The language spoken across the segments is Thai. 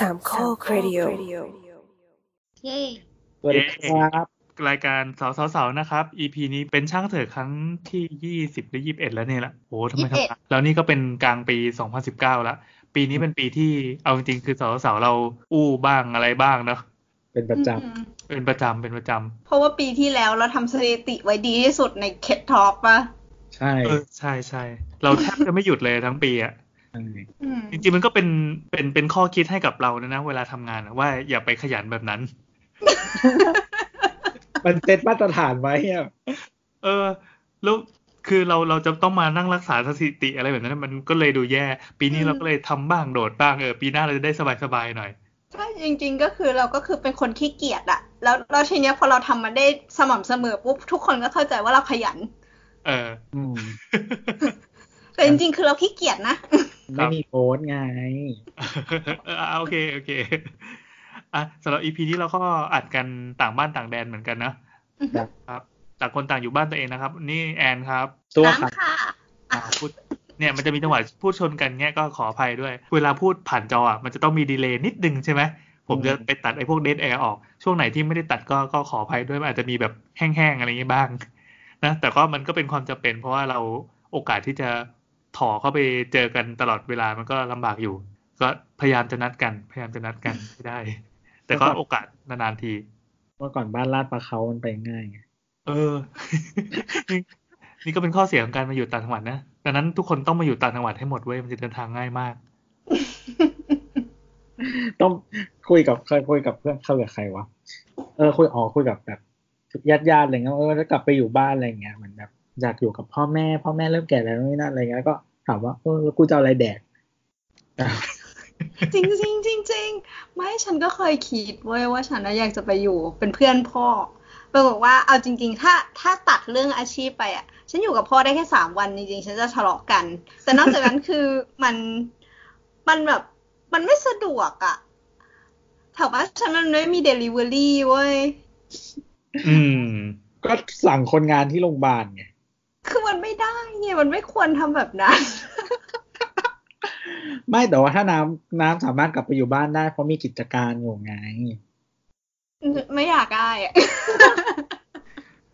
สามข้อครดิโอเย้สวัสดีครับ รายการสาวสาวสาวนะครับ EP นี้เป็นช่างเถอะครั้งที่ยี่สิบหรือยี่สิบเอ็ดแล้วเนี่ยละโอ้ทำไมทำไมแล้วนี่ก็เป็นกลางปีสองพันสิบเก้าละปีนี้เป็นปีที่เอาจริงๆคือสาวสาวเราอู้บ้างอะไรบ้างเนาะเป็นประจอืมเป็นประจำเป็นประจำเพราะว่าปีที่แล้วเราทำสถิติไว้ดีที่สุดในเคทท็อกปะำใช่เออใช่ใช่เราแทบจะไม่หยุดเลยทั้งปีอะใช่อืม จริงๆมันก็เป็นเป็นเป็นข้อคิดให้กับเรานะนะเวลาทำงานอะว่าอย่าไปขยันแบบนั้น มันเซตมาตรฐานไว้อะเออ แล้วคือเราเราจะต้องมานั่งรักษาสถิติอะไรแบบนั้น มันก็เลยดูแย่ ปีนี้เราก็เลยทำบ้างโดดบ้างเออปีหน้าเราจะได้สบายๆหน่อยใช่จริง ๆ ก็คือเราก็คือเป็นคนขี้เกียจอะแล้วแล้วทีเนี้ยพอเราทำมันได้สม่ำเสมอปุ๊บทุกคนก็เข้าใจว่าเราขยัน เอออืม แต่จริงๆ คือเราขี้เกียจนะครัไม่บมีโพสต์ไงเออโอเคโอเคอะสำหรับ EP นี้เราก็อัดกันต่างบ้านต่างแดนเหมือนกันนะครับครับต่างคนต่างอยู่บ้านตัวเองนะครับ นี่แอนครับตัวค่ะน้ำค่ะอ่าพูดเนี่ยมันจะมีจังหวะพูดชนกันเงี้ยก็ขออภัยด้วย เวลาพูดผ่านจออะมันจะต้องมี delay นิดนึงใช่ไหมผมจะไปตัดไอ้พวก dead air ออก ช่วงไหนที่ไม่ได้ตัดก็ก็ขออภัยด้วยมันอาจจะมีแบบแห้งๆอะไรอย่างงี้บ้างนะแต่ก็มันก็เป็นความจำเป็นเพราะว่าเราโอกาสที่จะ ถอเข้าไปเจอกันตลอดเวลามันก็ลำบากอยู่ ก็พยายามจะนัดกัน พยายามจะนัดกันให้ได้ แต่ก็โอกาสนานๆทีเมื่อก่อนบ้านลาดปลาเขามันไปง่ายไงเออนี่นี่ก็เป็นข้อเสียของการมาอยู่ต่างจังหวัดนะดังนั้นทุกคนต้องมาอยู่ต่างจังหวัดให้หมดเว้ยมันจะเดินทางง่ายมาก ต้องคุยกับเคยคุยกับเพื่อนเขากับใครวะเออคุยอ๋อคุยกับแบบญาติญาติๆอะไรเงี้ยเออแล้วกลับไปอยู่บ้านอะไรเงี้ยเหมือนแบบ อยากอยู่กับพ่อแม่ พ่อแม่เริ่มแก่แล้วนี่นั่นอะไรเงี้ยก็ถามว่าเออแล้วกูจะเอาอะไรแดกอะจริงจริงจริงจริงไม่ฉันก็เคยคิดเว้ยว่าฉันน่ะอยากจะไปอยู่เป็นเพื่อนพ่อปรากฏว่าเอาจริง ๆ ถ้าถ้าตัดเรื่องอาชีพไปอะ ฉันอยู่กับพ่อได้แค่สามวันจริงๆ ฉันจะทะเลาะกัน แต่นอกจากนั้นคือมันมันแบบ มันไม่สะดวกอะแถวบ้านฉันมันไม่มีเดลิเวอรี่เว้ย อืม ก็สั่งคนงานที่โรงพยาบาลไง คือมันไม่ได้ไงมันไม่ควรทำแบบนั้น ไม่แต่ว่าถ้าน้ำน้ำสามารถกลับไปอยู่บ้านได้ เพราะมีกิจการอยู่ไง ไม่อยากได้อะ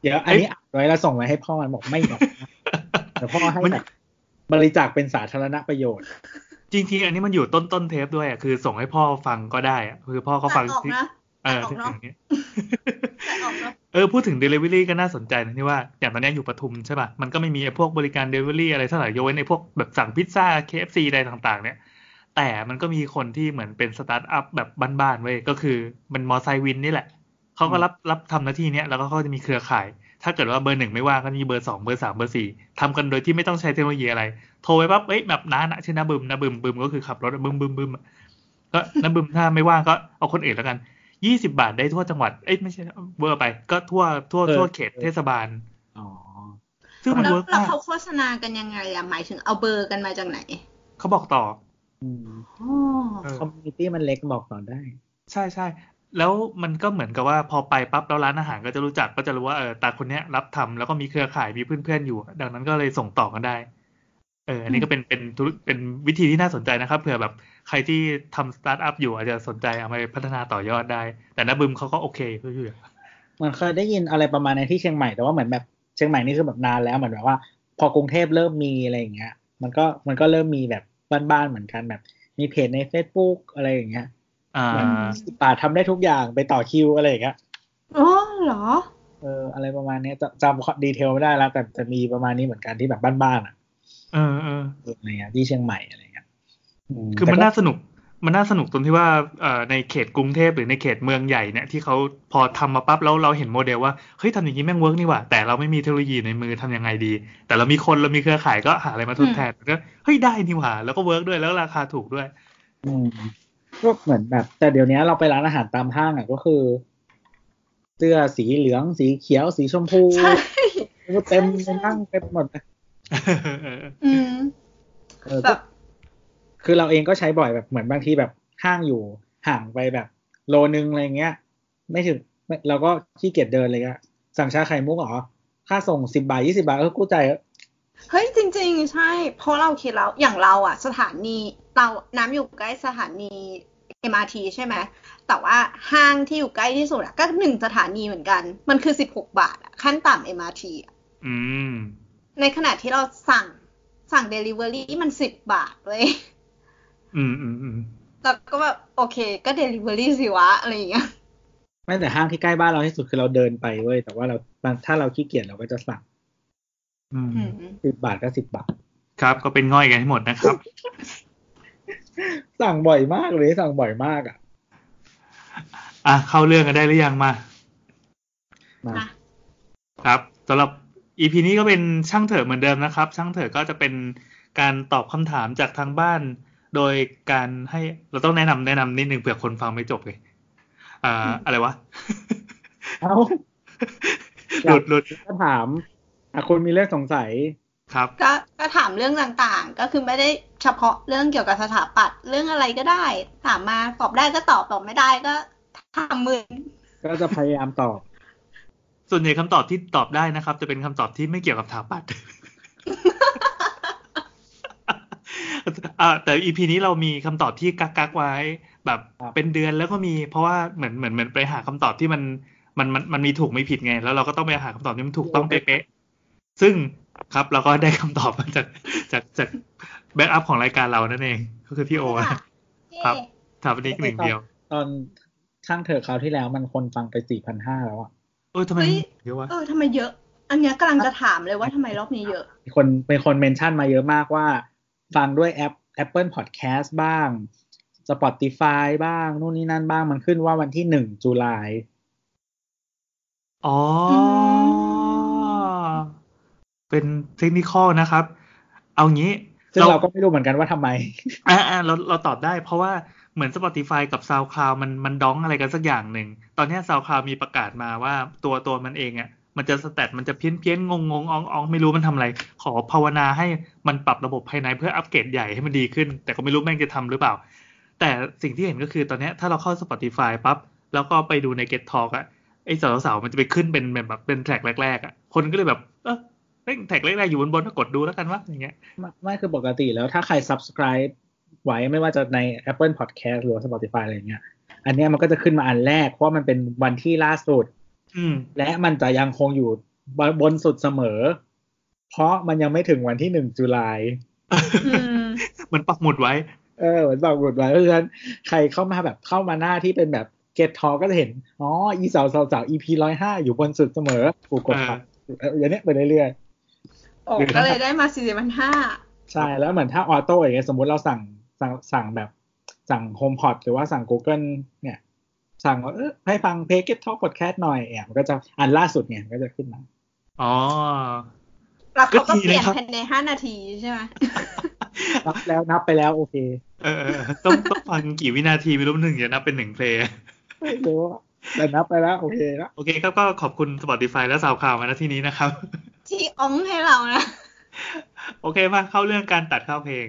เดี๋ยวอันนี้อัดไว้แล้วส่งไว้ให้พ่อมันบอกไม่อยากได้เดี๋ยวพ่อให้มันแบบบริจาคเป็นสาธารณประโยชน์ จริงๆ อันนี้มันอยู่ต้นต้นเทปด้วยอะคือส่งให้พ่อฟังก็ได้อะคือพ่อเขาฟังตัดออกที่นะเออตัดออกที่เนาะอย่าง เออพูดถึง Delivery ก็น่าสนใจนะที่ว่าอย่างตอนนี้อยู่ปทุมใช่ป่ะ มันก็ไม่มีพวกบริการ Delivery อะไรเท่าไหร่ยกเว้นไอ้พวกแบบสั่งพิซซ่า KFC อะไรต่างๆ เนี่ย แต่มันก็มีคนที่เหมือนเป็นสตาร์ทอัพแบบบ้านๆเว้ยก็คือมันมอไซค์วินนี่แหละ เขาก็รับรับทำหน้าที่เนี้ยแล้วก็เขาจะมีเครือข่าย ถ้าเกิดว่าเบอร์หนึ่งไม่ว่างก็มีเบอร์สองเบอร์สามเบอร์สี่ทำกันโดยที่ไม่ต้องใช้เทคโนโลยีอะไร โทรไปปั๊บเอ้ยแบบน้านะชื่อน้าบึมน้าบึมบึมก็คือขับรถบึมบึมบึมอะก็น้าบึมถ้าไม่ว่างก็เอาคนอื่นแล้วกัน ยี่สิบบาทได้ทั่วจังหวัด เอ้ยไม่ใช่เบอร์ไป ก็ทั่วทั่วเออทั่วเขตเทศบาล อ๋อ ซึ่งมันแล้ว work แล้วมากเขาโฆษณากันยังไงอะหมายถึงเอาเบอร์กันมาจากไหน เขาบอกต่ออืมอ๋อเออ community มันเล็กบอกต่อได้ ใช่ใช่แล้วมันก็เหมือนกับว่าพอไปปั๊บแล้วร้านอาหารก็จะรู้จักก็จะรู้ว่าเออตาคนเนี้ยรับทำแล้วก็มีเครือข่ายมีเพื่อนๆอยู่ ดังนั้นก็เลยส่งต่อกันได้ เอออันนี้ก็เป็นเป็นธุรเป็นวิธีที่น่าสนใจนะครับเผื่อแบบใครที่ทำสตาร์ทอัพอยู่อาจจะสนใจเอาไปพัฒนาต่อยอดได้ แต่นะบึมเขาก็โอเคเพื่ออยู่เหมือนเคยได้ยินอะไรประมาณในที่เชียงใหม่แต่ว่าเหมือนแบบเชียงใหม่นี่คือแบบนานแล้วเหมือนแบบว่า พอกรุงเทพเริ่มมีอะไรอย่างเงี้ย มันก็มันก็เริ่มมีแบบบ้านๆเหมือนกันแบบ มีเพจใน Facebook อะไรอย่างเงี้ยอ่าแบบสิบบาททำได้ทุกอย่างไปต่อคิวอะไรอย่างเงี้ยอ๋อเหรอเอออะไรประมาณเนี้ยจำ detail ไม่ได้แล้วแต่จะมีประมาณนี้เหมือนกันที่แบบบ้านๆอะเออเอออะไรเงี้ยที่เชียงใหม่อะไรเงี้ยคือมันแต่ก็น่าสนุกมันน่าสนุกตรงที่ว่าเอ่อในเขตกรุงเทพหรือในเขตเมืองใหญ่เนี่ยที่เขาพอทำมาปั๊บแล้วเราเห็นโมเดลว่าเฮ้ยทำอย่างนี้แม่ง work นี่หว่า แต่เราไม่มีเทคโนโลยีในมือทำยังไงดี แต่เรามีคนเรามีเครือข่ายก็หาอะไรมาทดแทนก็เฮ้ยได้นี่หว่า แล้วก็เวิร์กด้วยแล้วราคาถูกด้วย อืมก็เหมือนแบบ แต่เดี๋ยวนี้เราไปร้านอาหารตามห้างอะก็คือ เสื้อสีเหลืองสีเขียวสีชมพูใช่เต็มใช่นั่งเต็มหมดเลย อืมเออแบก็บคือเราเองก็ใช้บ่อยแบบเหมือนบางทีแบบห้างอยู่ห่างไปแบบ โลนึงอะไรเงี้ย ไม่ถึงไม่เราก็ขี้เกียจเดินเลยอะสั่งชาไข่มุกเหรอ ค่าส่งสิบบาทยี่สิบาทเออกู้ใจเออเฮ้ยจริง ๆ ใช่ เพราะเราคิดแล้วอย่างเราอะสถานีเราน้ำอยู่ใกล้สถานี MRT ใช่ไหมแต่ว่าห้างที่อยู่ใกล้ที่สุดอะก็หนึ่งสถานีเหมือนกัน มันคือสิบหกบาทอะขั้นต่ำ MRT อะอืม ในขณะที่เราสั่งสั่ง Delivery มันสิบบาทเลยอืมอืมอืมแล้วก็แบบโอเค ก็ Delivery สิวะ อะไรอย่างเงี้ยไม่แต่ห้างที่ใกล้บ้านเราที่สุดคือเราเดินไปเว้ยแต่ว่าเราถ้าเราขี้เกียจเราก็จะสั่งอืมอืมสิบบาทก็สิบบาท ครับ ก็เป็นง่อยกันให้หมดนะครับ สั่งบ่อยมากเลยสั่งบ่อยมากอะ อะเข้าเรื่องกันได้หรือยังมา มาอะครับสำหรับ EP นี้ก็เป็นช่างเถอะเหมือนเดิมนะครับ ช่างเถอะก็จะเป็นการตอบคำถามจากทางบ้าน โดยการให้เราต้องแนะนำแนะนำนิดนึงเผื่อคนฟังไม่จบเลยอ่าอะไรวะเอ้าหลุดหลุดก็ถามอะคุณมีเรื่องสงสัยครับ ก็ก็ถามเรื่องต่างๆ ก็คือไม่ได้เฉพาะเรื่องเกี่ยวกับสถาปัตย์เรื่องอะไรก็ได้ ถามมาตอบได้ก็ตอบตอบไม่ได้ก็ทำมือ ก็จะพยายามตอบ ส่วนใหญ่คำตอบที่ตอบได้นะครับ จะเป็นคำตอบที่ไม่เกี่ยวกับสถาปัตย์อ่าแต่ EP นี้เรามีคำตอบที่กักกักๆไว้ แบบครับเป็นเดือนแล้วก็มีเพราะว่าเหมือนเหมือนเหมือนไปหาคำตอบที่มันมันมันมันมีถูกไม่ผิดไง แล้วเราก็ต้องไปหาคำตอบที่มันถูกต้องเป๊ะๆซึ่งครับเราก็ได้คำตอบมาจากจากจากแบ็กอัพของรายการเรานั่นเอง ก็คือพี่โอนะครับถามวันนี้หนึ่งเดียว ตอนช่างเถอะคราวที่แล้วมันคนฟังไปสี่พันห้าแล้วอะ เออทำไมเฮ้ยเยอะวะเออทำไมเยอะ อันเนี้ยกำลังจะถามเลยว่าทำไมรอบนี้เยอะมีคนเป็นคนเมนชั่นมาเยอะมากว่า ฟังด้วยแอป Apple Podcast บ้าง Spotify บ้าง นู่นนี่นั่นบ้างมันขึ้นว่าวันที่หนึ่งจุลายอ๋ออมเป็นเทคนิคอลนะครับ เอางี้ซึ่งเราก็ไม่รู้เหมือนกันว่าทำไมอ่าอ่าเราเราตอบได้ เพราะว่า เหมือน Spotify กับ SoundCloud มันมันดองอะไรกันสักอย่างหนึ่ง ตอนนี้ SoundCloud มีประกาศมาว่าตัวตัวมันเองอะมันจะสแตทมันจะเพี้ยนเพี้ยนงงงอองอองไม่รู้มันทำอะไร ขอภาวนาให้มันปรับระบบภายในเพื่ออัปเกรดใหญ่ให้มันดีขึ้น แต่ก็ไม่รู้แม่งจะทำหรือเปล่า แต่สิ่งที่เห็นก็คือตอนนี้ถ้าเราเข้า Spotify ปั๊บแล้วก็ไปดูใน Get Talk อะไอ้สาวๆมันจะไปขึ้นเป็นแบบเป็นแทร็กแรกๆอะคนก็เลยแบบ เออแท็กแรกๆอยู่บนบนก็กดดูแล้วกันวะอย่างเงี้ยไม่ไม่คือปกติแล้วถ้าใคร subscribe ไว้ไม่ว่าจะใน Apple Podcast หรือว่า Spotify อะไรเงี้ย อันเนี้ยมันก็จะขึ้นมาอันแรก เพราะว่ามันเป็นวันที่ล่าสุดอืมและมันจะยังคงอยู่บนสุดเสมอ เพราะมันยังไม่ถึงวันที่หนึ่งจุลายอืมมันปักหมุดไว้ เออเหมือนบอกหมดไว้เพราะฉะนั้นใครเข้ามาแบบเข้ามาหน้าที่เป็นแบบ Get Talk ก็จะเห็น อ๋อ อีสาวสาวสาว EP ร้อยห้าอยู่บนสุดเสมอกูกดไปเอออย่างเนี้ยไปเรื่อยโอ้ก็เลยได้มาสี่สิบห้าๆใช่ แล้วเหมือนถ้าออโต้อย่างเงี้ยสมมุติเราสั่ง สั่งสั่งแบบสั่ง HomePod หรือว่าสั่ง Google เนี่ย สั่งว่าเออให้ฟังเพลง Get Talk Podcast หน่อยเนี่ยมันก็จะอันล่าสุดเนี่ยมันก็จะขึ้นมาอ๋อแล้วเขาก็ก็ดีเปลี่ยนนะครับภายในห้านาทีใช่ไหมนับแล้วนับไปแล้วโอเคเออเออต้องต้องฟังกี่วินาทีไม่รู้หนึ่งจะนับเป็นหนึ่งเพลงไม่รู้อะแต่นับไปแล้วโอเคแล้วโอเคครับก็ขอบคุณ Spotify และสาวข่าวมาณที่นี้นะครับ ที่อ้องให้เรานะ โอเคมาเข้าเรื่องการตัดเข้าเพลง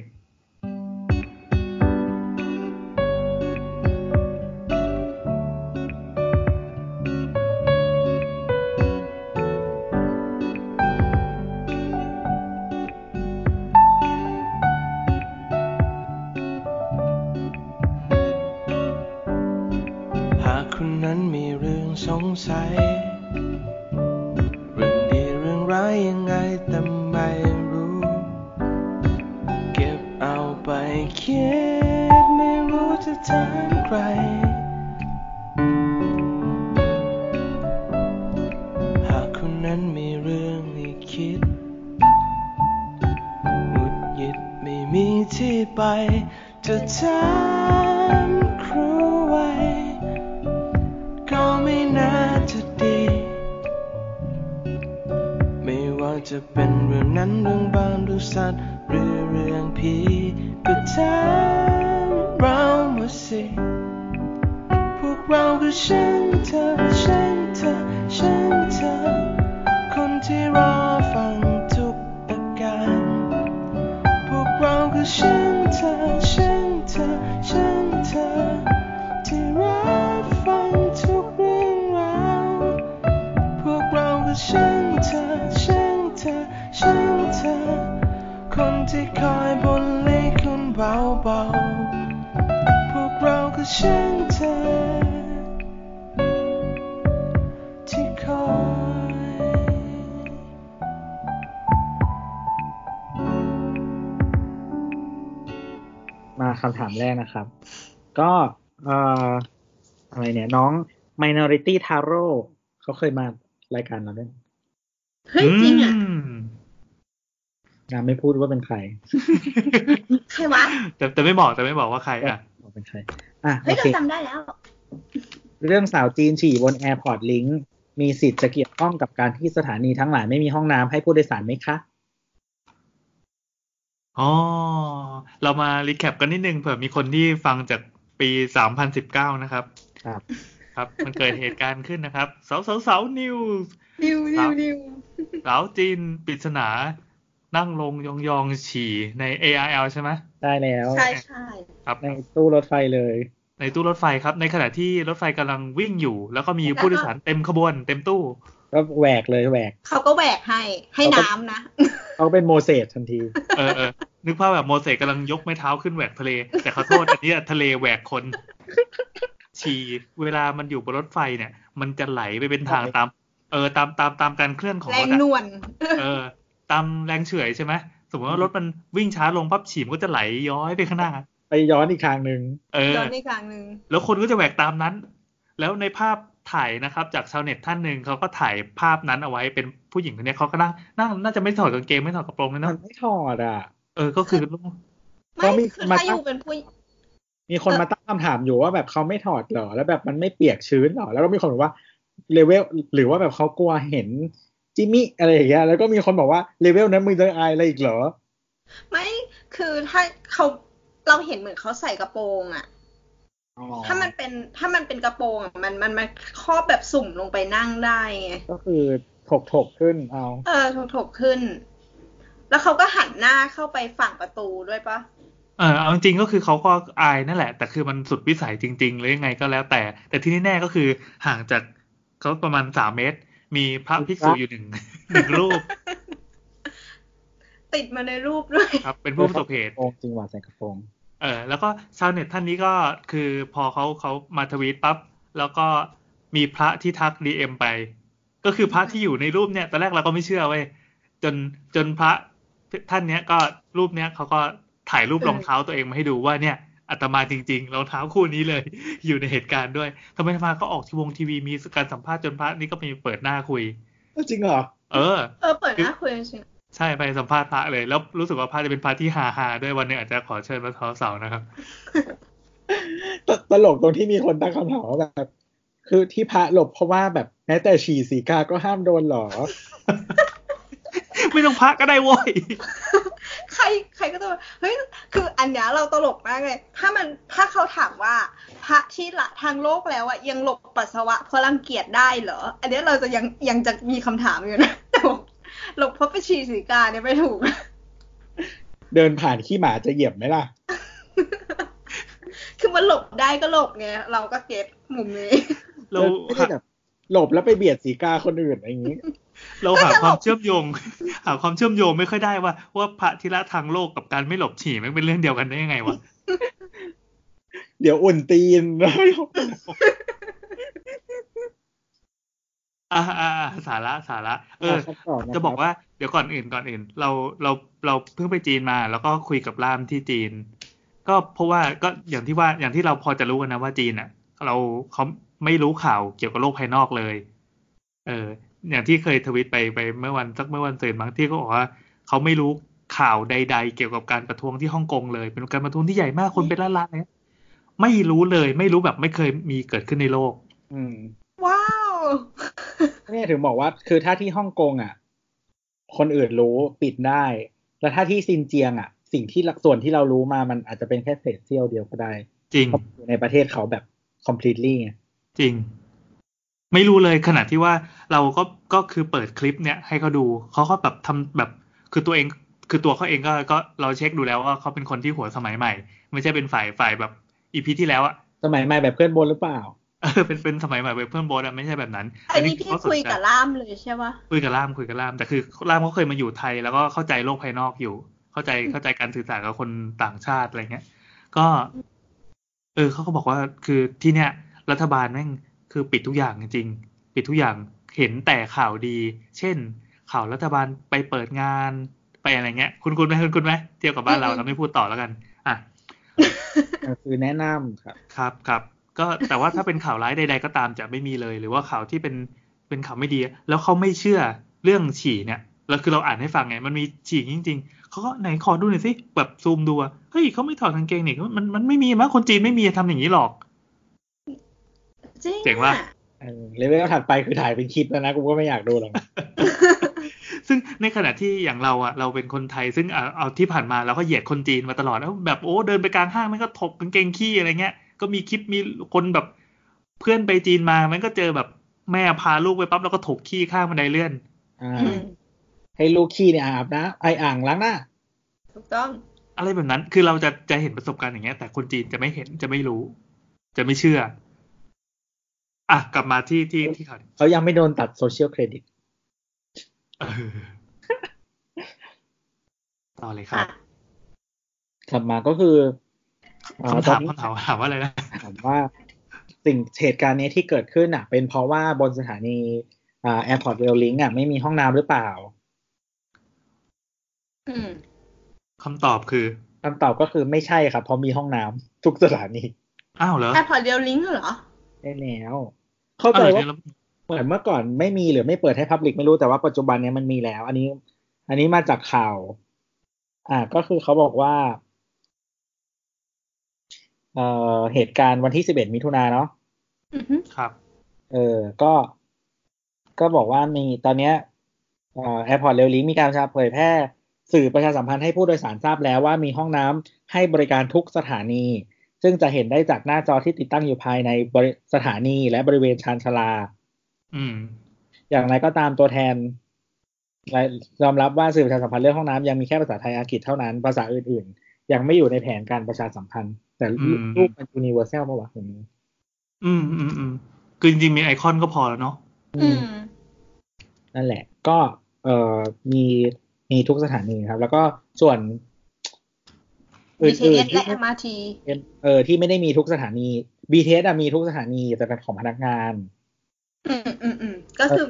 กเราคือคือฉันเธอที่คอยมาคำถามแรกนะครับ ก็เอ่ออะไรเนี่ย น้อง Minority Taro เขาเคยมารายการเราด้วยเฮ้ยจริงอะมงานไม่พูดว่าเป็นใคร ใครวะ แต่แต่ไม่บอกแต่ไม่บอกว่าใครอะบอก เป็นใคร อะเฮ้โอยเราเคจำได้แล้ว เรื่องสาวจีนฉี่บน Airport Link มีสิทธิ์จะเกี่ยวข้องกับการที่สถานีทั้งหลายไม่มีห้องน้ำให้ผู้โดยสารไหมคะ อ๋อ เรามา recap กันนิดนึงเผื่อมีคนที่ฟังจากปี2019นะครับ ครับ ครับ มันเกิดเหตุการณ์ขึ้นนะครับ เสาเสาเสา news news news newsสาวจีนปริศนา นั่งลงยองยองๆฉี่ใน ARL ใช่ไหม ได้แล้วใช่ใช่ครับในตู้รถไฟเลย ในตู้รถไฟครับ ในขณะที่รถไฟกำลังวิ่งอยู่ แล้วก็มีผู้โดยสารเต็มขบวน เต็มตู้ ก็แหวกเลยแหวก เขาก็แหวกให้ให้น้ำนะเขาเป็นโมเสสทันที เออเออนึกภาพแบบโมเสสกำลังยกไม้เท้าขึ้นแหวกทะเล แต่ขอโทษอันนี้อะทะเลแหวกคน ฉี่เวลามันอยู่บนรถไฟเนี่ย มันจะไหลไปเป็นทางตาม เออตามตามตามการเคลื่อนของแรรงถอะนวลเออ ตามแรงเฉื่อยใช่ไหม สมมติว่ารถมันวิ่งช้าลงปั๊บฉี่มันก็จะไหลย้อยไปข้างหน้า ไปย้อนอีกทางหนึ่งเออย้อนในกลางหนึ่งแล้วคนก็จะแหวกตามนั้น แล้วในภาพถ่ายนะครับ จากชาวเน็ตท่านหนึ่งเขาก็ถ่ายภาพนั้นเอาไว้เป็นผู้หญิงคนเนี้ยเขาก็นั่งนั่งน่าจะไม่ถอดกางเกงไม่ถอดกระโปรงเลยมัเนาะนไม่ถอดอะ เออก็คือก็ไม่มีคือมาถ้าอตั้งยู่เป็นผู้มีคนมาตั้งคำถามอยู่ว่าแบบเขาไม่ถอดเหรอ แล้วแบบมันไม่เปียกชื้นเหรอ แล้วก็มีคนบอกว่าเลเวลหรือว่าแบบเขากลัวเห็น จิมมี่อะไรอย่างเงี้ยแล้วก็มีคนบอกว่าเลเวลนั้นมึงจะอายอะไรอีกเหรอ ไม่คือถ้าเขาเราเห็นเหมือนเขาใส่กระโปรงอะอ๋อถ้ามันเป็นถ้ามันเป็นกระโปรงอะมันมันมันครอบแบบสุ่มลงไปนั่งได้ไงก็คือถกถกๆขึ้นเอา เออถกถกๆขึ้น แล้วเขาก็หันหน้าเข้าไปฝั่งประตูด้วยปะเออเอาจริงๆก็คือเขาก็อายนั่นแหละ แต่คือมันสุดวิสัยจริง ๆ หรือยังไงก็แล้วแต่ แต่ที่แน่ๆก็คือห่างจากเขาประมาณสามเมตร มีพระภิกษุอยู่หนึ่งหนึ่งรูป ติดมาในรูปด้วยครับ เป็นผู้ประสบเหตุโปรงจริงว่าใส่กระโปรงเออแล้วก็ชาวเน็ตท่านนี้ก็คือพอเขาเขามาทวีตปั๊บแล้วก็มีพระที่ทักดีเอ็มไป ก็คือพระที่อยู่ในรูปเนี่ยตอนแรกเราก็ไม่เชื่อเว้ยจนจนพระท่านเนี้ยก็รูปเนี้ยเขาก็ถ่ายรูปรองเท้าตัวเองมาให้ดูว่าเนี่ย อาตมาจริงๆรองเท้าคู่นี้เลย อยู่ในเหตุการณ์ด้วยทำไมมาก็ออกทีวงทีวีมีการสัมภาษณ์จนพระนี่ก็มีเปิดหน้าคุยจริงเหรอเออเออเปิดหน้าคุยจริงใช่ไปสัมภาษณ์พระเลย แล้วรู้สึกว่าพระจะเป็นพระที่ฮาฮาๆด้วยวันหนึงอาจจะขอเชิญมาทอเสานะครับตตลกตรงที่มีคนตั้งคำถามว่าแบบ คือที่พระหลบเพราะว่าแบบแม้แต่ฉี่สีกาก็ห้ามโดนเหรอ ไม่ต้องพระก็ได้โว้ยใครใครก็จะเฮ้ยคืออันเนี้ยเราตลกมากเลยถ้ามันถ้าเขาถามว่า พระที่ละทางโลกแล้วอะยังหลบปัสสาวะเพราะรังเกียจได้เหรอ อันเนี้ยเราจะยังยังจะมีคำถามอยู่นะแต่บอกหลบเพราะไปฉี่สีกาเนี่ยไม่ถูก เดินผ่านขี้หมาจะเหยียบไหมล่ะ คือมันหลบได้ก็หลบไงเราก็เก็ตมุมนี้เราไม่ได้แบบหลบแล้วไปเบียดสีกาคนอื่นอะไรอย่างนี้ เราหาความเชื่อมโยง หาความเชื่อมโยงไม่ค่อยได้ว่า ว่าพระธิระทางโลกกับการไม่หลบฉี่มันเป็นเรื่องเดียวกันได้ยังไงวะเดี๋ยวอุ่นตีนแล้วอ่าอ่าอ่าสาระสาระเออครับต่อนะครับจะบอกว่าเดี๋ยวก่อนอื่นก่อนอื่น เราเราเราเพิ่งไปจีนมา แล้วก็คุยกับล่ามที่จีน ก็เพราะว่าก็อย่างที่ว่าอย่างที่เราพอจะรู้กันนะว่าจีนอะ เราเขาไม่รู้ข่าวเกี่ยวกับโลกภายนอกเลย เออ อย่างที่เคยทวิตไปไปเมื่อวันสักเมื่อวันเสาร์บางที่เขาบอกว่าเขาไม่รู้ข่าวใด ๆ เกี่ยวกับการประท้วงที่ฮ่องกงเลย เป็นการประท้วงที่ใหญ่มากคนเป็นล้านๆเลยไม่รู้เลยไม่รู้แบบไม่เคยมีเกิดขึ้นในโลก อืม ว้าวเนี่ยถึงบอกว่า คือถ้าที่ฮ่องกงอะ คนอื่นรู้ปิดได้ แล้วถ้าที่ซินเจียงอะ สิ่งที่ส่วนที่เรารู้มามันอาจจะเป็นแค่เศษเสี้ยวเดียวก็ได้ จริงเพราะอยู่ในประเทศเขาแบบ completely ไงจริง ไม่รู้เลยขนาดที่ว่าเราก็ก็คือเปิดคลิปเนี่ยให้เขาดูเขาก็แบบทำแบบคือตัวเองคือตัวเขาเองก็ก็เราเช็คดูแล้วว่าเขาเป็นคนที่หัวสมัยใหม่ ไม่ใช่เป็นฝ่ายฝ่ายแบบอีพีที่แล้วอะสมัยใหม่แบบเพื่อนบนหรือเปล่าเออเป็นเป็นสมัยใหม่แบบเพื่อนโบสอะไม่ใช่แบบนั้น อันนี้พี่เขาสนคุยใจกับล่ามเลยใช่ปะคุยกับล่ามคุยกับล่ามแต่คือล่ามเขาเคยมาอยู่ไทย แล้วก็เข้าใจโลกภายนอกอยู่ เข้าใจเข้าใจการสื่อสารกับคนต่างชาติอะไรเงี้ย ก็ เออเขาก็บอกว่าคือที่เนี้ยรัฐบาลแม่ง คือปิดทุกอย่างจริงๆปิดทุกอย่างเห็นแต่ข่าวดี เช่น ข่าวรัฐบาลไปเปิดงานไปอะไรเงี้ย คุณคุณไหมคุณคุณไหมเทียบกับบ้านเราอืมเราไม่พูดต่อแล้วกัน อะก็คือแนะนำครับ ครับครับก็แต่ว่าถ้าเป็นข่าวร้ายใด ๆ ก็ตามจะไม่มีเลย หรือว่าข่าวที่เป็นเป็นข่าวไม่ดี แล้วเขาไม่เชื่อเรื่องฉี่เนี่ยแล้วคือเราอ่านให้ฟังไง มันมีฉี่จริง ๆเขาก็ไหนขอดูหน่อยสิแบบซูมดูอะเฮ้ยเขาไม่ถอดกางเกงนี่มันมันไม่มีมั้งคนจีนไม่มีทำอย่างนี้หรอก จริงเจ๋งว่ะอะเออเลเวลถัดไปคือถ่ายเป็นคลิปแล้วนะกูก็ไม่อยากดูหรอกนะซึ่งในขณะที่อย่างเราอะเราเป็นคนไทย ซึ่งเอาเอาที่ผ่านมาเราก็เหยียดคนจีนมาตลอดแล้วแบบโอ้เดินไปกลางห้างมันก็ถกกางเกงขี้อะไรเงี้ย ก็มีคลิปมีคนแบบเพื่อนไปจีนมา มันก็เจอแบบแม่พาลูกไปปั๊บแล้วก็ถกขี้ข้างบันไดเลื่อนอ่าอืมให้ลูกขี้เนี่ยอาบนะไออ่างล้างหน้าถูกต้อง อะไรแบบนั้นคือเราจะจะเห็นประสบการณ์อย่างเงี้ย แต่คนจีนจะไม่เห็นจะไม่รู้ จะไม่เชื่อ อะกลับมาที่ที่ที่ข่าวเขายังไม่โดนตัดโซเชียลเครดิตเออต่อเลยครับกลับมาก็คือเอ่อคำตอถานมนี้คำถามถามว่าอะไรนะถามว่าสิ่งเหตุการณ์นี้ที่เกิดขึ้นอะ เป็นเพราะว่าบนสถานีอ่า Airport Rail Link อะไม่มีห้องน้ำหรือเปล่าอืมคำตอบคือคำตอบก็คือไม่ใช่ครับเพราะมีห้องน้ำทุกสถานี อ้าวเหรอแอร์พอร์ต Rail Link เหรอได้แล้ว เข้าใจอ้วว่าเดี๋ยเราเหมือนเมื่อก่อนไม่มีหรือไม่เปิดให้ public ไม่รู้แต่ว่าปัจจุบันเนี้ยมันมีแล้ว อันนี้ อันนี้มาจากข่าว อ่า ก็คือเขาบอกว่า เอ่อเหตุการณ์วันที่สิบเอ็ดมิถุนาเนาะอือฮึครับ เออ ก็ ก็บอกว่ามีตอนเนี้ยเอ่อ Airport Rail Link มีการประชาเผยแพร่ สื่อประชาสัมพันธ์ให้ผู้โดยสารทราบแล้วว่ามีห้องน้ำให้บริการทุกสถานี ซึ่งจะเห็นได้จากหน้าจอที่ติดตั้งอยู่ภายในบริสถานีและบริเวณชานชาลา อืม อย่างไรก็ตามตัวแทนยอมรับว่าสื่อประชาสัมพันธ์เรื่องห้องน้ำยังมีแค่ภาษาไทยอังกฤษเท่านั้น ภาษาอื่น ๆ ยังไม่อยู่ในแผนการประชาสัมพันธ์ แต่อืมรูปมันยูนิเวอร์แซลป่าวะอย่างนี้ อืมอืมอืมคือจริงๆมีไอคอนก็พอแล้วเนาะอืมนั่นแหละ ก็เอ่อมีมีทุกสถานีครับ แล้วก็ส่วน อื่น BTS ๆที่และ MRT เออที่ไม่ได้มีทุกสถานี BTS อะมีทุกสถานีแต่เป็นของพนักงาน อืมอืมอืมก็คือ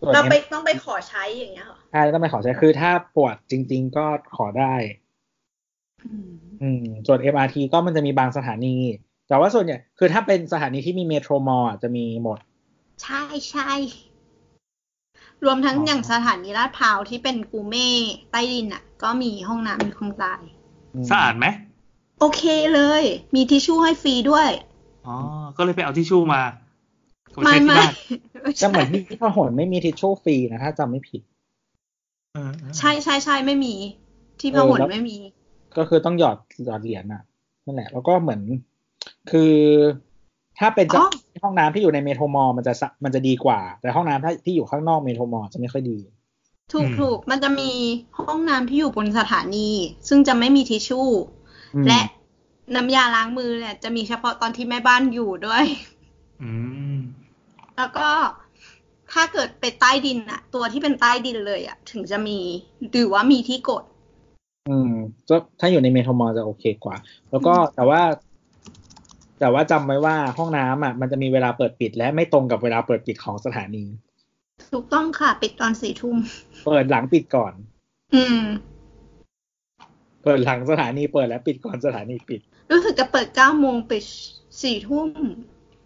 ส่วนเราไป M- ต้องไปขอใช้อย่างเงี้ยเหรอใช่ต้องไปขอใช้คือถ้าปวดจริง ๆ ก็ขอได้อืมอืมส่วน MRT ก็มันจะมีบางสถานี แต่ว่าส่วนใหญ่คือถ้าเป็นสถานีที่มีเมโทรมอลจะมีหมด ใช่ใช่รวมทั้งอ๋อออย่างสถานีลาดพร้าวที่เป็นกูเม่ใต้ดินอะ ก็มีห้องน้ำมีคลองทรายม สะอาดไหมโอเคเลย มีทิชชู่ให้ฟรีด้วย อ๋อ ก็เลยไปเอาทิชชู่มาไม่ใช้ที่ไม่บ้านไม่จะเหมือนใช่ที่พหลไม่มีทิชชู่ฟรีนะถ้าจำไม่ผิดเออเออใช่ใช่ใช่ไม่มี ที่พเออหลแล้วไม่มี ก็คือต้องหยอดหยอดเหรียญอะนั่นแหละ แล้วก็เหมือน คือถ้าเป็นจะอ๋อห้องน้ำที่อยู่ในเมโทรมอลมันจะสะมันจะดีกว่า แต่ห้องน้ำถ้าที่อยู่ข้างนอกเมโทรมอลจะไม่ค่อยดี ถูกถูกมันจะมีห้องน้ำที่อยู่บนสถานี ซึ่งจะไม่มีทิชชู่อืมและน้ำยาล้างมือเนี่ยจะมีเฉพาะตอนที่แม่บ้านอยู่ด้วยอืมแล้วก็ถ้าเกิดไปใต้ดินอะตัวที่เป็นใต้ดินเลยอะถึงจะมีหรือว่ามีที่กด อืมก็ถ้าอยู่ในเมโทรมอลจะโอเคกว่า แล้วก็แต่ว่า แต่ว่าจำไว้ว่าห้องน้ำอะมันจะมีเวลาเปิดปิด และไม่ตรงกับเวลาเปิดปิดของสถานี ถูกต้องค่ะ ปิดตอนสี่ทุ่ม เปิดหลังปิดก่อน อืม เปิดหลังสถานีเปิดและปิดก่อนสถานีปิด รู้สึกจะเปิดเก้าโมงปิดสี่ทุ่ม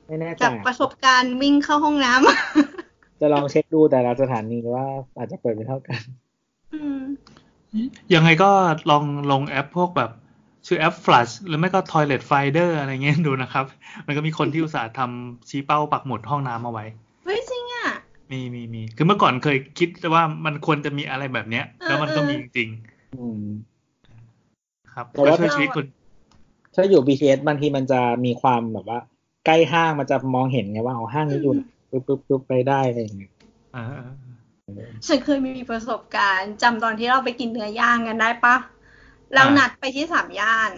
ไม่แน่ใจจากประสบการณ์วิ่งเข้าห้องน้ำจะลองเช็คดูแต่ละสถานีว่าอาจจะเปิดไม่เท่ากันอืมยังไงก็ลองลงแอปพวกแบบชื่อแอป Flush หรือไม่ก็ Toilet Finder อะไรเงี้ยดูนะครับ มันก็มีคนที่อุตส่าห์ทำชี้เป้าปักหมุดห้องน้ำเอาไว้ เฮ้ยจริงอะ มีมีมีคือเมื่อก่อนเคยคิดว่ามันควรจะมีอะไรแบบเนี้ย แล้วมันก็มีจริงอืมๆครับแต่ว่าก็ช่วยชีวิตคนถ้าอยู่ BTS บางทีมันจะมีความแบบว่า ใกล้ห้างมันจะมองเห็นไงว่าเอาห้างนี้อยู่ไหนปุ๊บปุ๊บปุ๊บไปได้อะไรอย่างเงี้ยอ่าฉันเคยมีประสบการณ์จำตอนที่เราไปกินเนื้อย่างกันได้ปะเรานัดไปที่สามย่าน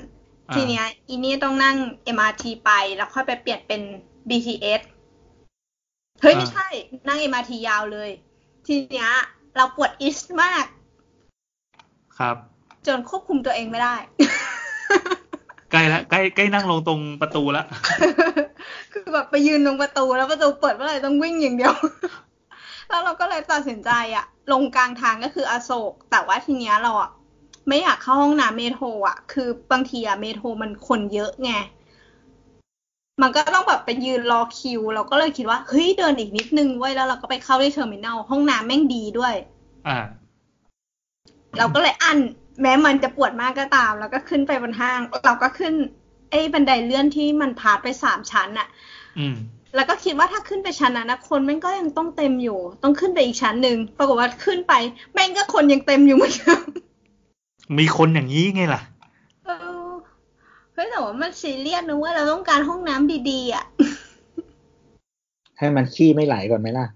อ่าทีเนี้ย อีนี่ต้องนั่ง MRT ไปแล้วค่อยไปเปลี่ยนเป็น BTS เฮ้ย ไม่ใช่ นั่ง MRT ยาวเลย ทีเนี้ย เราปวดอิสมาก ครับ จนควบคุมตัวเองไม่ได้ ใกล้ละใกล้ใกล้นั่งลงตรงประตูละคือแบบไปยืนตรงประตูแล้วประตูเปิดเมื่อไหร่ต้องวิ่งอย่างเดียว แล้วเราก็เลยตัดสินใจอะลงกลางทางก็คืออโศก แต่ว่าทีเนี้ยเราอะไม่อยากเข้าห้องน้ำ Metro อะคือบางทีอะ Metro มันคนเยอะไง มันก็ต้องแบบไปยืนรอคิว เราก็เลยคิดว่าเฮ้ยเดินอีกนิดนึงเว้ยแล้วเราก็ไปเข้าที่ Terminal ห้องน้ำแม่งดีด้วย อ่า เราก็เลยอันแม้มันจะปวดมากก็ตาม แล้วก็ขึ้นไปบนห้าง เราก็ขึ้นไอ้บันไดเลื่อนที่มันพาดไปสามชั้นอะอืมแล้วก็คิดว่าถ้าขึ้นไปชั้นนั้นนะคนแม่งก็ยังต้องเต็มอยู่ ต้องขึ้นไปอีกชั้นหนึ่งปรากฏว่าขึ้นไป แม่งก็คนยังเต็มอยู่เหมือนเดิมมีคนอย่างนี้ไงล่ะเออเฮ้ยแต่ว่ามันซีเรียสนะเว่าเราต้องการห้องน้ำดีๆอะ ให้มันขี้ไม่ไหลก่อนไหมล่ะ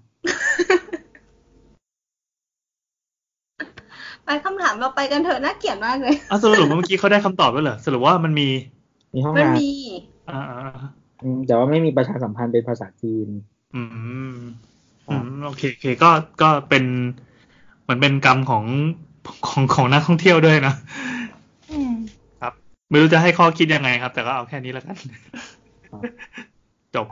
ไปคำถามเราไปกันเถอะน่าเกลียดมากเลยอ้าวสรุปว่าเมื่อกี้เขาได้คำตอบแล้วเหรอสรุปว่ามันมี มีห้องมันน้มีอ่าอ่าอ่าำอืมแต่ว่าไม่มีประชาสัมพันธ์เป็นภาษาจีน อืม อืมโอเคโอเคก็ก็เป็นเหมือนเป็นกรรมของของของนักท่องเที่ยวด้วยนะอืมครับ ไม่รู้จะให้ข้อคิดยังไงครับ แต่ก็เอาแค่นี้แล้วกันครับจบ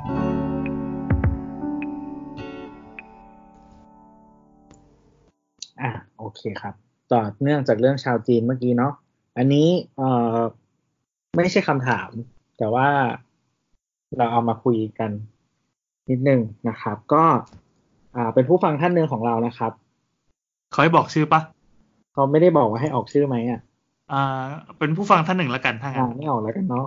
อะโอเคครับ ต่อเนื่องจากเรื่องชาวจีนเมื่อกี้เนาะอันนี้เอ่อไม่ใช่คำถาม แต่ว่าเราเอามาคุยกันนิดนึงนะครับ ก็อ่าเป็นผู้ฟังท่านหนึ่งของเรานะครับเขาให้บอกชื่อปะเขาไม่ได้บอกว่าให้ออกชื่อไหมอะ อ่า เป็นผู้ฟังท่านหนึ่งแล้วกันถ้างั้อ่านไม่ออกแล้วกันเนาะ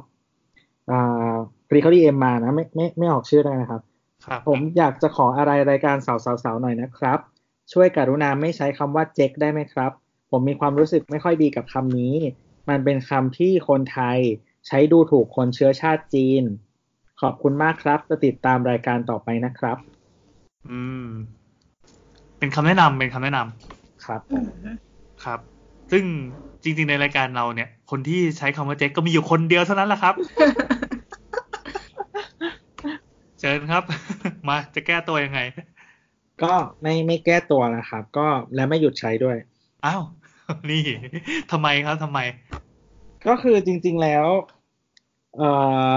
อ่าพอดีเขาดีเอ็มมานะไม่ไม่ไม่ออกชื่อได้นะครับ ครับ ผมอยากจะขออะไรรายการสาวๆๆหน่อยนะครับ ช่วยกรุณาไม่ใช้คำว่าเจ๊กได้ไหมครับ ผมมีความรู้สึกไม่ค่อยดีกับคำนี้ มันเป็นคำที่คนไทยใช้ดูถูกคนเชื้อชาติจีน ขอบคุณมากครับ จะติดตามรายการต่อไปนะครับ อืม เป็นคำแนะนำเป็นคำแนะนำครับอืมครับ ซึ่ง จริง ๆ ในรายการเราเนี่ย คนที่ใช้คำว่าเจ๊กก็มีอยู่คนเดียวเท่านั้นแหละครับ เชิญครับ มาจะแก้ตัวยังไง ก็ไม่ไม่แก้ตัวนะครับ ก็และไม่หยุดใช้ด้วย อ้าว นี่ทำไมครับทำไม ก็คือจริง ๆแล้ว เอ่อ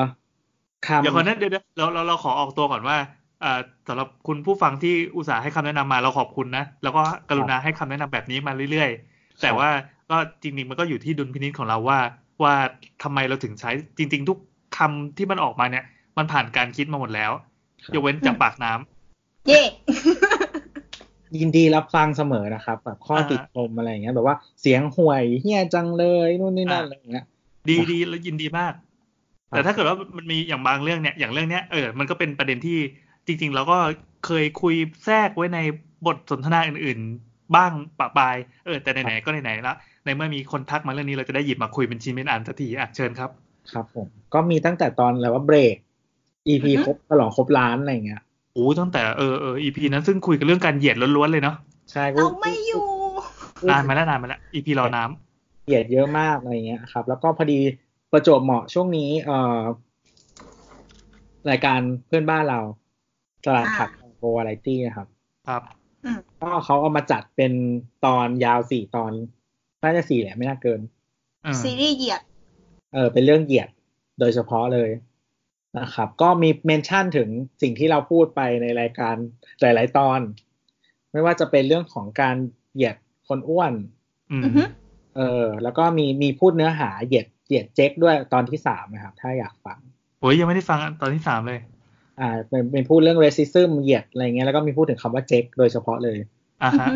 คำเดี๋ยวก่อนนะเดี๋ยวเดี๋ยวเราเราเราขอออกตัวก่อนว่าอ่าสำหรับคุณผู้ฟังที่อุตส่าห์ให้คำแนะนำมาเราขอบคุณนะ แล้วก็กรุณาให้คำแนะนำแบบนี้มาเรื่อยๆ แต่ว่าก็จริงๆมันก็อยู่ที่ดุลพินิจของเราว่า ว่าทำไมเราถึงใช้จริง ๆ ทุกคำที่มันออกมาเนี่ย มันผ่านการคิดมาหมดแล้วครับยกเว้นจากปากน้ำเย่ยินดีรับฟังเสมอนะครับแบบข้ออ่าติชมอะไรอย่างเงี้ยแบบว่าเสียงห่วยเฮียจังเลยนู่นนี่นั่นอ่าอะไรอย่างเงี้ยดีดีแล้วยินดีมาก แต่ถ้าเกิดว่ามันมีอย่างบางเรื่องเนี่ยอย่างเรื่องเนี้ยเออมันก็เป็นประเด็นที่จริง ๆ เราก็เคยคุยแทรกไว้ในบทสนทนาอื่นๆ บ้างปะปายเออแต่ไหนๆก็ไหนๆละในเมื่อมีคนทักมาเรื่องนี้เราจะได้หยิบมาคุยเป็นชิ้นเป็นอันสักทีอะเชิญครับ ครับผม ก็มีตั้งแต่ตอนอะไรว่าเบรก EP ครบฉลองครบล้านอะไรอย่างเงี้ยโอ้ตั้งแต่เออเออ EP นั้นซึ่งคุยกันเรื่องการเหยียดล้วนๆเลยเนาะใช่เอาไม่อยู่พูดนานมาแล้วนานมาแล้ว EP รอน้ำเหยียดเยอะมากอะไรเงี้ยครับ แล้วก็พอดีประจวบเหมาะช่วงนี้เอ่อรายการเพื่อนบ้านเราตลาดผักโกวาไรตี้นะครับ ครับอืม ก็เขาเอามาจัดเป็นตอนยาวสี่ตอน น่าจะสี่แหละไม่น่าเกินเออซีรีส์เหยียด เออ เป็นเรื่องเหยียดโดยเฉพาะเลยนะครับ ก็มีเมนชั่นถึงสิ่งที่เราพูดไปในรายการหลาย ๆ ตอน ไม่ว่าจะเป็นเรื่องของการเหยียดคนอ้วนอืมอือฮึเออ แล้วก็มีมีพูดเนื้อหาเหยียดเหยียดเจ๊กด้วยตอนที่สามนะครับ ถ้าอยากฟังโอ้ยยังไม่ได้ฟังตอนที่สามเลย อ่าเป็นเป็นพูดเรื่อง racism เหยียดอะไรเงี้ยแล้วก็มีพูดถึงคำว่าเจ๊กโดยเฉพาะเลยอะอือฮะฮึ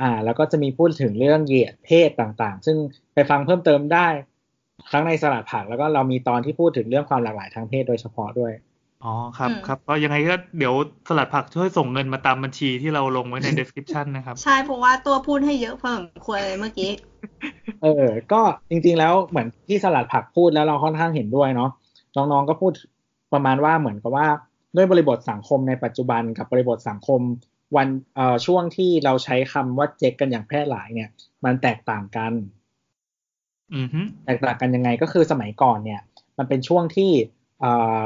อ่า แล้วก็จะมีพูดถึงเรื่องเหยียดเพศต่างๆ ซึ่งไปฟังเพิ่มเติมได้ทั้งในสลัดผักแล้วก็เรามีตอนที่พูดถึงเรื่องความหลากหลายทางเพศโดยเฉพาะด้วยอ๋อครับครับก็ยังไงก็เดี๋ยวสลัดผักช่วยส่งเงินมาตามบัญชีที่เราลงไว้ใน description นะครับ ใช่เพราะว่าตัวพูดให้เยอะพอสมควรเลยเมื่อกี้ เออ ก็จริงๆแล้วเหมือนที่สลัดผักพูดแล้วเราค่อนข้างเห็นด้วยเนาะน้องๆก็พูดประมาณว่าเหมือนกับว่า ด้วยบริบทสังคมในปัจจุบันกับบริบทสังคมวันเอ่อช่วงที่เราใช้คำว่าเจ๊กกันอย่างแพร่หลายเนี่ย มันแตกต่างกันอือฮึแตกต่างกันยังไงก็คือสมัยก่อนเนี่ย มันเป็นช่วงที่เอ่อ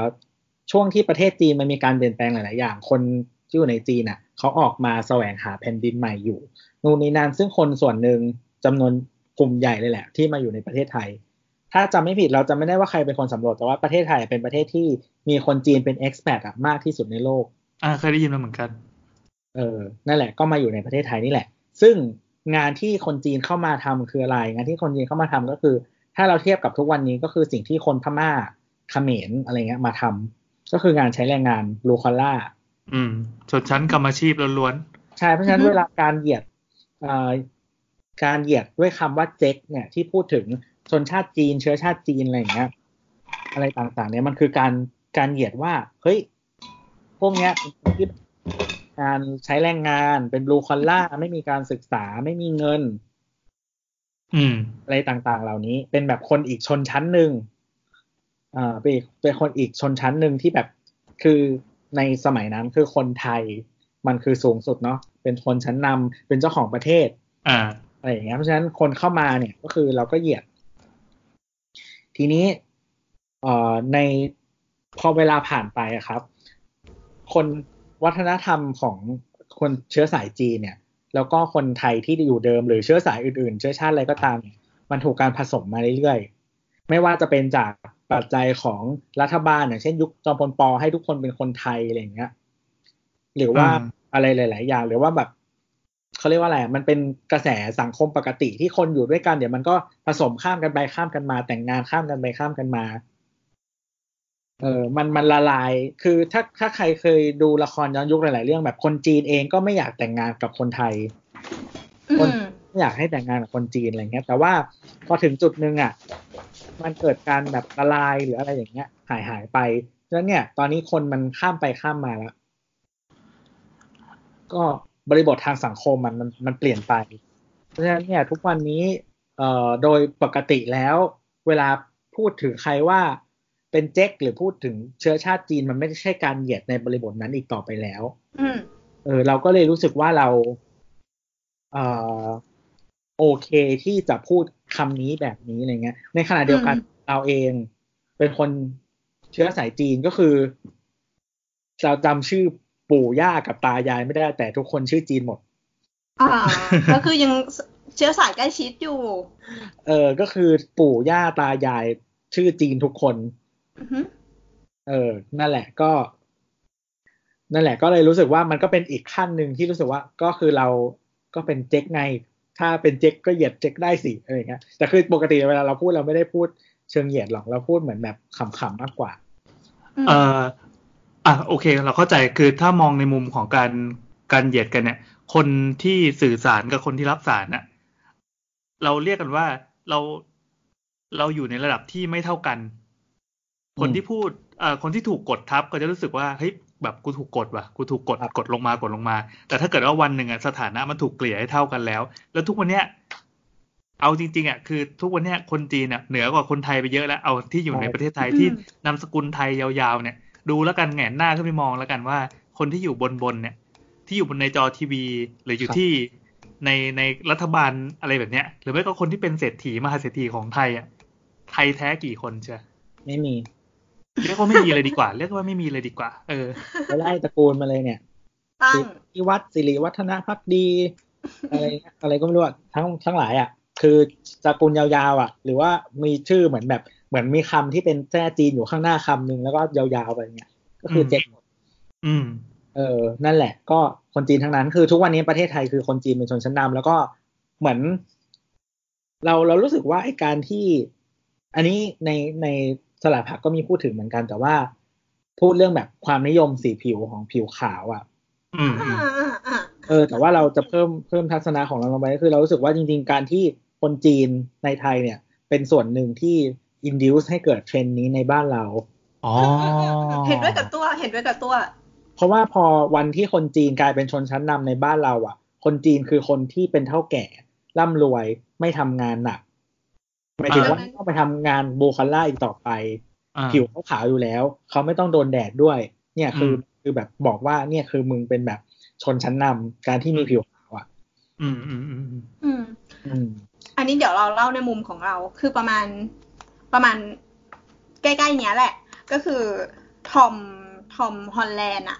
ช่วงที่ประเทศจีนมันมีการเปลี่ยนแปลงหลาย ๆ อย่าง คนที่อยู่ในจีนน่ะเขาออกมาแสวงหาแผ่นดินใหม่อยู่ นู่นนี่นั่นซึ่งคนส่วนหนึ่งจำนวนกลุ่มใหญ่เลยแหละ ที่มาอยู่ในประเทศไทย ถ้าจำไม่ผิดเราจะไม่ได้ว่าใครเป็นคนสำรวจแต่ว่าประเทศไทยเป็นประเทศที่มีคนจีนเป็น expat อะมากที่สุดในโลก อ่าเคยได้ยินมาเหมือนกัน เออ นั่นแหละก็มาอยู่ในประเทศไทยนี่แหละ ซึ่งงานที่คนจีนเข้ามาทำคืออะไร งานที่คนจีนเข้ามาทำก็คือ ถ้าเราเทียบกับทุกวันนี้ก็คือสิ่งที่คนพม่าเขมรอะไรเงี้ยมาทำก็คืองานใช้แรงงานบลูคอล่า อืมชนชั้นกรรมอาชีพล้วนใช่ เพราะฉะนั้นอือฮึเวลาการเหยียดเอ่อการเหยียดด้วยคำว่าเจ๊กเนี่ยที่พูดถึง ชนชาติจีนเชื้อชาติจีนอะไรอย่างเงี้ยอะไรต่างๆ เนี่ยมันคือการการเหยียดว่า เฮ้ย พวกเนี้ยเป็นคนที่การใช้แรงงานเป็นบลูคอลล่าไม่มีการศึกษาไม่มีเงินๆอืม อะไรต่างๆ เหล่านี้ เป็นแบบคนอีกชนชั้นหนึ่งอ่าเป็นอีกเป็นคนอีกชนชั้นหนึ่งที่แบบคือในสมัยนั้นคือคนไทย มันคือสูงสุดเนาะเป็นคนชั้นนำเป็นเจ้าของประเทศ อ่าอะไรอย่างเงี้ยเพราะฉะนั้นคนเข้ามาเนี่ย ก็คือเราก็เหยียด ทีนี้เอ่อในพอเวลาผ่านไปอะครับ คนวัฒนธรรมของคนเชื้อสายจีนเนี่ย แล้วก็คนไทยที่อยู่เดิมหรือเชื้อสายอื่นๆ เชื้อชาติอะไรก็ตามเนี่ยมันถูกการผสมมาเรื่อยๆ ไม่ว่าจะเป็นจากปัจจัยของรัฐบาลอย่างเช่นยุคจอมพลปอให้ทุกคนเป็นคนไทยอะไรอย่างเงี้ย หรือว่าอืมอะไรหลาย ๆ อย่าง หรือว่าแบบ เขาเรียกว่าอะไรมันเป็นกระแสสังคมปกติที่คนอยู่ด้วยกันเดี๋ยวมันก็ผสมข้ามกันไปข้ามกันมา แต่งงานข้ามกันไปข้ามกันมา เออมันมันละลาย คือถ้าถ้าใครเคยดูละครย้อนยุคหลาย ๆ เรื่องแบบคนจีนเองก็ไม่อยากแต่งงานกับคนไทยอืคนมไม่อยากให้แต่งงานกับคนจีนอะไรเงี้ย แต่ว่าพอถึงจุดหนึ่งอะ มันเกิดการแบบละลายหรืออะไรอย่างเงี้ย หายหายไปฉะนั้นเนี่ย ตอนนี้คนมันข้ามไปข้ามมาแล้วก็ บริบททางสังคมมันมันมันเปลี่ยนไป เพราะฉะนั้นเนี่ยทุกวันนี้เอ่อโดยปกติแล้ว เวลาพูดถึงใครว่าเป็นเจ๊กหรือพูดถึงเชื้อชาติจีนมันไม่ใช่การเหยียดในบริบทนั้นอีกต่อไปแล้วอืมเออเราก็เลยรู้สึกว่าเราเอ่อโอเคที่จะพูดคำนี้แบบนี้อะไรเงี้ย ในขณะเดียวกันอืมเราเองเป็นคนเชื้อสายจีนก็คือ เราจำชื่อ ปู่ย่ากับตายายไม่ได้แต่ทุกคนชื่อจีนหมด อ่า ก็คือยังเชื้อสายใกล้ชิดอยู่ เออก็คือปู่ย่าตายายชื่อจีนทุกคนอือฮึเออ นั่นแหละก็ นั่นแหละ ก็เลยรู้สึกว่ามันก็เป็นอีกขั้นหนึ่งที่รู้สึกว่า ก็คือเราก็เป็นเจ๊กไง ถ้าเป็นเจ๊กก็เหยียดเจ๊กได้สิอะไรอย่างเงี้ยแต่คือปกติเวลาเราพูดเราไม่ได้พูดเชิงเหยียดหรอกเราพูดเหมือนแบบขำๆมากกว่าอืมเอ่อ อะโอเค เราเข้าใจคือถ้ามองในมุมของการการเหยียดกันเนี่ย คนที่สื่อสารกับคนที่รับสารน่ะ เราเรียกกันว่าเราเราอยู่ในระดับที่ไม่เท่ากัน คนอืมที่พูดเอ่อคนที่ถูกกดทับก็จะรู้สึกว่าเฮ้ยแบบกูถูกกดว่ะกูถูกกดครับกดลงมากดลงมา แต่ถ้าเกิดว่าวันหนึ่งอะสถานะมันถูกเกลี่ยให้เท่ากันแล้ว แล้วทุกวันเนี้ยเอาจริงๆอะคือทุกวันเนี้ยคนจีนอะเหนือกว่าคนไทยไปเยอะแล้วเอาที่อยู่ในประเทศไทยที่นามสกุลไทยยาวๆเนี่ย ดูแล้วกันแหงนหน้าขึ้นไปมองแล้วกันว่า คนที่อยู่บนบนๆเนี่ย ที่อยู่บนในจอทีวี หรืออยู่ครับที่ในในรัฐบาลอะไรแบบเนี้ย หรือไม่ก็คนที่เป็นเศรษฐีมหาเศรษฐีของไทยอะไทยแท้กี่คนเชียไม่มีเรียกว่าไม่มีเลยดีกว่าเรียกว่าไม่มีเลยดีกว่า เออไปไล่ตระกูลมาเลยเนี่ยตั้งที่วัดสิริวัฒนพักดี อะไรเงี้ยอะไรก็ไม่รู้อะทั้งทั้งหลายอะ คือตระกูลยาวๆอะ หรือว่ามีชื่อเหมือนแบบ เหมือนมีคำที่เป็นแท้จีนอยู่ข้างหน้าคำหนึ่งแล้วก็ยาวๆไปเงี้ยก็คือเจ๊กอืม เออ นั่นแหละ ก็คนจีนทั้งนั้น คือทุกวันนี้ประเทศไทยคือคนจีนเป็นชนชั้นนำแล้วก็เหมือน เราเรารู้สึกว่าไอ้การที่ อันนี้ในในสลับผักก็มีพูดถึงเหมือนกัน แต่ว่าพูดเรื่องแบบความนิยมสีผิวของผิวขาวอะ อืมอือ่ามอ่าอ่าเออ แต่ว่าเราจะเพิ่มเพิ่มทัศนะของเราลงไปก็คือ เรารู้สึกว่าจริง ๆ การที่คนจีนในไทยเนี่ย เป็นส่วนหนึ่งที่ induce ให้เกิดเทรนด์นี้ในบ้านเราอ๋อเห็นด้วยกับตัว เห็นด้วยกับตัว เพราะว่าพอวันที่คนจีนกลายเป็นชนชั้นนำในบ้านเรา อะ คนจีนคือคนที่เป็นเท่าแก่ร่ำรวยไม่ทำงานหนักหมายถึงว่าอ่าไม่ต้องไปทำงานโบคัลล่าอีกต่อไปอ่าผิวเขาขาวอยู่แล้ว เขาไม่ต้องโดนแดดด้วย เนี่ยคืออมคือแบบบอกว่าเนี่ยคือมึงเป็นแบบชนชั้นนำการที่มีผิวขาวอะอืมอืมอืมอืมอืมอืมอันนี้เดี๋ยวเราเล่าในมุมของเราคือประมาณ ประมาณใกล้ๆเนี้ยแหละ ก็คือ Tom Tom Holland อะ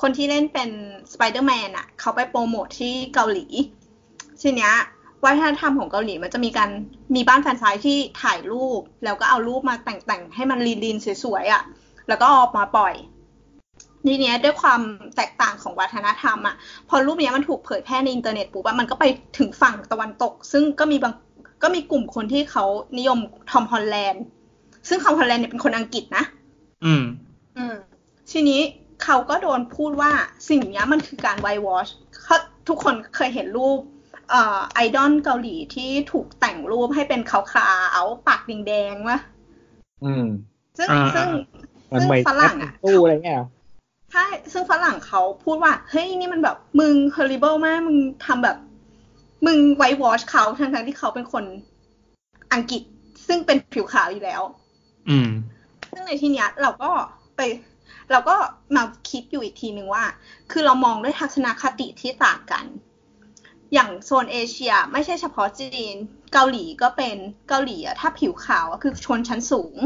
คนที่เล่นเป็นสไปเดอร์แมนอะเขาไปโปรโมทที่เกาหลี ทีเนี้ยวัฒนธรรมของเกาหลีมันจะมีการมีบ้าน fansite ที่ถ่ายรูป แล้วก็เอารูปมาแต่งๆ ให้มัน clean ๆสวยๆอะ่ะ แล้วก็ออกมาปล่อยทีเนี้ยด้วยความแตกต่างของวัฒนธรรมอะ่ะ พอรูปเนี้ยมันถูกเผยแพร่ในอินเทอร์เน็ตปุ๊บมันก็ไปถึงฝั่งตะวันตก ซึ่งก็มีบาง ก็มีกลุ่มคนที่เขานิยม Tom Holland ซึ่งทอมฮอลแลนด์เนี่ยเป็นคนอังกฤษนะ อืม อืม ทีนี้เขาก็โดนพูดว่าสิ่งเนี้ยมันคือการ whitewash เขาทุกคนเคยเห็นรูปเอ่อไอดอลเกาหลีที่ถูกแต่งรูปให้เป็นขาวๆปากแดงๆวะอืม ซึ่งอ่าซึ่งมันซึ่งไม่ฝรั่งอะตู้อะไรเงี้ยเหรอใช่ซึ่งฝรั่งเขาพูดว่า เฮ้ย นี่มันแบบมึง horrible มาก มึงทำแบบ มึงไววอชเขาทั้งทั้งๆที่เขาเป็นคนอังกฤษ ซึ่งเป็นผิวขาวอยู่แล้ว อืม ซึ่งในที่เนี้ยเราก็ไป เราก็มาคิดอยู่อีกทีหนึ่งว่า คือเรามองด้วยทัศนคติที่ต่างกัน อย่างโซนเอเชีย ไม่ใช่เฉพาะจีน เกาหลีก็เป็นเกาหลีอะถ้าผิวขาวอะคือชนชั้นสูง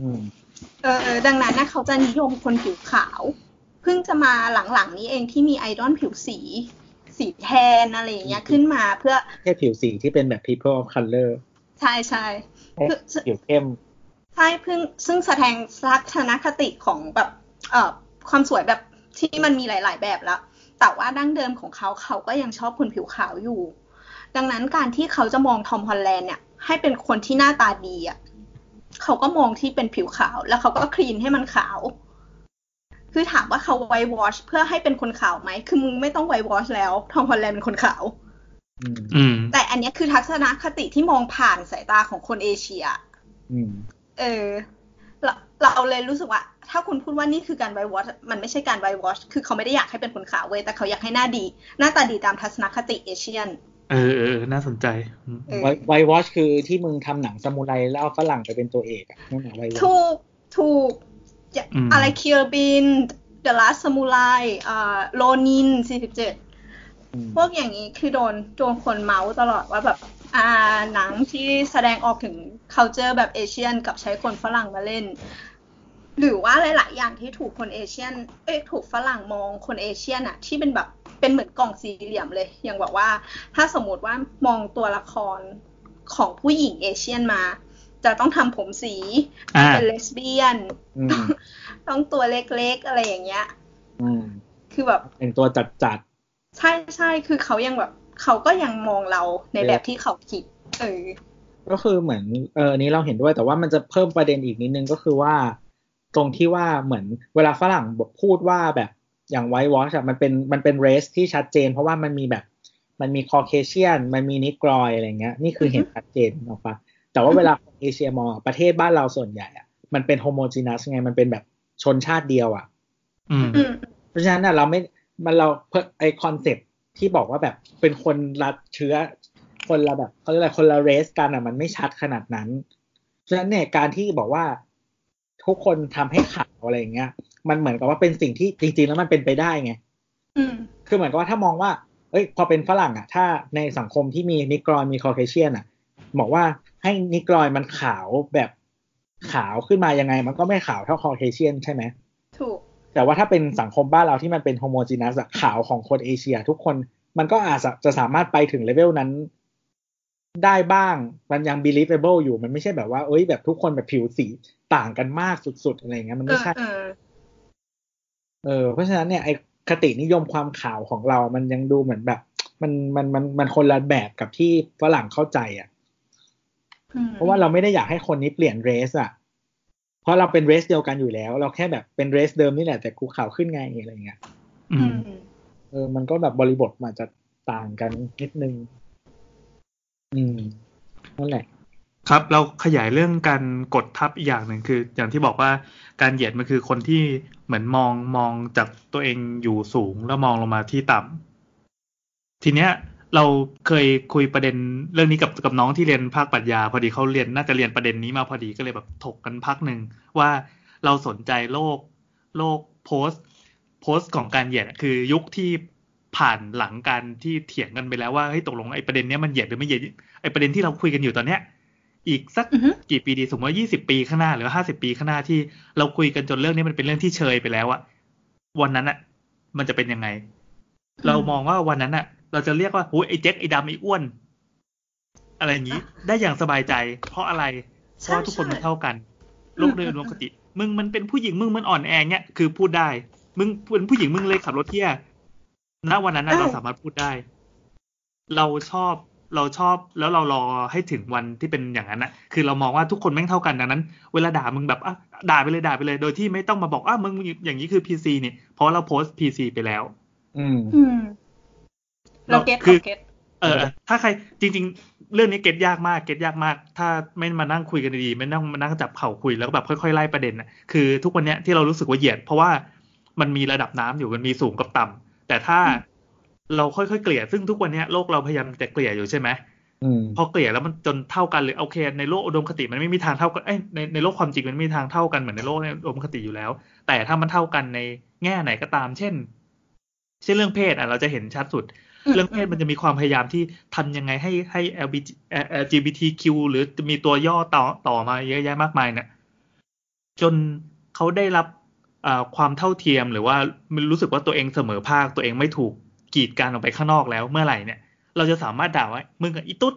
อืมเออดังนั้นนะเขาจะนิยมคนผิวขาว เพิ่งจะมาหลังๆนี้เองที่มีไอดอลผิวสี สีแทนอะไรอย่างเงี้ยขึ้นมาเพื่อแค่ผิวสีที่เป็นแบบ people of color ใช่ใช่แค่คือผิวเข้มใช่เพิ่งซึ่งแสดงทัศนคติของแบบเอ่อความสวยแบบที่มันมีหลาย ๆ แบบแล้ว แต่ว่าดั้งเดิมของเขาเขาก็ยังชอบคนผิวขาวอยู่ ดังนั้นการที่เขาจะมองทอมฮอลแลนด์เนี่ย ให้เป็นคนที่หน้าตาดีอะเขาก็มองที่เป็นผิวขาว แล้วเขาก็ clean ให้มันขาว คือถามว่าเขา whitewash เพื่อให้เป็นคนขาวไหม คือมึงไม่ต้อง whitewash แล้ว ทอมฮอลแลนด์เป็นคนขาวอืมอืมแต่อันเนี้ยคือทัศนคติที่มองผ่านสายตาของคนเอเชียอืมเออเราเราเลยรู้สึกว่า ถ้าคุณพูดว่านี่คือการ whitewash มันไม่ใช่การ whitewash คือเขาไม่ได้อยากให้เป็นคนขาวเว้ยแต่เขาอยากให้หน้าดี หน้าตาดีตามทัศนคติ Asianเออเออเออน่าสนใจอืมเออ whitewash คือที่มึงทำหนังซามูไรแล้วเอาฝรั่งไปเป็นตัวเอกอะนั่นแหละ whitewash ถูก ถูก อย่าอะไรเคียร์บิน The Last Samurai อ่าโรนิน47พวกอย่างนี้คือโดนโดนคนเมาส์ตลอดว่าแบบอ่าหนังที่แสดงออกถึง culture แบบ Asian กับใช้คนฝรั่งมาเล่น หรือว่าหลาย ๆ อย่างที่ถูกคน Asian เอ้ยถูกฝรั่งมองคนเอเชียนอะที่เป็นแบบเป็นเหมือนกล่องสี่เหลี่ยมเลย อย่างบอกว่า ถ้าสมมติว่ามองตัวละครของผู้หญิงเอเชียนมา จะต้องทำผมสีอ่าเป็นเลสเบี้ยนอืมต้องตัวเล็กๆ อะไรอย่างเงี้ยอืมคือแบบเป็นตัวจัดจัดใช่ใช่คือเขายังแบบเขาก็ยังมองเราในแบบที่เขาคิด เออๆก็คือเหมือนเอออนนี้เราเห็นด้วยแต่ว่ามันจะเพิ่มประเด็นอีกนิดนึงก็คือว่า ตรงที่ว่าเหมือนเวลาฝรั่งบอกพูดว่าแบบอย่าง whitewash อะมันเป็นมันเป็น race ที่ชัดเจน เพราะว่ามันมีแบบมันมี Caucasian มันมี Negroid อะไรเงี้ย นี่คือเห็นชัดเจนออกปะ แต่ว่าเวลาคนเอเชียมองอะประเทศบ้านเราส่วนใหญ่อะมันเป็น homogeneous ไงมันเป็นแบบชนชาติเดียวอะอืมอืมเพราะฉะนั้นน่ะเราไม่มันเราเพิ่ไอ concept ที่บอกว่าแบบเป็นคนละเชื้อ คนละแบบเขาเรียกอะไรคนละ race กันอะมันไม่ชัดขนาดนั้น เพราะฉะนั้นเนี่ยการที่บอกว่าทุกคนทำให้ขาวอะไรอย่างเงี้ย มันเหมือนกับว่าเป็นสิ่งที่จริงๆแล้วมันเป็นไปได้ไงอืมคือเหมือนกับว่าถ้ามองว่า เอ้ย พอเป็นฝรั่งอะถ้าในสังคมที่มี Negroid มี Caucasian อะ บอกว่าให้ Negroid มันขาวแบบขาวขึ้นมายังไง มันก็ไม่ขาวเท่า Caucasian ใช่ไหมถูก แต่ว่าถ้าเป็นสังคมบ้านเราที่มันเป็น homogeneous อะขาวของคนเอเชีย ทุกคนมันก็อาจจะจะสามารถไปถึงเลเวลนั้นได้บ้าง มันยัง believable อยู่ มันไม่ใช่แบบว่า เอ้ย แบบทุกคนแบบผิวสีต่างกันมากสุด ๆ อะไรเงี้ย มันเอไม่อใช่เออเออ เพราะฉะนั้นเนี่ย ไอคตินิยมความขาวของเรา มันยังดูเหมือนแบบ มัน มัน มัน มันคนละแบบกับที่ฝรั่งเข้าใจอะอืม เพราะว่าเราไม่ได้อยากให้คนนี้เปลี่ยนเรสอะเพราะเราเป็นเรสเดียวกันอยู่แล้ว เราแค่แบบเป็นเรสเดิมนี่แหละแต่กูขาวขึ้นไงอะไรเงี้ยอือืมมเออ มันก็แบบบริบทมันจะต่างกันนิดนึง อืมนั่นแหละ ครับ เราขยายเรื่องการกดทับอีกอย่างหนึ่งคือ อย่างที่บอกว่าการเหยียดมันคือคนที่เหมือนมองมองจากตัวเองอยู่สูงแล้วมองลงมาที่ต่ำทีเนี้ย เราเคยคุยประเด็นเรื่องนี้กับกับน้องที่เรียนภาคปรัชญา พอดีเขาเรียนน่าจะเรียนประเด็นนี้มาพอดีก็เลยแบบถกกันพักหนึ่งว่าเราสนใจโลกโลกโพสโพสของการเหยียดคือยุคที่ผ่านหลังการที่เถียงกันไปแล้วว่าเฮ้ยตกลงไอ้ประเด็นเนี้ยมันเหยียดหรือไม่เหยียดไอ้ประเด็นที่เราคุยกันอยู่ตอนเนี้ยอีกสักกี่ปีดีสมมติว่ายี่สิบปีข้างหน้าหรือห้าสิบปีข้างหน้าที่เราคุยกันจนเรื่องนี้มันเป็นเรื่องที่เชยไปแล้วอะวันนั้นอะมันจะเป็นยังไง เรามองว่าวันนั้นอะเราจะเรียกว่าหูยไอ้เจ๊กไอ้ดำไอ้อ้วน อะไรอย่างนี้ ได้อย่างสบายใจ เพราะอะไร เพใช่ราะว่าทุกคนใช่มันเท่ากัน โลกโดยอืมรวมคติ มึงมันเป็นผู้หญิงมึงมันอ่อนแอเนี้ยคือพูดได้ มึงเป็นผู้หญิงมึงเลยขับรถเที่ยณวันนั้นนะเราสามารถพูดได้ เราชอบเราชอบแล้วเรารอให้ถึงวันที่เป็นอย่างนั้นนะคือเรามองว่าทุกคนแม่งเท่ากันดังนั้น เวลาด่ามึงแบบอะด่าไปเลยด่าไปเลย โดยที่ไม่ต้องมาบอกอะมึงอย่างนี้คือ PC นี่เพราะเราโพสต์ PC ไปแล้ว อืมอืม เราเก็ตคือเราเก็ตเออ ถ้าใครจริง ๆ เรื่องนี้เก็ตยากมากเก็ตยากมาก ถ้าไม่มานั่งคุยกันดีๆไม่นั่งมานั่งจับเข่าคุยแล้วก็แบบค่อยๆไล่ประเด็นน่ะคือทุกวันเนี้ยที่เรารู้สึกว่าเหยียด เพราะว่ามันมีระดับน้ำอยู่มันมีสูงกับต่ำแต่ถ้าเราค่อยๆเกลี่ยซึ่งทุกวันเนี้ยโลกเราพยายามจะเกลี่ยอยู่ใช่ไหมอืมพอเกลี่ยแล้วมันจนเท่ากันเลยโอเค ในโลกอุดมคติมันไม่มีทางเท่ากันเอ้ยในในโลกความจริงมันไม่มีทางเท่ากันเหมือนในโลกในอุดมคติอยู่แล้ว แต่ถ้ามันเท่ากันในแง่ไหนก็ตาม เช่น เช่นเรื่องเพศอะเราจะเห็นชัดสุด เรื่องเพศมันจะมีความพยายามที่ทำยังไงให้ให้ LGBT เอ่อ LGBTQ หรือจะมีตัวย่อต่อต่อมาเยอะแยะมากมายเนี่ยจนเขาได้รับอ่าความเท่าเทียมหรือว่ามันรู้สึกว่าตัวเองเสมอภาคตัวเองไม่ถูกกีดกันออกไปข้างนอกแล้วเมื่อไหร่เนี่ย เราจะสามารถด่าว่ามึงกับอีตุ๊ด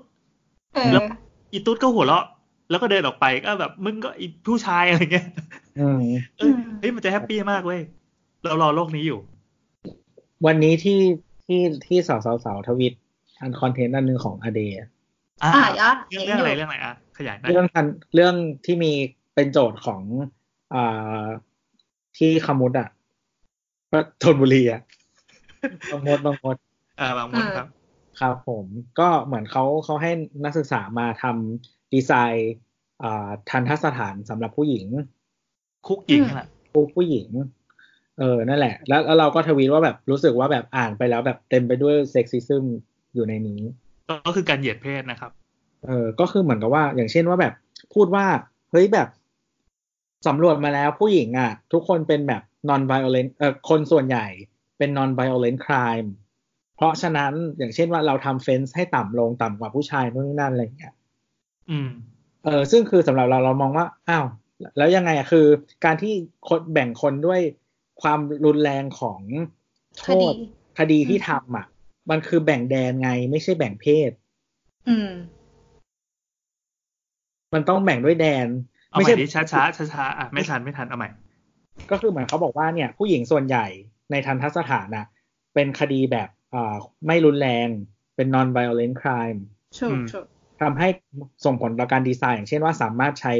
เออแล้วอีตุ๊ดก็หัวเราะ แล้วก็เดินออกไปก็แบบมึงก็อีผู้ชายอะไรเงี้ยอืมเออเฮ้ยมันจะแฮปปี้มากเว้ยเรารอโลกนี้อยู่ วันนี้ที่ ที่ที่สาวสาวสาวทวิตอันคอนเทนต์อันหนึ่งของอเดย์อะอะยอดเรื่องเรื่องอะไรเรื่องอะไรอะขยายหน่อยเรื่องทันเรื่องที่มีเป็นโจทย์ของอ่าที่ขมุดอะก็ธนบุรีอะบางมดบางมดเออบางมดครับ ครับผมก็เหมือนเขาเขาให้นักศึกษามาทำดีไซน์อ่าทันทสถานสำหรับผู้หญิง คุกหญิงนั่นแหละผู้ผู้หญิง เออ นั่นแหละ แล้วแล้วเราก็ทวีตว่าแบบรู้สึกว่าแบบอ่านไปแล้วแบบเต็มไปด้วยเซ็กซิซึมอยู่ในนี้ ก็คือการเหยียดเพศนะครับ เออ ก็คือเหมือนกับว่า อย่างเช่นว่าแบบพูดว่า เฮ้ยแบบสำรวจมาแล้วผู้หญิงอะ ทุกคนเป็นแบบ non violent เออคนส่วนใหญ่เป็น non violent crime เพราะฉะนั้นอย่างเช่นว่าเราทำเฟนส์ให้ต่ำลงต่ำกว่าผู้ชายนู่นนี่นั่นอะไรอย่างเงี้ย อืม เออซึ่งคือสำหรับเราเรามองว่า อ้าว แล้วยังไงอะคือ การที่คนแบ่งคนด้วย ความรุนแรงของโทคดีษคดีที่ทำอะ มันคือแบ่งแดนไงไม่ใช่แบ่งเพศ อืม มันต้องแบ่งด้วยแดนเอาไม่ใหใช่ม่ดิช้าช้าช้าช้าๆอะไม่ทันไม่ทันเอาใหม่ ก็คือเหมือนเขาบอกว่าเนี่ย ผู้หญิงส่วนใหญ่ในทันทสถานนะเป็นคดีแบบอ่าไม่รุนแรงเป็น non violent crime ถูอืกมถูกทำให้ส่งผลต่อการดีไซน์ อย่างเช่นว่าสามารถใช้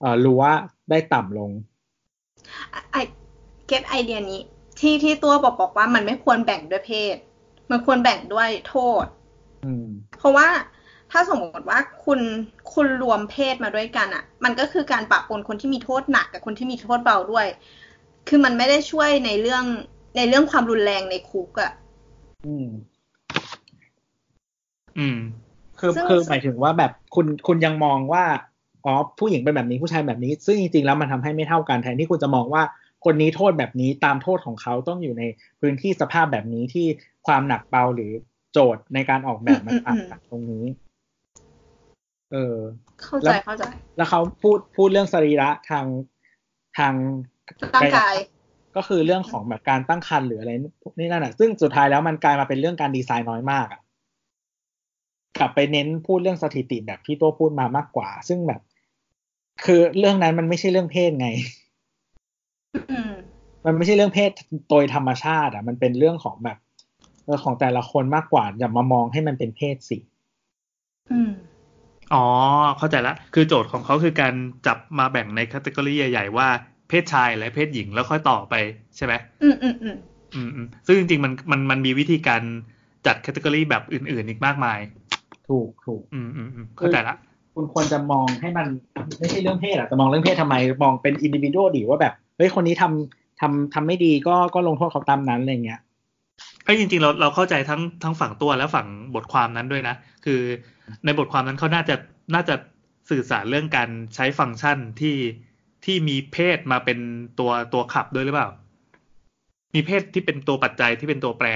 เอ่อรั้วได้ต่ำลงไอ เก็ตไอเดียนี้ ที่ที่ตัวบอกบอกว่ามันไม่ควรแบ่งด้วยเพศ มันควรแบ่งด้วยโทษอืมเพราะว่าถ้าสมมติว่าคุณคุณรวมเพศมาด้วยกันอะ่ะ มันก็คือการปะปนคนที่มีโทษหนักกับคนที่มีโทษเบาด้วย คือมันไม่ได้ช่วยในเรื่องในเรื่องความรุนแรงในคุกอะ่ะอืม อืม คือซึ่งคือหมายถึงว่าแบบคุณคุณยังมองว่าอ๋อผู้หญิงเป็นแบบนี้ผู้ชายแบบนี้ ซึ่งจริงๆแล้วมันทำให้ไม่เท่ากันแทนที่คุณจะมองว่า คนนี้โทษแบบนี้ตามโทษของเขาต้องอยู่ในพื้นที่สภาพแบบนี้ที่ความหนักเบาหรือโจทย์ในการออกแบบมันต่างกันตรงนี้ เออ เข้าแล้ใจวเข้าใจ แล้วเขาพูดพูดเรื่องสรีระทางทางร่างกาย ก็คือเรื่องของแบบการตั้งครรภ์หรืออะไรนี่นั่นอะ ซึ่งสุดท้ายแล้วมันกลายมาเป็นเรื่องการดีไซน์น้อยมากอะกลับไปเน้นพูดเรื่องสถิติแบบที่ตัวพูดมามากกว่า ซึ่งแบบ คือเรื่องนั้นมันไม่ใช่เรื่องเพศไงอื มมันไม่ใช่เรื่องเพศโดยธรรมชาติ อะ มันเป็นเรื่องของแบบเออของแต่ละคนมากกว่าอย่ามามองให้มันเป็นเพศสิอืมอ๋อ เข้าใจละ คือโจทย์ของเขาคือการจับมาแบ่งใน category ใหญ่ ๆ ว่าเพศชายและเพศหญิงแล้วค่อยต่อไปใช่ไหมอืมอืมอืมอืมอืมซึ่งจริงๆมันมันมันมีวิธีการจัด category แบบอื่น ๆ อีกมากมาย ถูกถูกอืมอืมอืมเข้าใจละ คุณควรจะมองให้มันไม่ใช่เรื่องเพศอะจะมองเรื่องเพศทำไม มองเป็นอินดิวิ u a l ดีว่าแบบ เฮ้ยคนนี้ทำทำทำไม่ดีก็ก็ลงโทษเขาตามนั้นอะไรเงี้ยเอ้ยจริงๆเราเราเข้าใจทั้งทั้งฝั่งตัวและฝั่งบทความนั้นด้วยนะ คือในบทความนั้นเขาน่าจะน่าจะสื่อสารเรื่องการใช้ฟังก์ชันที่ที่มีเพศมาเป็นตัวตัวขับด้วยหรือเปล่า มีเพศที่เป็นตัวปัจจัยที่เป็นตัวแปร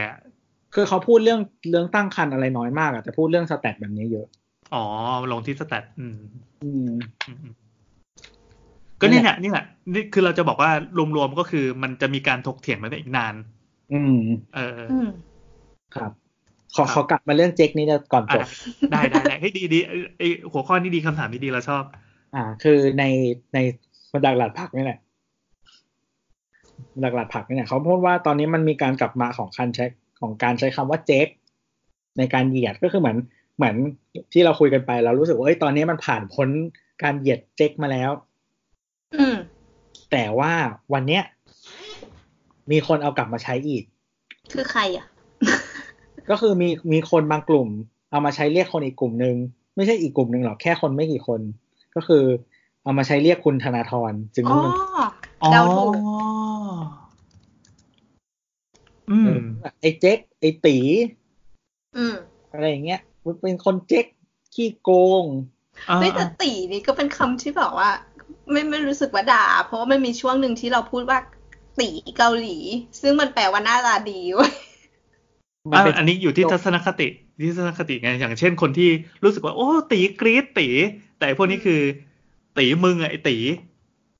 คือเขาพูดเรื่องเรื่องตั้งครรภ์อะไรน้อยมากอะแต่พูดเรื่องสแตทแบบนี้เยอะ อ๋อ ลงที่สแตทอืม อืม อืมอืมก็นี่แหละนี่แหละนี่คือเราจะบอกว่ารวมๆก็คือมันจะมีการถกเถียงกันไปอีกนาน อืม เอออืมครับ ขอขอกลับมาเรื่องเจ๊กนี้ก่อนจอะบได้ได้ได้เฮ้ยดีดีไอ้ไอหัวข้อนี้ดีคำถามนี้ดีเราชอบ อ่า คือในในบรรดาหลัดผักนี่แหละบรรดาหลัดผักนี่แหละเขาพูดว่าตอนนี้มันมีการกลับมาของการใช้ของการใช้คำว่าเจ๊กในการเหยียดก็คือเหมือนเหมือนที่เราคุยกันไปเรารู้สึกว่าเอ้ยตอนนี้มันผ่านพ้นการเหยียดเจ๊กมาแล้วอืม แต่ว่าวันเนี้ย มีคนเอากลับมาใช้อีก คือใครอะ ก็คือมีมีคนบางกลุ่ม เอามาใช้เรียกคนอีกกลุ่มหนึ่งไม่ใช่อีกกลุ่มหนึ่งหรอกแค่คนไม่กี่คน ก็คือ เอามาใช้เรียกคุณธนาธรจึงอ๋อรุ่งเรืองเดาถูกอืมเออไอ้เจ๊กไอ้ตีอืมอะไรอย่างเงี้ยมันเป็นคนเจ๊กขี้โกงอ่าเฮ้ยแต่ตีนี่ก็เป็นคำที่แบบว่า ไม่ไม่รู้สึกว่าด่า เพราะว่ามันมีช่วงหนึ่งที่เราพูดว่าตีเกาหลี ซึ่งมันแปลว่าหน้าตาดีเว้ยมันเป็นอะอันนี้อยู่ที่ทัศนคติที่ทัศนคติไงอย่างเช่นคนที่รู้สึกว่า โอ้ตีกรี๊ดตี แต่ไอ้พวกนี้คือ ตีมึงอะไอตี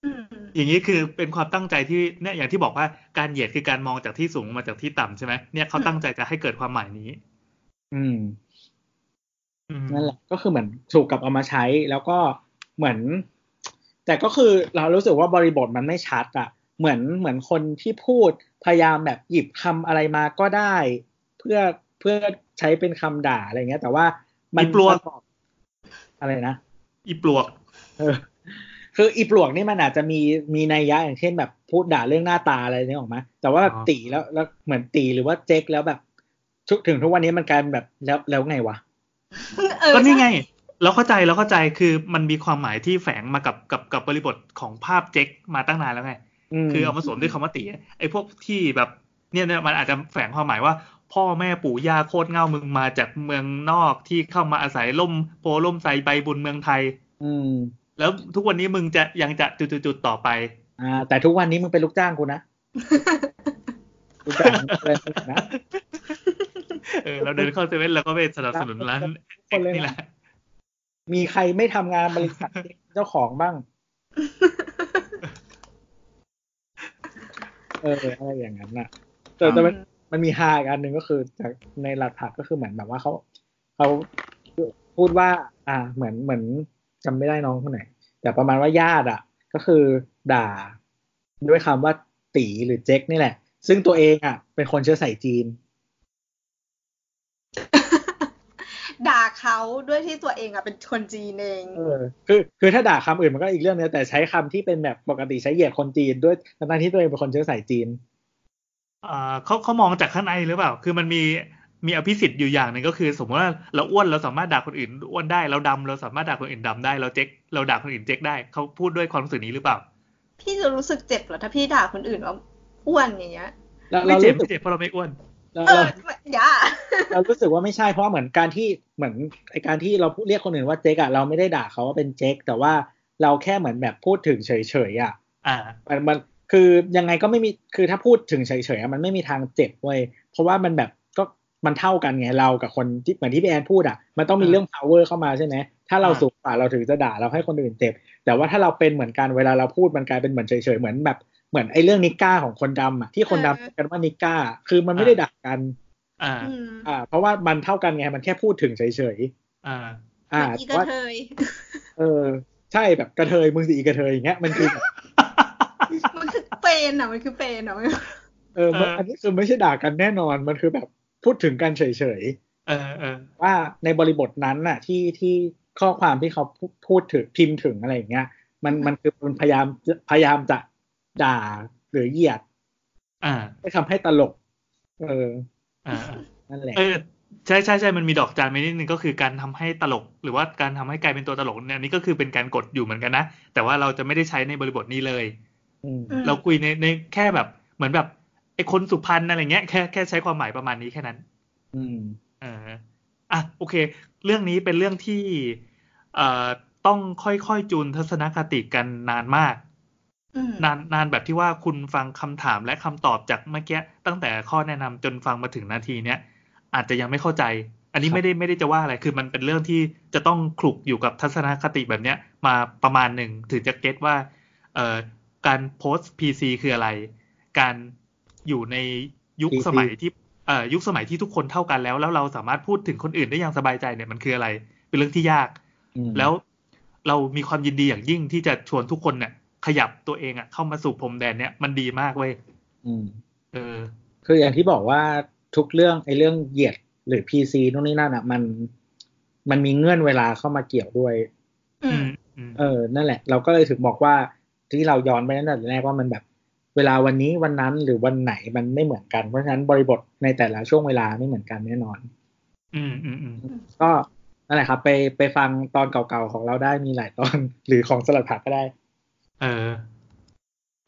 อืมอย่างนี้คือเป็นความตั้งใจที่เนี่ยอย่างที่บอกว่าการเหยียดคือการมองจากที่สูงมาจากที่ต่ำใช่ไหมเนี่ยเขาตั้งใจจะให้เกิดความหมายนี้ อืมอืมนั่นแหละก็คือเหมือนถูกกลับเอามาใช้แล้วก็เหมือน แต่ก็คือเรารู้สึกว่าบริบทมันไม่ชัดอะเหมือนเหมือนคนที่พูดพยายามแบบหยิบคำอะไรมาก็ได้ เพื่อเพื่อใช้เป็นคำด่าอะไรเงี้ย แต่ว่ามัอีปลวกประกอบอะไรนะอีปลวกเออคืออีปลวกนี่มันอาจจะมีมีนัยยะอย่างเช่นแบบพูดด่าเรื่องหน้าตาอะไรนี่ออกมาแต่ว่าแบบอ๋อตีแล้วแล้วเหมือนตีหรือว่าเจ๊กแล้วแบบทุกถึงทุกวันนี้มันกลายเป็นแบบแล้วแล้วไงวะเออก็นี่ไงใช่ เราเข้าใจเราเข้าใจคือมันมีความหมายที่แฝงมากับกับกับบริบทของภาพเจ๊กมาตั้งนานแล้วไงมคือเอามาสวมด้วยคำว่าตีไอ้พวกที่แบบเนี่ยเนี่ยมันอาจจะแฝงความหมายว่า พ่อแม่ปู่ย่าโคตรเง่ามึงมาจากเมืองนอกที่เข้ามาอาศัยล่มโพล่มไทรใบบุญเมืองไทย อืม แล้วทุกวันนี้มึงจะยังจะจุดๆๆต่อไป อ่า แต่ทุกวันนี้มึงเป็นลูกจ้างกูนะลูกจ้างมึงเป็นนะเออเราเดินเข้าเซเว่นแล้วก็ไปสนับสนุนร้านคนเลยนะนี่แหละ มีใครไม่ทำงานบริษัทเจ้าของบ้าง เอออะไรอย่างนั้นน่ะ แต่แต่มันมันมีฮาอีกอันหนึ่งก็คือจากในหลักผักก็คือเหมือนแบบว่าเขาเขาพูดว่า อ่า เหมือนเหมือนจำไม่ได้น้องคนไหน แต่ประมาณว่าญาติอะ ก็คือด่า ด้วยคำว่าตีหรือเจ๊กนี่แหละ ซึ่งตัวเองอะ เป็นคนเชื้อสายจีน ด่า เขาด้วยที่ตัวเองอะเป็นคนจีนเองเออคือคือถ้าด่าคำอื่นมันก็อีกเรื่องนึงแต่ใช้คำที่เป็นแบบปกติใช้เหยียดคนจีนด้วยทั้งๆที่ตัวเองเป็นคนเชื้อสายจีนอ่าเขาเขามองจากข้างในหรือเปล่า คือมันมีมีอภิสิทธิ์อยู่อย่างหนึ่งก็คือ สมมติว่าเราอ้วนเราสามารถด่าคนอื่นอ้วนได้เราดำเราสามารถด่าคนอื่นดำได้เราเจ๊กเราด่าคนอื่นเจ๊กได้เขาพูดด้วยความรู้สึกนี้หรือเปล่า พี่จะรู้สึกเจ็บเหรอถ้าพี่ด่าคนอื่นว่าอ้วนอย่างเงี้ยแล้วไม่เราเจ็บรู้สึไม่กเจ็บเพราะเราไม่อ้วน เราเอเราออย่าเรารู้สึกว่าไม่ใช่เพราะเหมือนการที่เหมือนไอการที่เราเรียกคนอื่นว่าเจ๊กอะเราไม่ได้ด่าเขาว่าเป็นเจ๊กแต่ว่าเราแค่เหมือนแบบพูดถึงเฉยๆอะอ่ามันมันคือยังไงก็ไม่มีคือถ้าพูดถึงเฉยๆอะมันไม่มีทางเจ็บเว้ยเพราะว่ามันแบบก็มันเท่ากันไงเรากับคนที่เหมือนที่พี่แอนพูดอะมันต้องมีอ่าเรื่อง power เข้ามาใช่ไหมถ้าเราอ่าสูงกว่าเราถึงจะด่าเราให้คนอื่นเจ็บ แต่ว่าถ้าเราเป็นเหมือนกันเวลาเราพูดมันกลายเป็นเหมือนเฉยๆเหมือนแบบ เหมือนไอ้เรื่องนิก้าของคนดำอะที่คนดำเรียกกันว่านิก้า คือมันไม่ได้ด่ากัน อ่าอืมอ่า เพราะว่ามันเท่ากันไงมันแค่พูดถึงเฉยอ่าๆอ่าอีกแต่ระว่าเทยเออ ใช่แบบกระเทยมึงสิอีกระเทยอย่างเงี้ยมันคือแบบมันคือเป็นอะมันคือเป็นอะเออมันเอออัอันนี้คือไม่ใช่ด่ากันแน่นอนมันคือแบบพูดถึงกันเฉยเออเออๆว่าในบริบทนั้นน่ะ ที่ที่ข้อความที่เขาพูพูดถึงพิมพ์ถึงอะไรอย่างเงี้ย มันมันคือมันพยายามพยายามจะ ด่าหรือเหยียด อ่าให้ทำให้ตลก เออ อ่านั่นแหละเออใช่ใช่ใช่มันมีดอกจานไปนิดนึงก็คือการทำให้ตลก หรือว่าการทำให้กลายเป็นตัวตลกเนี่ยอันนี่ก็คือเป็นการกดอยู่เหมือนกันนะแต่ว่าเราจะไม่ได้ใช้ในบริบทนี้เลยอืมอืมเราคุยในในแค่แบบเหมือนแบบไอ้คนสุพรรณอะไรเงี้ยแค่แค่ใช้ความหมายประมาณนี้แค่นั้น อืมเอออะโอเค เรื่องนี้เป็นเรื่องที่เอ่อต้องค่อยๆจูนทัศนคติกันนานมากอืม นานนานแบบที่ว่าคุณฟังคำถามและคำตอบจากเมื่อกี้ตั้งแต่ข้อแนะนำจนฟังมาถึงนาทีเนี้ยอาจจะยังไม่เข้าใจ อันนี้ครับไม่ได้ไม่ได้จะว่าอะไรคือมันเป็นเรื่องที่จะต้องคลุกอยู่กับทัศนคติแบบเนี้ย มาประมาณหนึ่งถึงจะเก็ตว่าเอ่อการโพสต์ PC คืออะไร การอยู่ในยุค PC สมัยที่เอ่อยุคสมัยที่ทุกคนเท่ากันแล้ว แล้วเราสามารถพูดถึงคนอื่นได้อย่างสบายใจเนี่ยมันคืออะไร เป็นเรื่องที่ยากอืมแล้วเรามีความยินดีอย่างยิ่งที่จะชวนทุกคนเนี่ย ขยับตัวเองอะเข้ามาสู่พรมแดนเนี่ยมันดีมากเว้ยอืมเออ คืออย่างที่บอกว่าทุกเรื่องไอ้เรื่องเหยียดหรือพีซีนู่นนี่นั่นอะมัน มันมีเงื่อนเวลาเข้ามาเกี่ยวด้วยอือืมมอืมเออ นั่นแหละ เราก็เลยถึงบอกว่าที่เราย้อนไปตั้งแต่แรกว่ามันแบบ เวลาวันนี้วันนั้นหรือวันไหนมันไม่เหมือนกัน เพราะฉะนั้นบริบทในแต่ละช่วงเวลาไม่เหมือนกันแน่นอน อืมอืมอืมก็นั่นแหละครับ ไปไปฟังตอนเก่าๆของเราได้มีหลายตอน หรือของสลัดผักก็ได้ เออ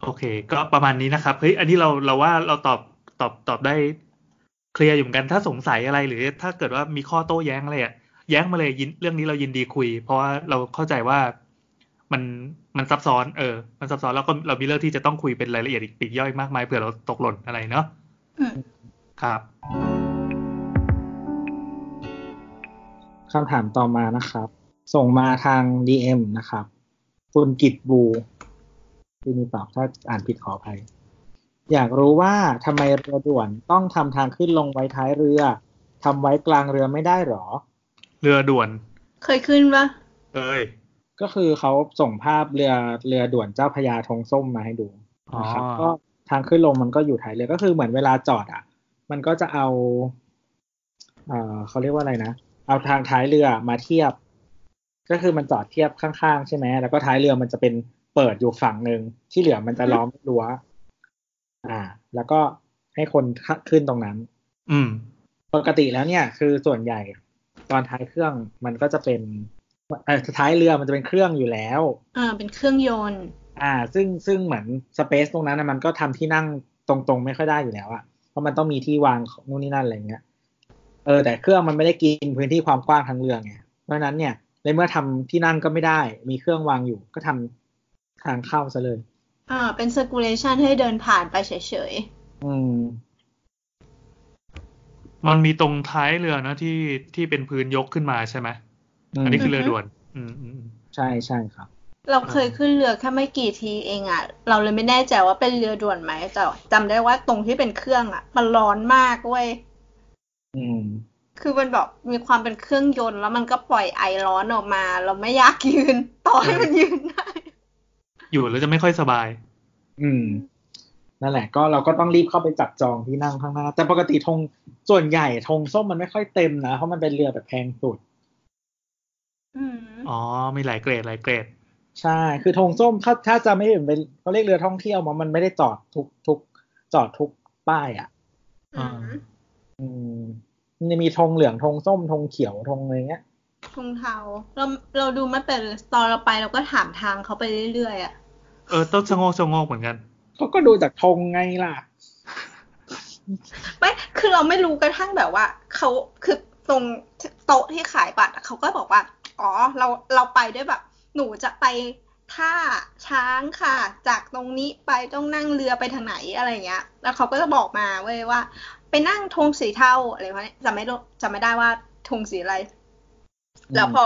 โอเค ก็ประมาณนี้นะครับ เฮ้ย อันนี้เราเราว่าเราตอบตอบตอบได้เคลียร์อยู่เหมือนกันถ้าสงสัยอะไรหรือ ถ้าเกิดว่ามีข้อโต้แย้งอะไรอะแย้งมาเลยยินเรื่องนี้เรายินดีคุย เพราะว่าเราเข้าใจว่ามันมันซับซ้อน เออ มันซับซ้อนแล้วก็เรามีเรื่องที่จะต้องคุยเป็นรายละเอียดอีกปลีกย่อยมากมายเผื่อเราตกหล่นอะไรเนาะอืมครับคำถามต่อมานะครับ ส่งมาทาง DM นะครับ คุณกิตบู ที่มีตอบถ้าอ่านผิดขออภัย อยากรู้ว่าทำไมเรือด่วนต้องทำทางขึ้นลงไว้ท้ายเรือทำไว้กลางเรือไม่ได้หรอ เรือด่วน เคยขึ้นปะเอ้ยก็คือเขาส่งภาพเรือเรือด่วนเจ้าพระยาธงส้มมาให้ดูนะครับอ๋อก็ทางขึ้นลงมันก็อยู่ท้ายเรือก็คือเหมือนเวลาจอดอะ มันก็จะเอาเอ่อเขาเรียกว่าอะไรนะเอาทางท้ายเรือมาเทียบ ก็คือมันจอดเทียบข้างๆ ใช่ไหมแล้วก็ท้ายเรือมันจะเป็น เปิดอยู่ฝั่งหนึ่งที่เหลือมันจะล้อมรั้วอ่า แล้วก็ให้คนขึ้นตรงนั้น อืม ปกติแล้วเนี่ย คือส่วนใหญ่ตอนท้ายเครื่องมันก็จะเป็นเอ่อท้ายเรือมันจะเป็นเครื่องอยู่แล้ว อ่า เป็นเครื่องยนต์ อ่า ซึ่งซึ่งเหมือนสเปซตรงนั้นนะมันก็ทำที่นั่งตรงๆ ไม่ค่อยได้อยู่แล้วอะเพราะมันต้องมีที่วางของนู่นนี่นั่นอะไรเงี้ย เออ แต่เครื่องมันไม่ได้กินพื้นที่ความกว้างทั้งเรือไงเพราะฉะนั้นเนี่ยในเมื่อทำที่นั่งก็ไม่ได้ มีเครื่องวางอยู่ ก็ทำ ทางเข้าซะเลย อ่า เป็น circulation ให้เดินผ่านไปเฉยอืม มันมีตรงท้ายเรือนะที่ที่เป็นพื้นยกขึ้นมาใช่ไหมอืมอันนี้คือเรือด่วน อืมอืมอืมใช่ใช่ครับๆเราเคยขึ้นเรือแค่ไม่กี่ทีเองอะ เราเลยไม่แน่ใจว่าเป็นเรือด่วนไหมแต่จำได้ว่าตรงที่เป็นเครื่องอะ มันร้อนมากเว้ย อืมคือมันแบบมีความเป็นเครื่องยนต์แล้วมันก็ปล่อยไอร้อนออกมา เราไม่อยากยืน ต่อให้มันยืนได้ อยู่แล้วจะไม่ค่อยสบาย อืม นั่นแหละ ก็เราก็ต้องรีบเข้าไปจับจองที่นั่งข้างหน้า แต่ปกติธงส่วนใหญ่ธงส้มมันไม่ค่อยเต็มนะ เพราะมันเป็นเรือแบบแพงสุดอืมอ๋อ มีหลายเกรดหลายเกรด ใช่ คือธงส้มถ้าถ้าจะไม่เห็นเป็นเขาเรียกเรือท่องเที่ยวมันมันไม่ได้จอดทุกทุกจอดทุกป้ายอะอืมอืมมันจะมีธงเหลืองธงส้มธงเขียวธงอะไรเงี้ยทงเทาเราเราดูมาแต่ตอนเราไปเราก็ถามทางเขาไปเรื่อยๆอะ เออต้องชะโงกชะโงกเหมือนกันเขาก็ดูจากธงไงล่ะไม่คือเราไม่รู้กระทั่งแบบว่าเขาคือตรงโต๊ะที่ขายบัตรอะเขาก็บอกว่า อ๋อ เราเราไปด้วยแบบ หนูจะไปท่าช้างค่ะ จากตรงนี้ไปต้องนั่งเรือไปทางไหนอะไรเงี้ย แล้วเขาก็จะบอกมาเว้ยว่า ไปนั่งธงสีเทาอะไรพวกนี้จำไม่รู้จำไม่ได้ว่าธงสีอะไร แล้วพอ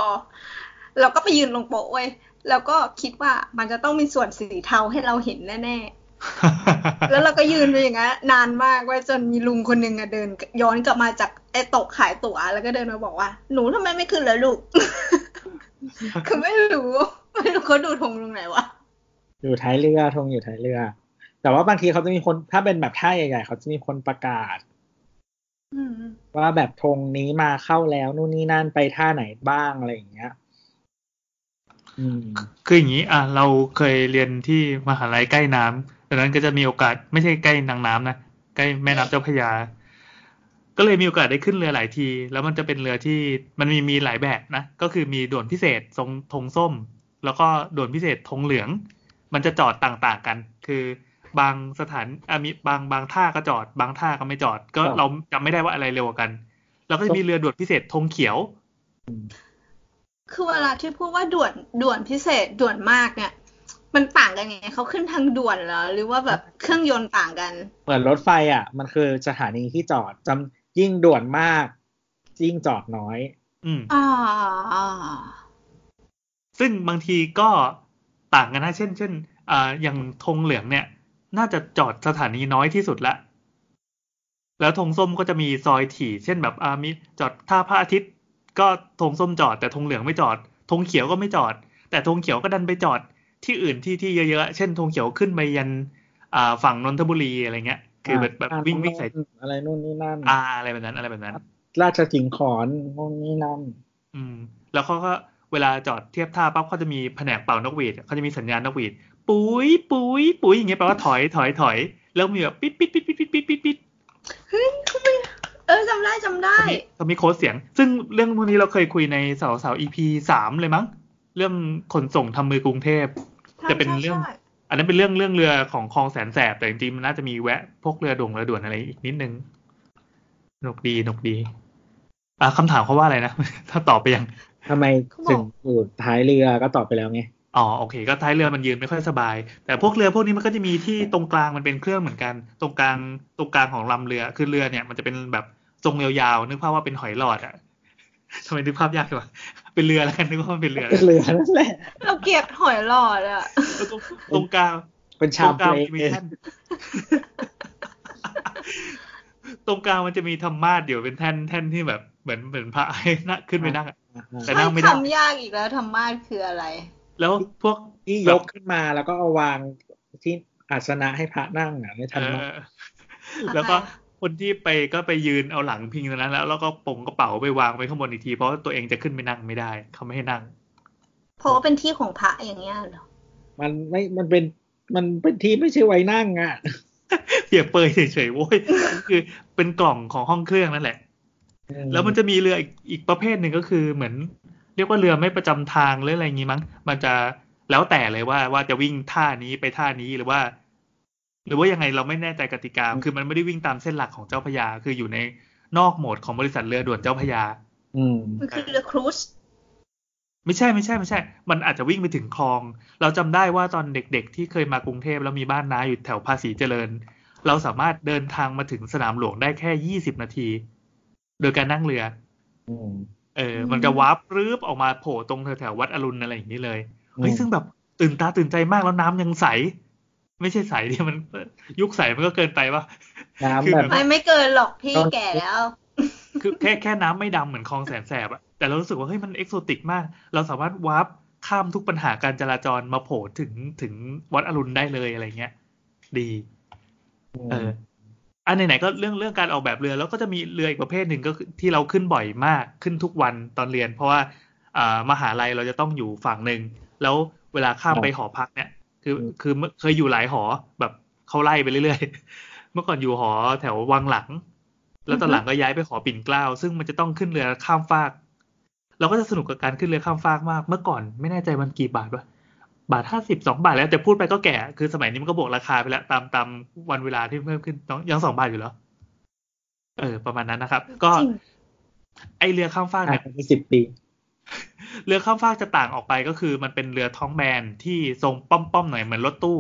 เราก็ไปยืนลงโป๊ะเว้ย แล้วก็คิดว่ามันจะต้องมีส่วนสีเทาให้เราเห็นแน่ๆ แล้วเราก็ยืนไปอย่างนั้นนานมากเว่าจนมีลุงคนหนึ่งอะเดิน ย้อนกลับมาจากไอ้โต๊ะขายตั๋วแล้วก็เดินมาบอกว่า หนูทำไมไม่ขึ้นเลยลูก คือไม่รู้ไม่รู้เขาดูธงตรงไหนวะอยู่ท้ายเรือธงอยู่ท้ายเรือ แต่ว่าบางทีเขาจะมีคนถ้าเป็นแบบท่าใหญ่ๆเขาจะมีคนประกาศอืมว่าแบบธงนี้มาเข้าแล้วนู่นนี่นั่นไปท่าไหนบ้างอะไรอย่างเงี้ยอืม คืออย่างนี้อะเราเคยเรียนที่มหาลัยใกล้น้ำดังนั้นก็จะมีโอกาสไม่ใช่ใกล้นางน้ำนะใกล้แม่น้ำเจ้าพระยา ก็เลยมีโอกาสได้ขึ้นเรือหลายที แล้วมันจะเป็นเรือที่มันมีมีหลายแบบนะ ก็คือมีด่วนพิเศษทรงธงส้ม แล้วก็ด่วนพิเศษธงเหลือง มันจะจอดต่างๆกัน คือบางสถานอะมีบางบางท่าก็จอด บางท่าก็ไม่จอด ก็ครับเราจำไม่ได้ว่าอะไรเร็วกว่ากัน แล้วก็จะมีเรือด่วนพิเศษธงเขียว คือเวลาที่พูดว่าด่วนด่วนพิเศษด่วนมากเนี่ย มันต่างกันไงเขาขึ้นทางด่วนเหรอหรือว่าแบบเครื่องยนต์ต่างกัน เหมือนรถไฟอะ มันคือสถานีที่จอดจำยิ่งด่วนมากยิ่งจอดน้อย อืมอ่าซึ่งบางทีก็ต่างกันนะเช่น เช่นอ่าอย่างธงเหลืองเนี่ย น่าจะจอดสถานีน้อยที่สุดละแล้วธงส้มก็จะมีซอยถี่ เช่นแบบอ่ามีจอดท่าพระอาทิตย์ ก็ธงส้มจอดแต่ธงเหลืองไม่จอดธงเขียวก็ไม่จอด แต่ธงเขียวก็ดันไปจอดที่อื่นที่ที่เยอะๆเช่นธงเขียวขึ้นไปยันอ่าฝั่งนนทบุรีอะไรเงี้ย คือแบบแบบวิ่งวิ่งใส่อะไรนู่นนี่นั่นอ่าอะไรแบบนั้น อะไรแบบนั้น ราชสิงห์ขอนนู่นนี่นั่นอืม แล้วเขาก็เวลาจอดเทียบท่าปั๊บเขาจะมีแผนกเป่านกหวีดเขาจะมีสัญญาณนกหวีดปุ๋ยปุ๋ยปุ๋ยอย่างเงี้ยแปลว่าถอยถอยถอย แล้วมีแบบปิดปิดปิดปิดปิดปิดปิดปิดเฮ้ยเขาไม่ เออจำได้จำได้เขามีโค้ดเสียง ซึ่งเรื่องพวกนี้เราเคยคุยในเสาเสา EP สามเลยมั้ง เรื่องขนส่งทำมือกรุงเทพจะเป็นเรื่องใช่อันนั้นเป็นเรื่องเรื่องเรือของคลองแสนแสบแต่จริงๆมันน่าจะมีแวะพวกเรือด่งเรือด่วนอะไรอีกนิดนึงสนุกดีสนุกดี อ่าคำถามเขาว่าอะไรนะ ถ้าตอบไปยังทำไมถึงอยู่ท้ายเรือก็ตอบไปแล้วไงอ๋อโอเค ก็ท้ายเรือมันยืนไม่ค่อยสบาย แต่พวกเรือพวกนี้มันก็จะมีที่ตรงกลางมันเป็นเครื่องเหมือนกัน ตรงกลางตรงกลางของลำเรือคือเรือเนี่ยมันจะเป็นแบบ ทรงยาวๆนึกภาพว่าเป็นหอยหลอดอะทำไมนึกภาพยากจังวะเป็นเรือแล้วกันนึกว่ามันเป็นเรือเป็นเรือนั่นแหละเราเกลียดหอยหลอดอะแล้วตรงตรงกลางเป็นตชารมงกลางเปลมันจะมีแท่นตรงกลางมันจะมีธรรมาสเดี๋ยวเป็นแท่นแท่นที่แบบเหมือนเหมือนพระให้นั่งขึ้นไปนั่งอะแต่นั่งไม่ได้คำยากอีกแล้วธรรมาสคืออะไร แล้วพวกที่ยกขึ้นมาแล้วก็เอาวางที่อาสนะให้พระนั่งอะไม่ทันเอมากอแล้วก็ คนที่ไปก็ไปยืนเอาหลังพิงตรงนั้นแล้ว แล้วก็ปงกระเป๋าไปวางไว้ข้างบนอีกที เพราะว่าตัวเองจะขึ้นไปนั่งไม่ได้เขาไม่ให้นั่ง เพราะว่าเป็นที่ของพระอย่างเงี้ยเหรอ มันไม่ มันเป็น มันเป็นที่ไม่ใช่ไว้นั่งอะเปรียบเปรยเฉยๆโว้ยคือเป็นกล่องของห้องเครื่องนั่นแหละ แล้วมันจะมีเรืออีกอีกประเภทหนึ่งก็คือเหมือน เรียกว่าเรือไม่ประจำทางหรืออะไรอย่างงี้มั้ง มันจะแล้วแต่เลยว่าว่าจะวิ่งท่านี้ไปท่านี้หรือว่า หรือว่ายังไงเราไม่แน่ใจกติกา คือมันไม่ได้วิ่งตามเส้นหลักของเจ้าพระยา คืออยู่ในนอกโหมดของบริษัทเรือด่วนเจ้าพระยา อืมมันคือเรือครูซไม่ใช่ไม่ใช่ไม่ใช่ มันอาจจะวิ่งไปถึงคลอง เราจำได้ว่าตอนเด็ก ๆ ที่เคยมากรุงเทพแล้วมีบ้านน้าอยู่แถวภาษีเจริญ เราสามารถเดินทางมาถึงสนามหลวงได้แค่ยี่สิบนาที โดยการนั่งเรืออืมเออ มันจะวาร์ปรื้บออกมาโผล่ตรงแถวๆวัดอรุณอะไรอย่างนี้เลยเฮ้ยอืมซึ่งแบบตื่นตาตื่นใจมากแล้วน้ำยังใส ไม่ใช่ใสดิมันยุคใสมันก็เกินไปปะน้ำคือแบบไม่ไม่เกินหรอกพี่ต้องแก่แล้ว คือแค่แค่น้ำไม่ดำเหมือนคลองแสนแสบอะแต่เรารู้สึกว่าเฮ้ยมันเอกโซติกมาก เราสามารถวาร์ปข้ามทุกปัญหาการจราจรมาโผล่ถึงถึงวัดอรุณได้เลยอะไรเงี้ย ดี เอออันไหนๆก็เรื่องเรื่องการออกแบบเรือ แล้วก็จะมีเรืออีกประเภทหนึ่งก็คือที่เราขึ้นบ่อยมากขึ้นทุกวันตอนเรียน เพราะว่าอ่ามหาลัยเราจะต้องอยู่ฝั่งหนึ่งแล้วเวลาข้ามไปหอพักเนี่ย คือคือเมื่อเคยอยู่หลายหอแบบเขาไล่ไปเรื่อยๆ เมื่อก่อนอยู่หอแถววังหลัง แล้วตอนหลังก็ย้ายไปหอปิ่นเกล้า ซึ่งมันจะต้องขึ้นเรือข้ามฟาก เราก็จะสนุกกับการขึ้นเรือข้ามฟากมาก เมื่อก่อนไม่แน่ใจมันกี่บาทวะบาทห้าสิบสองบาทแล้วแต่พูดไปก็แก่ คือสมัยนี้มันก็บวกราคาไปแล้วตามตามวันเวลาที่เพิ่มขึ้นน้องยังสองบาทอยู่เหรอเออ ประมาณนั้นนะครับ ก็จริงไอเรือข้ามฟากอาจเนี่ยจะมีสิบปี เรือข้ามฟากจะต่างออกไปก็คือ มันเป็นเรือท้องแบนที่ทรงป้อมๆหน่อยเหมือนรถตู้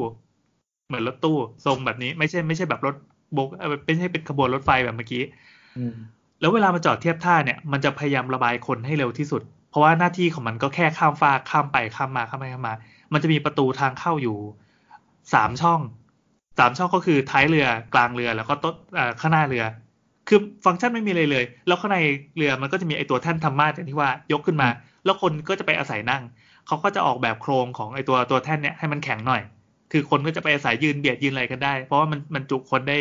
เหมือนรถตู้ ทรงแบบนี้ไม่ใช่ไม่ใช่แบบรถบกเออไม่ใช่เป็นขบวนรถไฟแบบเมื่อกี้อืมแล้วเวลามาจอดเทียบท่าเนี่ยมันจะพยายามระบายคนให้เร็วที่สุด เพราะว่าหน้าที่ของมันก็แค่ข้ามฟากข้ามไปข้ามมาข้ามไปข้ามมา มันจะมีประตูทางเข้าอยู่สามช่องสามช่องก็คือท้ายเรือกลางเรือแล้วก็ต้นอ่าข้างหน้าเรือ คือฟังก์ชันไม่มีเลยเลย แล้วข้างในเรือมันก็จะมีไอตัวแท่นธรรมาสอย่างที่ว่ายกขึ้นมา แล้วคนก็จะไปอาศัยนั่ง เขาก็จะออกแบบโครงของไอตัวตัวแท่นเนี่ยให้มันแข็งหน่อย คือคนก็จะไปอาศัยยืนเบียดยืนอะไรกันได้ เพราะว่ามันมันจุคนได้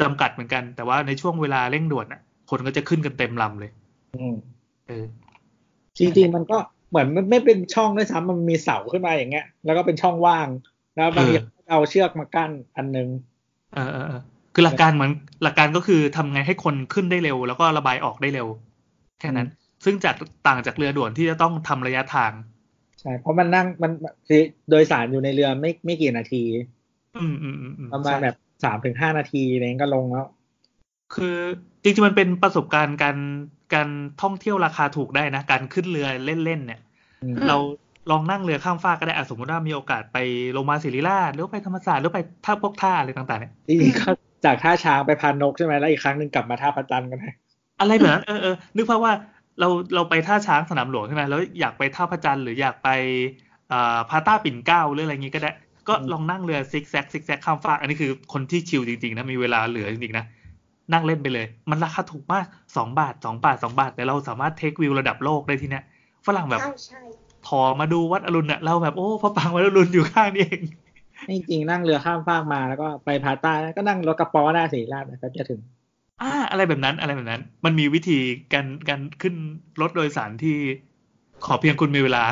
จำกัดเหมือนกัน แต่ว่าในช่วงเวลาเร่งด่วนอะ คนก็จะขึ้นกันเต็มลำเลย อืมเออจริงๆมันก็เหมือนมันไม่เป็นช่องด้วยซ้ำมันมีเสาขึ้นมาอย่างเงี้ย แล้วก็เป็นช่องว่าง แล้วบางทีเอาเชือกมากั้นอันนึงเออเออเออคือหลักการเหมือนหลักการก็คือทำไงให้คนขึ้นได้เร็ว แล้วก็ระบายออกได้เร็ว แค่นั้น ซึ่งจากต่างจากเรือด่วนที่จะต้องทำระยะทาง ใช่ เพราะมันนั่งมันคือโดยสารอยู่ในเรือไม่ไม่กี่นาที อืมอืมอืมอืมประมาณใช่แบบสามถึงห้านาทีอะไรเงี้ยก็ลงแล้ว คือจริงๆมันเป็นประสบการณ์การการท่องเที่ยวราคาถูกได้นะ การขึ้นเรือเล่นๆเนี่ยอืมเราลองนั่งเรือข้ามฟากก็ได้อะสมมติว่ามีโอกาสไปโรงพยาบาลศิริราชหรือว่าไปธรรมศาสตร์หรือไปท่าพวกท่าอะไรต่างๆเนี่ยจริงๆก็จากท่าช้างไปพานนกใช่ไหมแล้วอีกครั้งหนึ่งกลับมาท่าพระจันทร์กันได้อะไรแบบนั้นเออเออนึกภาพว่า เราเราไปท่าช้างสนามหลวงใช่ไหมแล้วอยากไปท่าพระจันทร์หรืออยากไปอ่าพาต้าปิ่นเกล้าหรืออะไรอย่างงี้ก็ได้ ก็ลองนั่งเรือซิกแซกซิกแซกข้ามฟากอันนี้คือคนที่ชิลจริงๆนะมีเวลาเหลือจริงๆนะนั่งเล่นไปเลย มันราคาถูกมากสองบาทสองบาทสองบาท แต่เราสามารถเทควิวระดับโลกได้ที่เนี้ยฝรั่งแบบใช่ใช่ถอมาดูวัดอรุณอะเราแบบโอ้พระปรางวัดอรุณอยู่ข้างนี่เองจริงๆนั่งเรือข้ามฟากมาแล้วก็ไปพาใต้ก็นั่งรถกระป๋อหน้าสีราชนะครับจะถึง อ่าอะไรแบบนั้นอะไรแบบนั้น มันมีวิธีการการขึ้นรถโดยสารที่ขอเพียงคุณมีเวลา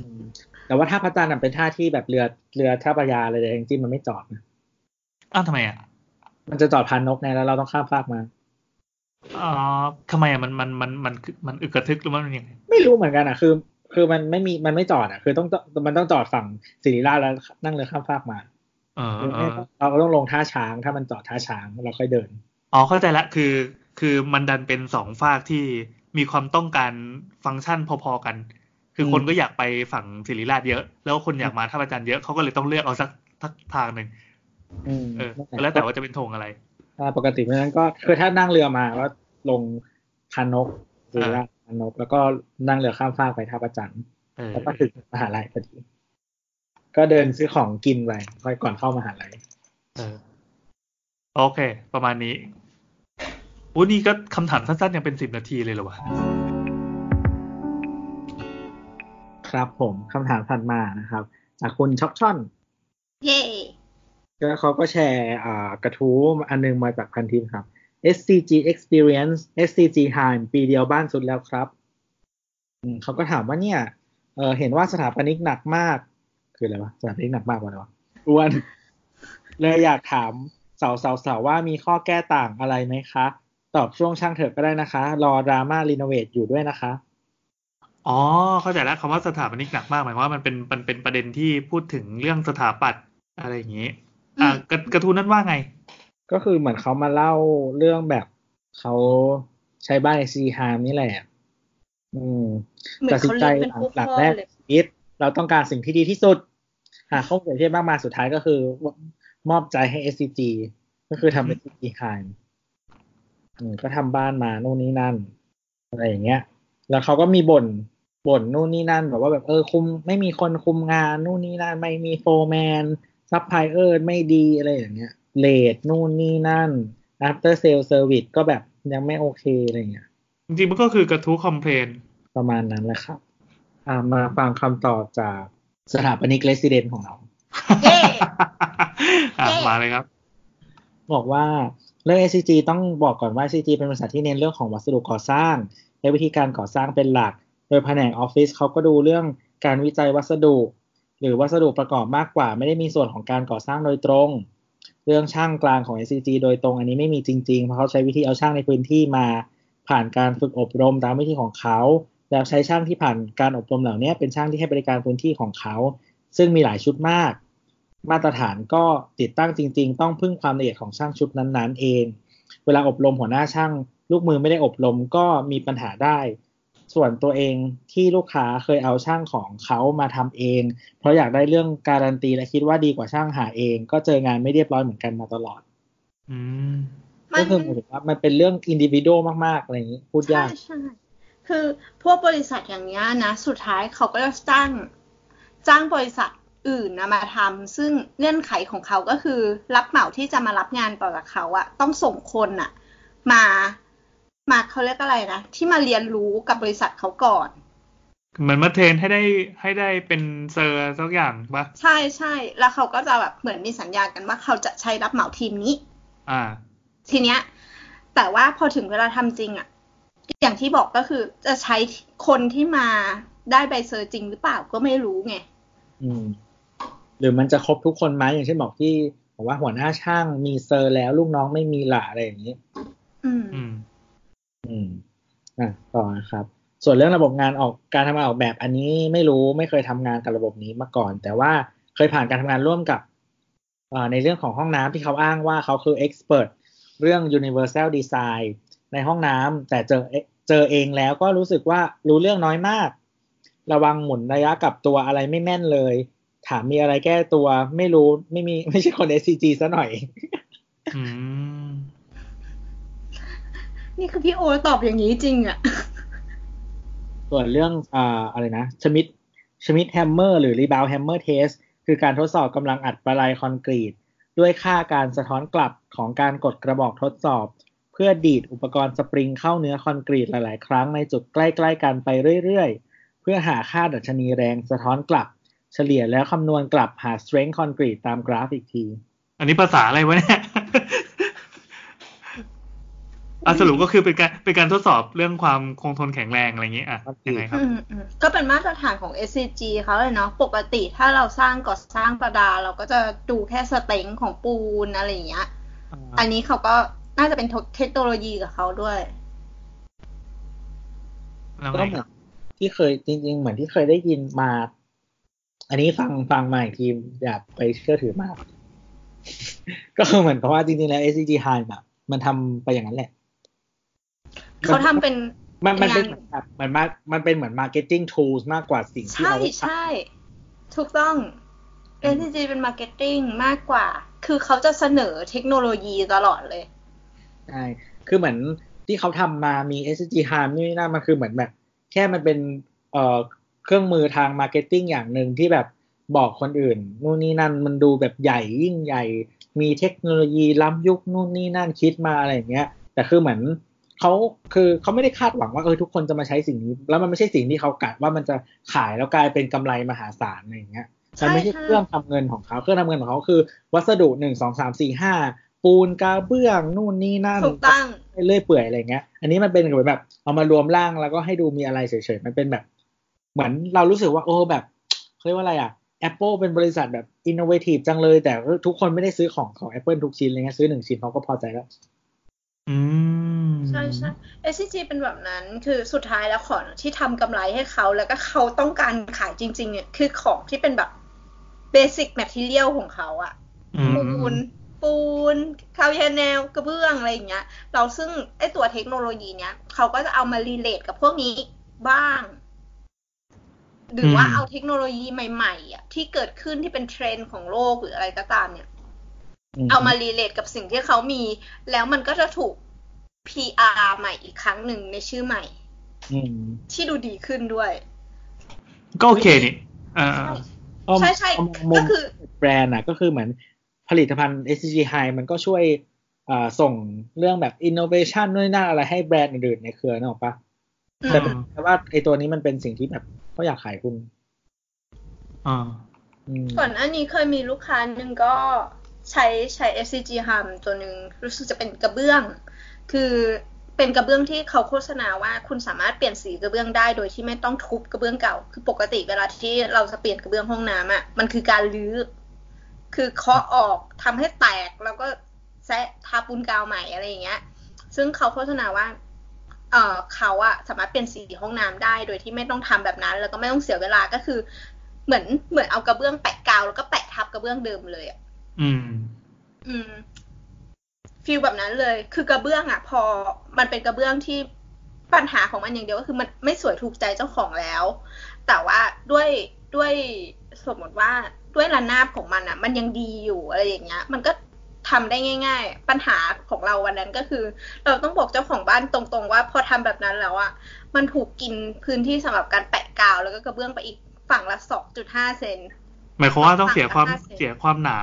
อืมแต่ว่าท่าพระจันทร์นะเป็นท่าที่แบบเรือเรือท่าพระยาเลยแต่จริงๆมันไม่จอดนะอ้าวทำไมอะ มันจะจอดพานนกไงแล้วเราต้องข้ามฟากมาอ๋อทำไมอะมันมันมันมันมันอึกกระทึกหรือว่ามันยังไงไม่รู้เหมือนกันอะ คือ คือมันไม่มีมันไม่จอดอะ คือต้องมันต้องจอดฝั่งศิริราชแล้วนั่งเรือข้ามฟากมาเออหรือเอไม่อก็เราก็ต้องลงท่าช้างถ้ามันจอดท่าช้างเราค่อยเดิน อ๋อเข้าใจละคือ คือมันดันเป็นสองฝากที่มีความต้องการฟังก์ชันพอๆกัน คือคนอืมก็อยากไปฝั่งศิริราชเยอะ แล้วคนอยากมาท่าประจันทร์เยอะเขาก็เลยต้องเลือกเอาสักทักทางหนึ่งอืมเออ แล้วแต่ว่าจะเป็นธงอะไรอ่าปกติเพราะฉะนั้นก็คือถ้านั่งเรือมาก็ลงพานนกศิริราชพานนก แล้วก็นั่งเรือข้ามฟากไปท่าประจันทร์เออแล้วก็ถึงมหาลัยพอดีก็เดินซื้อของกินไปค่อยก่อนเข้ามหาลัยเออโอเค ประมาณนี้ อู้นี่ก็คำถามสั้นๆยังเป็นสิบนาทีเลยเหรอวะ ครับผมคำถามถัดมานะครับจากคุณช็อกช่อน เย่ก็เขาก็แชร์อ่ากระทู้อันนึงมาจากพันทิมครับ SCG Experience SCG Time ปีเดียวบ้านสุดแล้วครับอืมเขาก็ถามว่าเนี่ย เออเห็นว่าสถาปนิกหนักมาก คืออะไรวะสถาปนิกหนักมากกว่าอะไรวะอ้วนเลยอยากถามสาวสาวสาวว่ามีข้อแก้ต่างอะไรไหมคะ ตอบช่วงช่างเถอะก็ได้นะคะ รอดราม่ารีโนเวทอยู่ด้วยนะคะ อ๋อ เข้าใจแล้วคำว่าสถาปนิกหนักมากหมายความว่ามันเป็นมันเป็นประเด็นที่พูดถึงเรื่องสถาปัตย์อะไรอย่างนี้ อ่ากระกระทู้นั้นว่าไง ก็คือเหมือนเขามาเล่าเรื่องแบบเขาใช้บ้านในซีฮามนี่แหละ อืมเหมือนตัดสินเขาใจเรียกเป็นหลังพวกหลังพ่อแรกเลยชีวิตเราต้องการสิ่งที่ดีที่สุด หาข้อมูลเทียบมากมายสุดท้ายก็คือ มอบใจให้ SCG ก็คือทำเป็น SCG Time อืม ก็ทำบ้านมานู่นนี่นั่น อะไรอย่างเงี้ย แล้วเขาก็มีบ่นบ่นนู่นนี่นั่นแบบว่าแบบเออคุมไม่มีคนคุมงานนู่นนี่นั่น ไม่มีโฟร์แมนซัพพลายเออร์ไม่ดีอะไรอย่างเงี้ยเลทนู่นนี่นั่น after sale service ก็แบบยังไม่โอเคอะไรอย่างเงี้ยจริงๆมันก็คือกระทู้คอมเพลนประมาณนั้นแหละครับอ่ามาฟังคำตอบจากสถาปนิกเรสซิเดนของเราเย่อะเย้มาเลยครับ บอกว่า เรื่อง SCG ต้องบอกก่อนว่า SCG เป็นบริษัทที่เน้นเรื่องของวัสดุก่อสร้างและวิธีการก่อสร้างเป็นหลัก โดยแผนกออฟฟิศเขาก็ดูเรื่องการวิจัยวัสดุ หรือวัสดุประกอบมากกว่า ไม่ได้มีส่วนของการก่อสร้างโดยตรง เรื่องช่างกลางของ SCG โดยตรงอันนี้ไม่มีจริงๆ เพราะเขาใช้วิธีเอาช่างในพื้นที่มา ผ่านการฝึกอบรมตามวิธีของเขา แล้วใช้ช่างที่ผ่านการอบรมเหล่านี้เป็นช่างที่ให้บริการพื้นที่ของเขา ซึ่งมีหลายชุดมาก มาตรฐานก็ติดตั้งจริง ๆ ต้องพึ่งความละเอียดของช่างชุดนั้นๆ เอง เวลาอบรมหัวหน้าช่างลูกมือไม่ได้อบรมก็มีปัญหาได้ ส่วนตัวเองที่ลูกค้าเคยเอาช่างของเขามาทำเอง เพราะอยากได้เรื่องการันตีและคิดว่าดีกว่าช่างหาเอง ก็เจองานไม่เรียบร้อยเหมือนกันมาตลอด อืมมัก็นคือหมายถึงว่ามันเป็นเรื่องอินดิวิโดมากๆอะไรอย่างนี้พูดใช่ยากใช่คือพวกบริษัทอย่างเงี้ยนะ สุดท้ายเขาก็จะจ้าง จ้างบริษัท อื่นนะมาทำซึ่งเงื่อนไขของเขาก็คือ รับเหมาที่จะมารับงานต่อจากเขาอะต้องส่งคนอะมามาเขาเรียกอะไรนะ ที่มาเรียนรู้กับบริษัทเขาก่อนเหมือนมาเทรนให้ได้ให้ได้เป็นเซอร์สักอย่างปะใช่ใช่แล้วเขาก็จะแบบเหมือนมีสัญญากันว่าเขาจะใช้รับเหมาทีมนี้ อ่า ทีเนี้ย แต่ว่าพอถึงเวลาทำจริงอะอย่างที่บอกก็คือจะใช้คนที่มาได้ใบเซอร์จริงหรือเปล่าก็ไม่รู้ไง อืม หรือมันจะครบทุกคนไหมอย่างเช่นบอกที่บอกว่าหัวหน้าช่างมีเซอร์แล้วลูกน้องไม่มีหละอะไรอย่างนี้อืมอืม อืมอะต่อนะครับ ส่วนเรื่องระบบงานออกการทำงานออกแบบอันนี้ไม่รู้ไม่เคยทำงานกับระบบนี้มาก่อน แต่ว่าเคยผ่านการทำงานร่วมกับอ่าในเรื่องของห้องน้ำที่เขาอ้างว่าเขาคือเอ็กซ์เพรสเรื่อง universal design ในห้องน้ำแต่เจอเจอเองแล้วก็รู้สึกว่ารู้เรื่องน้อยมาก ระวังหมุนระยะกับตัวอะไรไม่แม่นเลย ถามมีอะไรแก้ตัว ไม่รู้ไม่มีไม่ใช่คน SCG ซะหน่อยอืมนี่คือพี่โอตอบอย่างนี้จริงอะส่วนเรื่องอ่าอะไรนะ Schmidt Schmidt hammer หรือ rebound hammer test คือการทดสอบกำลังอัดปลายคอนกรีต ด้วยค่าการสะท้อนกลับของการกดกระบอกทดสอบ เพื่อดีดอุปกรณ์สปริงเข้าเนื้อคอนกรีตหลาย ๆ ครั้งในจุดใกล้ ๆ กันไปเรื่อย ๆ เพื่อหาค่าดัชนีแรงสะท้อนกลับ เฉลี่ยแล้วคำนวณกลับหา strength คอนกรีตตามกราฟอีกที อันนี้ภาษาอะไรวะเนี่ยอะสรุปก็คือเป็นการเป็นการทดสอบเรื่องความคงทนแข็งแรงอะไรอย่างงี้อะยังไงครับอืมอืมก็เป็นมาตรฐานของ SCG เขาเลยเนาะปกติถ้าเราสร้างก่อสร้างประดา เราก็จะดูแค่สเต็งของปูนอะไรอย่างเงี้ย อันนี้เขาก็น่าจะเป็นเทคโนโลยีกับเขาด้วยแล้วก็ไงเหมืคอรับนที่เคยจริง ๆ เหมือนที่เคยได้ยินมา อันนี้ฟังฟังมาอีกทีอย่าไปเชื่อถือมาก ก็คือเหมือนกับว่าจริงๆแล้ว SCG HEIM แบบมันทำไปอย่างนั้นแหละ เขาทำเป็นมันมันเป็นงานเหมือนแบบเหมือนมามันเป็นเหมือน marketing tools มากกว่าสิ่งที่ใช่เราใช่ถูกต้อง SCG เป็น marketingมากกว่า คือเขาจะเสนอเทคโนโลยีตลอดเลยใช่คือเหมือนที่เขาทำมามี SCG High นี่น่ามันคือเหมือนแบบ แค่มันเป็นเอ่อ เครื่องมือทาง marketing อย่างหนึ่งที่แบบบอกคนอื่น นู่นนี่นั่นมันดูแบบใหญ่ยิ่งใหญ่ มีเทคโนโลยีล้ำยุคนู่นนี่นั่นคิดมาอะไรอย่างเงี้ย แต่คือเหมือนเขาคือเขาไม่ได้คาดหวังว่าเออทุกคนจะมาใช้สิ่งนี้ แล้วมันไม่ใช่สิ่งที่เขากะว่ามันจะขายแล้วกลายเป็นกำไรมหาศาลอะไรอย่างเงี้ยใช่มันไม่ใช่ใช่เครื่องทำเงินของเขาเครื่องทำเงินของเขาคือ วัสดุหนึ่งสองสามสี่ห้าปูนกระเบื้องนู่นนี่นั่นถูกต้องเรื่อยเปื่อยอะไรเงี้ย อันนี้มันเป็นเหมือนแบบ เอามารวมร่างแล้วก็ให้ดูมีอะไรเฉยๆ มันเป็นแบบ เหมือนเรารู้สึกว่าโอ้แบบเขาเรียกว่าอะไรอะ Apple เป็นบริษัทแบบอินโนเวทีฟจังเลย แต่ทุกคนไม่ได้ซื้อของของ Apple ทุกชิ้นอะไรเงี้ยซื้อหนึ่งชิ้นเขาก็พอใจแล้ว อืม ใช่ใช่ SCG เป็นแบบนั้นคือสุดท้ายแล้วของที่ทำกำไรให้เขาแล้วก็เขาต้องการขายจริงๆเนี่ยคือของที่เป็นแบบ basic material ของเขาอะอืมปูน ปูนคาวเยนแนวกระเบื้องอะไรอย่างเงี้ย เราซึ่งไอตัวเทคโนโลยีเนี้ยเขาก็จะเอามา relate กับพวกนี้บ้าง หรือว่าอืมเอาเทคโนโลยีใหม่ๆอะที่เกิดขึ้นที่เป็นเทรนด์ของโลกหรืออะไรก็ตามเนี่ย เอามารีเลทกับสิ่งที่เขามี แล้วมันก็จะถูก PR ใหม่อีกครั้งหนึ่งในชื่อใหม่อืมที่ดูดีขึ้นด้วย ก็โอเคนี่อ่าเอาใช่ใช่เอามุก็มคือแบรนด์อะ ก็คือเหมือนผลิตภัณฑ์ SCG High มันก็ช่วยอ่าส่งเรื่องแบบ innovation นู่นนนั่นอะไรให้แบรนด์อื่นๆในเครือนึกออกปะอืมแต่เป็นแต่ว่าไอตัวนี้มันเป็นสิ่งที่แบบ เขาอยากขายคุณอ่าอืมก่อนหน้านี้เคยมีลูกค้าหนึ่งก็ใช้ใช้ SCG Hum ตัวหนึ่งรู้สึกจะเป็นกระเบื้อง คือเป็นกระเบื้องที่เขาโฆษณาว่าคุณสามารถเปลี่ยนสีกระเบื้องได้ โดยที่ไม่ต้องทุบกระเบื้องเก่า คือปกติเวลาที่เราจะเปลี่ยนกระเบื้องห้องน้ำอะมันคือการรื้อคือเคาะออกทำให้แตกแล้วก็แซะทาปูนกาวใหม่อะไรอย่างเงี้ย ซึ่งเขาโฆษณาว่า เอ่อเขาอะสามารถเปลี่ยนสีห้องน้ำได้ โดยที่ไม่ต้องทำแบบนั้น แล้วก็ไม่ต้องเสียเวลาก็คือ เหมือนเหมือนเอากระเบื้องแปะกาวแล้วก็แปะทับกระเบื้องเดิมเลยอะอืม อืมฟีลแบบนั้นเลย คือกระเบื้องอะพอมันเป็นกระเบื้องที่ปัญหาของมันอย่างเดียวก็คือมันไม่สวยถูกใจเจ้าของแล้ว แต่ว่าด้วยด้วยสมมติว่าด้วยระนาบของมันอะมันยังดีอยู่อะไรอย่างเงี้ย มันก็ ทำได้ง่าย ๆ ปัญหาของเราวันนั้นก็คือ เราต้องบอกเจ้าของบ้านตรงๆ ว่าพอทำแบบนั้นแล้วอะมันถูกกินพื้นที่สำหรับการแปะกาว แล้วก็กระเบื้องไปอีกฝั่งละสองจุดห้าเซนหมายความว่าต้องเสียความฝั่งละ50เสียความหนา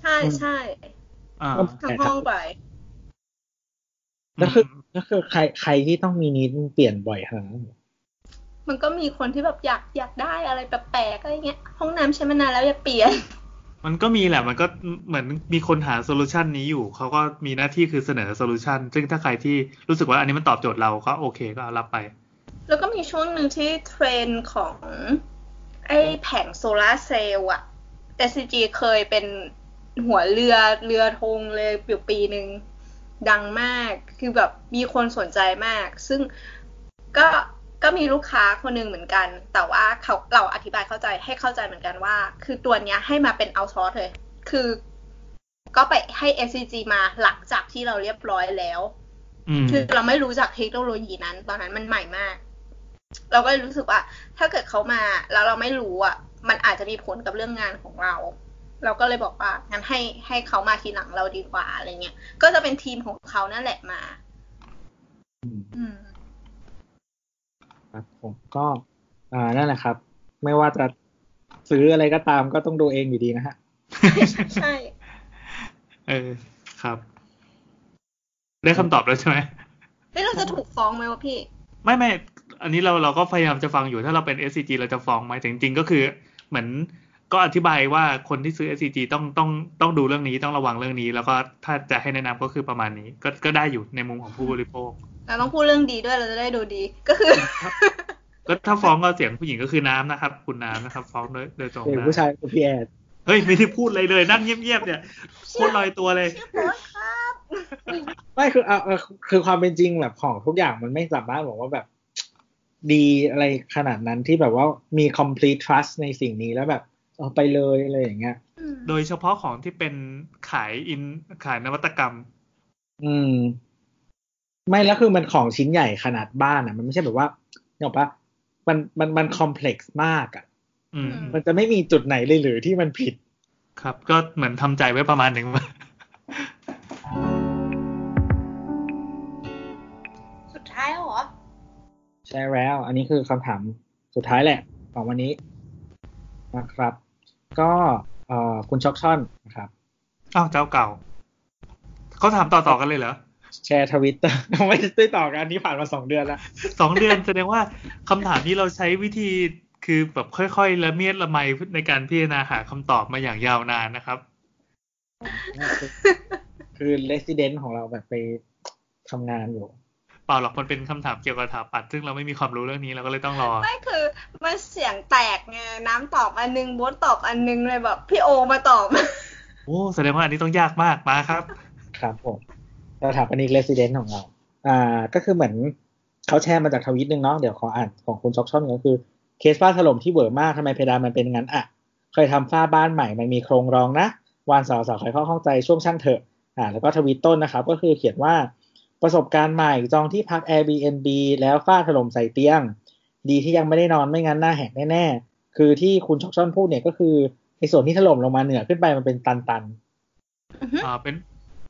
ใช่ใช่อ่าทั้งห้องไปก็คือก็คือใครใครที่ต้องมีนิดเปลี่ยนบ่อยฮะมันก็มีคนที่แบบอยากอยากได้อะไรแปลกๆอะไรเงี้ยห้องน้ำใช้มานานแล้วอยากเปลี่ยน มันก็มีแหละ มันก็เหมือนมีคนหาโซลูชันนี้อยู่ เขาก็มีหน้าที่คือเสนอ solution ซึ่งถ้าใครที่รู้สึกว่าอันนี้มันตอบโจทย์เราก็โอเคก็เอารับไป แล้วก็มีช่วงหนึ่งที่เทรนด์ของ ไอ้แผงโซลาร์เซลล์อะ SCG เคยเป็นหัวเรือเรือธงเลยอยู่ปีหนึ่งดังมาก คือแบบมีคนสนใจมาก ซึ่งก็ ก็มีลูกค้าคนหนึ่งเหมือนกัน แต่ว่าเขาเราอธิบายเข้าใจให้เข้าใจเหมือนกันว่า คือตัวเนี้ยให้มาเป็น outsource เลย คือก็ไปให้ SCG มาหลังจากที่เราเรียบร้อยแล้วอืมคือเราไม่รู้จักเทคโนโลยีนั้น ตอนนั้นมันใหม่มาก เราก็เลยรู้สึกว่า ถ้าเกิดเขามาแล้วเราไม่รู้อะ มันอาจจะมีผลกับเรื่องงานของเรา เราก็เลยบอกว่างั้นให้ให้เขามาทีหลังเราดีกว่าอะไรเงี้ยก็จะเป็นทีมของเขานั่นแหละมา อืมอืม ครับ ผมก็อ่านั่นแหละครับ ไม่ว่าจะซื้ออะไรก็ตามก็ต้องดูเองอยู่ดีนะฮะใช่เออครับ ได้คำตอบแล้วใช่ไหมเฮ้ยเราจะถูกฟ้องไหมวะพี่ ไม่ไม่อันนี้เราเราก็พยายามจะฟังอยู่ถ้าเราเป็น SCG เราจะฟ้องไหมแต่จริงๆก็คือเหมือน ก็อธิบายว่าคนที่ซื้อ SCG ต้องต้องต้องดูเรื่องนี้ต้องระวังเรื่องนี้ แล้วก็ถ้าจะให้แนะนำก็คือประมาณนี้ ก็ก็ได้อยู่ในมุมของผู้บริโภคเราต้องพูดเรื่องดีด้วยเราจะได้ดูดีก็คือก็ถ้าฟ้องก็เสียงผู้หญิงก็คือน้ำนะครับ คุณน้ำนะครับ ฟ้องโดยโดยตรงเด็กนะผู้ชายคือพี่แอดเฮ้ย ไม่ได้พูดอะไรเลย นั่งเงียบๆเนี่ยพูดลอยตัวเลยชื่อโบ๊ทครับไม่คือเอาเอาคือความเป็นจริงแบบของทุกอย่างมันไม่สามารถบอกว่าแบบดีอะไรขนาดนั้นที่แบบว่ามี complete trust ในสิ่งนี้แล้วแบบ เอาไปเลยอะไรอย่างเงี้ย โดยเฉพาะของที่เป็นขายอินขายนวัตกรรม อืม ไม่แล้วคือมันของชิ้นใหญ่ขนาดบ้านอะ มันไม่ใช่แบบว่าเนกออกปะมันมันมันคอมเพล็กซ์มากอะอืมมันจะไม่มีจุดไหนเลยหรือที่มันผิด ครับ ก็เหมือนทำใจไว้ประมาณหนึ่งสุดท้ายแล้วเหรอ ใช่แล้ว อันนี้คือคำถามสุดท้ายแหละ ของวันนี้นะครับ ก็เอ่อคุณช็อกช่อนนะครับอ้าวเจ้าเก่าเขาถามต่อๆกันเลยเหรอแชร์ทวิตเตอร์ไม่ได้ต่อกันอันนี้ผ่านมาสองเดือนแล้วสองเดือนแสดงว่าคำถามนี้เราใช้วิธีคือแบบค่อยๆละเมียดละไมในการพิจารณาหาคำตอบมาอย่างยาวนานนะครับ คือเ e ส i เดนต์ของเราแบบไปทำงานอยู่ เปล่าหรอกมันเป็นคำถามเกี่ยวกับสถาปัตย์ซึ่งเราไม่มีความรู้เรื่องนี้เราก็เลยต้องรอไม่คือมันเสียงแตกไงน้ำตอบอันนึงโบ๊ทตอบอันนึงเลยแบบพี่โอมาตอบโอ้แสดงว่าอันนี้ต้องยากมากมาครับ ครับผมสถาปนิก resident ของเรา อ่า ก็คือเหมือนเขาแชร์มาจากทวิตหนึ่งเนาะเดี๋ยวขออ่านของคุณช็อกช่อนก็คือเคสฝ้าถล่มที่เวอร์มากทำไมเพดานมันเป็นงั้นอะเคยทำฝ้าบ้านใหม่มันมีโครงรองนะวานสาวสาวใครเข้าข้องใจช่วงช่างเถอะอ่าแล้วก็ทวิตต้นนะครับ ก็คือเขียนว่า ประสบการณ์ใหม่จองที่พัก Airbnb แล้วฝ้าถล่มใส่เตียง ดีที่ยังไม่ได้นอนไม่งั้นหน้าแหกแน่ๆ คือที่คุณช็อกช่อนพูดเนี่ยก็คือในส่วนที่ถล่มลงมาเหนือขึ้นไปมันเป็นตันอ่าเป็น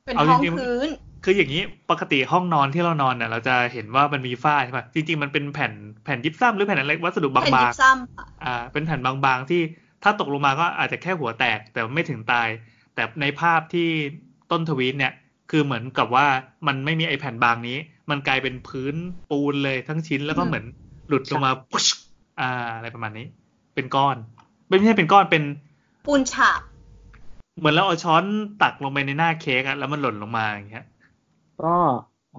เป็นเอาท้องจริงๆพื้นคืออย่างนี้ปกติห้องนอนที่เรานอนเนี่ยเราจะเห็นว่ามันมีฝ้าใช่ป่ะจริงๆมันเป็นแผ่นแผ่นยิบซ้ำหรือแผ่นอะไรวัสดุบาเป็นยิงบซ้ำอะๆอ่าเป็นแผ่นบางๆที่ถ้าตกลงมาก็อาจจะแค่หัวแตกแต่ไม่ถึงตาย แต่ในภาพที่ต้นทวีตเนี่ย คือเหมือนกับว่ามันไม่มีไอแผ่นบางนี้ มันกลายเป็นพื้นปูนเลยทั้งชิ้นแล้วก็เหมือนหลุดลงมาปุ๊ชอ่าอะไรประมาณนี้ เป็นก้อน ไม่ใช่เป็นก้อนเป็น ปูนฉาบเหมือนเราเอาช้อนตักลงไปในหน้าเค้กอะแล้วมันหล่นลงมาอย่างเงี้ยๆก็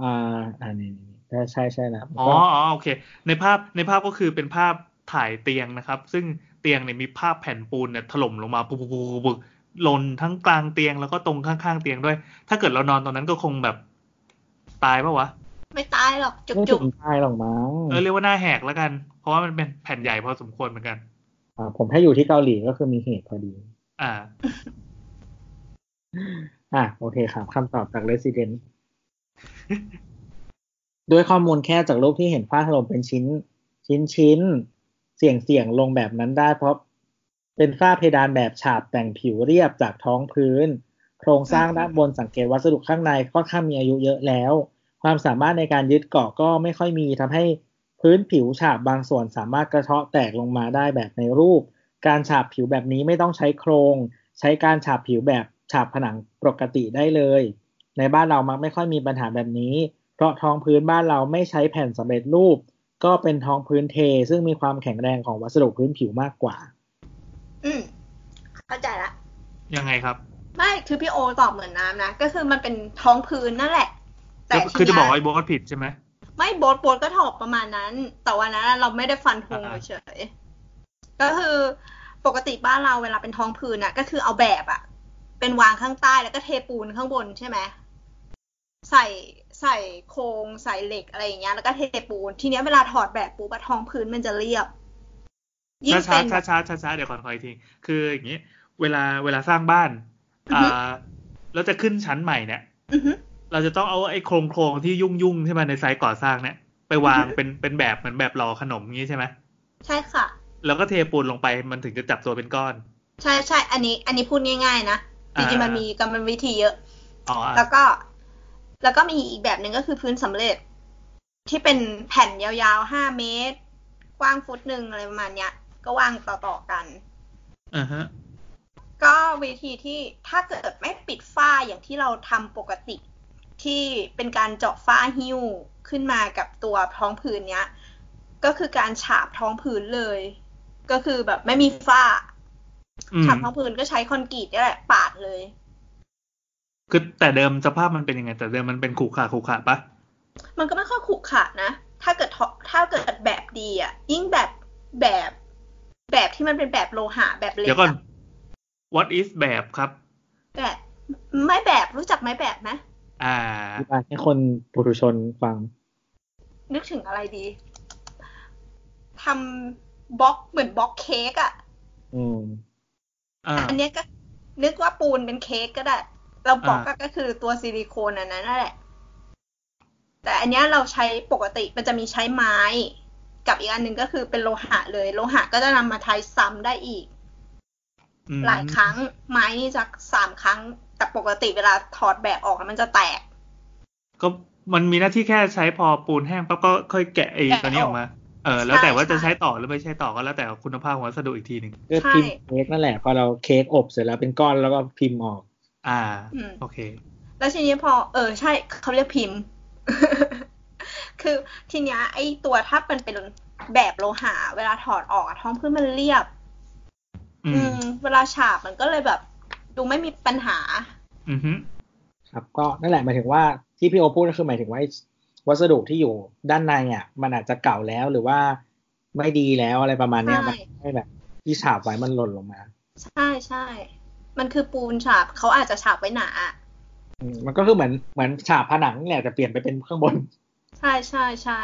อ่าอันนี้ใช่ใช่ใช่นะอ๋ออ๋อโอเค ในภาพในภาพก็คือเป็นภาพถ่ายเตียงนะครับ ซึ่งเตียงเนี่ยมีภาพแผ่นปูนเนี่ยถล่มลงมาปุบปุบปุบปุบ หล่นทั้งกลางเตียงแล้วก็ตรงข้างๆเตียงด้วย ถ้าเกิดเรานอนตรงนั้นก็คงแบบ ตายปะวะ ไม่ตายหรอกจุกไม่จุถึกงตายหรอกมั้งเออเรียกว่าหน้าแหกแล้วกัน เพราะว่ามันเป็นแผ่นใหญ่พอสมควรเหมือนกันอ่าผมถ้าอยู่ที่เกาหลีก็คือมีเหตุพอดี อ่า อะโอเคครับคำตอบจาก Resident ด้วยข้อมูลแค่จากรูปที่เห็นฝ้าถล่มเป็นชิ้น ชิ้นชิ้นเสี่ยงเสี่ยงลงแบบนั้นได้เพราะ เป็นฝ้าเพดานแบบฉาบแต่งผิวเรียบจากท้องพื้น โครงสร้างด้านบนสังเกตวัสดุข้างในค่อนข้างมีอายุเยอะแล้ว ความสามารถในการยึดเกาะก็ไม่ค่อยมีทำให้พื้นผิวฉาบบางส่วนสามารถกระเทาะแตกลงมาได้แบบในรูป การฉาบผิวแบบนี้ไม่ต้องใช้โครง ใช้การฉาบผิวแบบฉาบผนังปกติได้เลย ในบ้านเรามักไม่ค่อยมีปัญหาแบบนี้ เพราะท้องพื้นบ้านเราไม่ใช้แผ่นสำเร็จรูป ก็เป็นท้องพื้นเทซึ่งมีความแข็งแรงของวัสดุพื้นผิวมากกว่า อืมเข้าใจละ ยังไงครับ ไม่คือพี่โอตอบเหมือนน้ำนะก็คือมันเป็นท้องพื้นนั่นแหละ แต่คือคือทีจะเนี้ยบอกว่าไอ้บอสผิดใช่ไหมไม่โบทโบทก็ถอบประมาณนั้น แต่วันนั้นเราไม่ได้ฟันธงอ่าเฉยๆก็คือปกติบ้านเราเวลาเป็นท้องพื้นอะก็คือเอาแบบอะเป็นวางข้างใต้แล้วก็เทปูนข้างบนใช่ไหมใส่ใส่โครงใส่เหล็กอะไรอย่างเงี้ยแล้วก็เทปูน ทีเนี้ยเวลาถอดแบบปุ๊บอะท้องพื้นมันจะเรียบ ยิ่งช้าเป็นช้าช้าช้าช้าเดี๋ยวก่อนขออีกทีคืออย่างนี้เวลาเวลาสร้างบ้านอือฮึอ่าแล้วจะขึ้นชั้นใหม่เนี่ยอือฮึเราจะต้องเอาไอ้โครงโครงที่ยุ่งยุ่งๆใช่ไหมในไซต์ก่อสร้างเนี่ยไปวางอือฮึเป็นเป็นแบบเหมือนแบบหล่อขนมงี้ใช่ไหมใช่ค่ะ แล้วก็เทปูนลงไปมันถึงจะจับตัวเป็นก้อน ใช่ใช่อันนี้ อันนี้พูดง่ายๆนะจริงๆอ่ามัมันมีกรรมวิธีเยอะอ๋ออะแล้วก็ แล้วก็มีอีกแบบหนึ่งก็คือพื้นสำเร็จ ที่เป็นแผ่นยาวๆห้าเมตร กว้างฟุตหนึ่งอะไรประมาณเนี้ย ก็วางต่อๆกันอ่าฮะก็วิธีที่ถ้าเกิดไม่ปิดฝ้าอย่างที่เราทำปกติ ที่เป็นการเจาะฝ้าหิ้วขึ้นมากับตัวท้องผืนเนี้ย ก็คือการฉาบท้องผืนเลย ก็คือแบบไม่มีฝ้าอืมฉาบท้องผืนก็ใช้คอนกรีตนี่แหละปาดเลย คือแต่เดิมสภาพมันเป็นยังไง แต่เดิมมันเป็นขรุขระขรุขระปะมันก็ไม่ค่อยขรุขระนะถ้าเกิดทถ้าเกิดแบบดีอะยิ่งแบบแบบ แบบที่มันเป็นแบบโลหะแบบเหล็กเดี๋ยวก่อนอะ what is แบบครับ แบบไม้แบบรู้จักไม้แบบไหมอ่าอธิบายให้คนปุถุชนฟัง นึกถึงอะไรดีทำบล็อกเหมือนบล็อกเค้กอะ อืมอ่าอันเนี้ยก็นึกว่าปูนเป็นเค้กก็ได้ เราบล็อกอ่าก็คือตัวซิลิโคนอันนั้นนั่นแหละ แต่อันเนี้ยเราใช้ปกติมันจะมีใช้ไม้ กับอีกอันหนึ่งก็คือเป็นโลหะเลย โลหะก็จะนำมาใช้ซ้ำได้อีกอืมหลายครั้ง ไม้นี่จะสามครั้ง แต่ปกติเวลาถอดแบบออกแล้วมันจะแตก ก็มันมีหน้าที่แค่ใช้พอปูนแห้งปั๊บก็ค่อยแกะไอ้แกะตัวนี้ออกมาเออใช่แล้วแต่ว่าจะใช่ใช้ต่อหรือไม่ใช้ต่อก็แล้วแต่คุณภาพของวัสดุอีกทีหนึ่งก็ใช่พิมพ์เค้กนั่นแหละ พอเราเค้กอบเสร็จแล้วเป็นก้อนแล้วก็พิมพ์ออก อ่าอืมโอเค แล้วทีนี้พอ เออใช่เขาเรียกพิมพ์ คือทีเนี้ยไอ้ตัวถ้ามันเป็นแบบโลหะเวลาถอดออกอะท้องพื้นมันเรียบ อือืมมเวลาฉาบมันก็เลยแบบ ดูไม่มีปัญหา อือฮึครับ ก็นั่นแหละหมายถึงว่าที่พี่โอพูดก็คือหมายถึงว่าไอ้วัสดุที่อยู่ด้านในอะ มันอาจจะเก่าแล้วหรือว่าไม่ดีแล้วอะไรประมาณเนี้ยใช่มันให้แบบ ที่ฉาบไว้มันหล่นลงมา ใช่ใช่มันคือปูนฉาบเขาอาจจะฉาบไว้หนาอืมมันก็คือเหมือนเหมือนฉาบผนังนี่แหละแต่เปลี่ยนไปเป็นข้างบน ใช่ใช่ใช่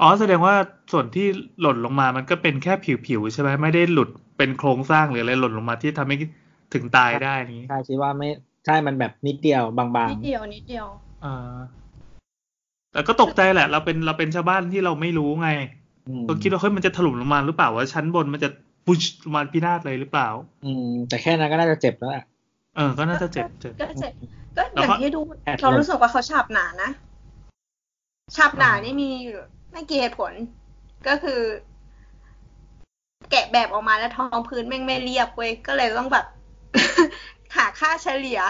อ๋อแสดงว่าส่วนที่หล่นลงมามันก็เป็นแค่ผิวๆใช่ไหมไม่ได้หลุดเป็นโครงสร้างหรืออะไรหล่นลงมาที่ทำให้ถึงตายได้นี้ใช่คิดว่าไม่ใช่มันแบบนิดเดียวบางนิดเดียวนิดเดียวอ่าแต่ก็ตกใจแหละ เราเป็นเราเป็นชาวบ้านที่เราไม่รู้ไงๆอืมก็คิดว่าเฮ้ยมันจะถล่มลงมาหรือเปล่าว่าชั้นบนมันจะพุชลงมาพินาศเลยหรือเปล่า อืม แต่แค่นั้นก็น่าจะเจ็บแล้วอะเออ ก็น่าจะเจ็บเจ็บก็เสร็จก็อแล้วย่างก็ที่ดูแอดเรารู้สึกว่าเขาฉาบหนานะ ฉาบหนาอ่านี่นี่มีอยู่ไม่กี่เหตุผลก็คือ แกะแบบออกมาแล้วท้องพื้นแม่งไม่เรียบเว้ยก็เลยต้องแบบหาค่าเฉลี่ย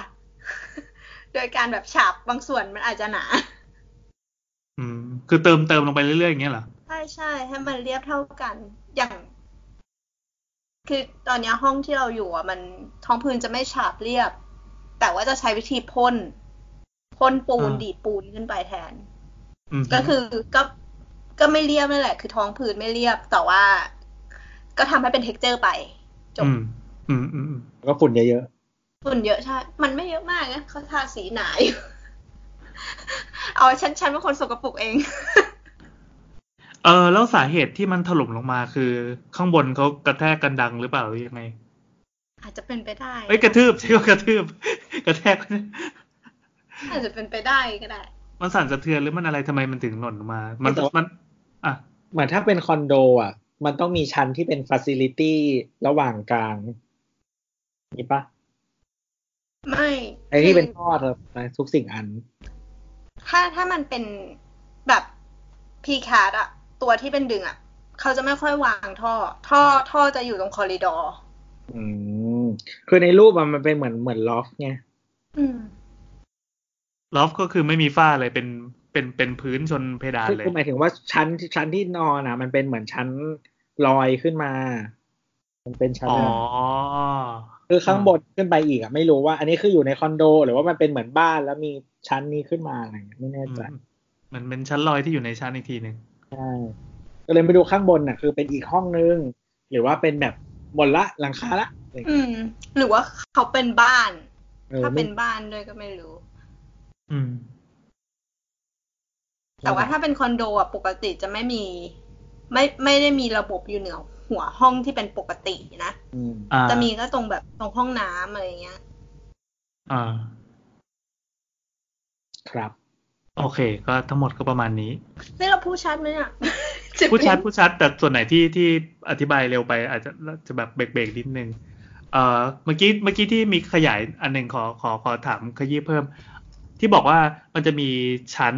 โดยการแบบฉาบบางส่วนมันอาจจะหนา อืม คือเติมเติมลงไปเรื่อยๆอย่างเงี้ยเหรอใช่ใช่ให้มันเรียบเท่ากันอย่าง คือตอนเนี้ยห้องที่เราอยู่อะ มันท้องพื้นจะไม่ฉาบเรียบ แต่ว่าจะใช้วิธีพ่นพ่นปูนอ่าดีดปูนขึ้นไปแทนอืม ก็คือก็ก็ไม่เรียบนั่นแหละ คือท้องพื้นไม่เรียบ แต่ว่า ก็ทำให้เป็น texture ไปจบอืมอืมอืมอืมแล้วก็ฝุ่นเยอะฝุ่นเยอะใช่ มันไม่เยอะมากนะเขาทาสีหนาอยู่เอาฉันฉันเป็นคนสกปรกเอง เออแล้วสาเหตุที่มันถล่มลงมาคือ ข้างบนเขากระแทกกันดังหรือเปล่าหรือยังไง อาจจะเป็นไปได้เอ้ยกระทืบใช่ว่ากระทืบ กระแทกอาจจะเป็นไปได้ก็ได้ มันสั่นสะเทือนหรือมันอะไรทำไมมันถึงหล่นลงมา มันมัน อะๆเหมือนถ้าเป็นคอนโด อะ มันต้องมีชั้นที่เป็นฟ a ซิลิตี้ระหว่างกลางนี่ปะไม่ไอ้ที่เป็นคือท่อเธอทุกสิ่งอัน ถ้าถ้ามันเป็นแบบ precast อะตัวที่เป็นดึงอะเขาจะไม่ค่อยวางท่อ ท่อท่อจะอยู่ตรง corridorอืมคือในรูปอะมันเป็นเหมือนเหมือนล็อกไงอืม loft ก็คือไม่มีฝ้าเลยเป็นเป็นเป็นพื้นชนเพดานคือเลยคือหมายถึงว่าชั้นที่ชั้นที่นอนอะ มันเป็นเหมือนชั้นลอยขึ้นมา มันเป็นชั้นอ๋อคือข้างบนขึ้นไปอีกอะไม่รู้ว่า อันนี้คืออยู่ในคอนโด หรือว่ามันเป็นเหมือนบ้านแล้วมีชั้นนี้ขึ้นมาอะไรเงี้ยไม่แน่ใจอืมมันเป็นชั้นลอยที่อยู่ในชั้นอีกทีหนึ่งใช่ก็เลยไปดูข้างบนน่ะ คือเป็นอีกห้องนึง หรือว่าเป็นแบบหมดละหลังคาละอะไรเงี้ยอืม หรือว่าเขาเป็นบ้านออถ้าไม่เป็นบ้านด้วยก็ไม่รู้ อืม แต่ว่าถ้าเป็นคอนโดอะปกติจะไม่มี ไม่ไม่ได้มีระบบอยู่เหนือหัวห้องที่เป็นปกตินะอืมอ่าจะมีก็ตรงแบบตรงห้องน้ำอะไรเงี้ย อ่า ครับ โอเค ก็ทั้งหมดก็ประมาณนี้นี่เราพูดชัดไหมเนี่ยผู้ชัดผู้ชัด แต่ส่วนไหนที่ที่อธิบายเร็วไป อาจจะจะแบบเบรกๆนิดนึงเอ่อเมื่อกี้เมื่อกี้ที่มีขยายอันหนึ่งขอขอขอถามขยี้เพิ่ม ที่บอกว่ามันจะมีชั้น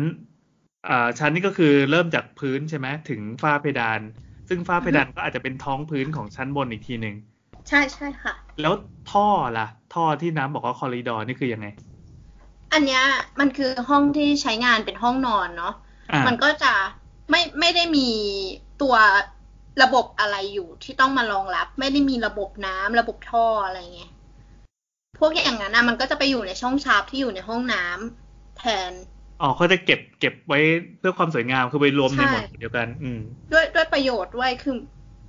อ่าชั้นนี่ก็คือเริ่มจากพื้นใช่ไหมถึงฝ้าเพดาน ซึ่งฝ้าเพดานก็อาจจะเป็นท้องพื้นของชั้นบนอีกทีหนึ่งใช่ใช่ค่ะ แล้วท่อล่ะ ท่อที่น้ำบอกว่าคอริดอร์นี่คือยังไง อันเนี้ยมันคือห้องที่ใช้งานเป็นห้องนอนเนาะอ่ามันก็จะไม่ไม่ได้มีตัวระบบอะไรอยู่ที่ต้องมารองรับ ไม่ได้มีระบบน้ำระบบท่ออะไรเงี้ยพ วกอย่างนั้นนะมันก็จะไปอยู่ในช่องชาร์ปที่อยู่ในห้องน้ำแทนอ๋อเขาจะเก็บเก็บไว้เพื่อความสวยงามคือไปรวมในใช่หมวดเดียวกัน อืม ด้วยด้วยประโยชน์ด้วยคือ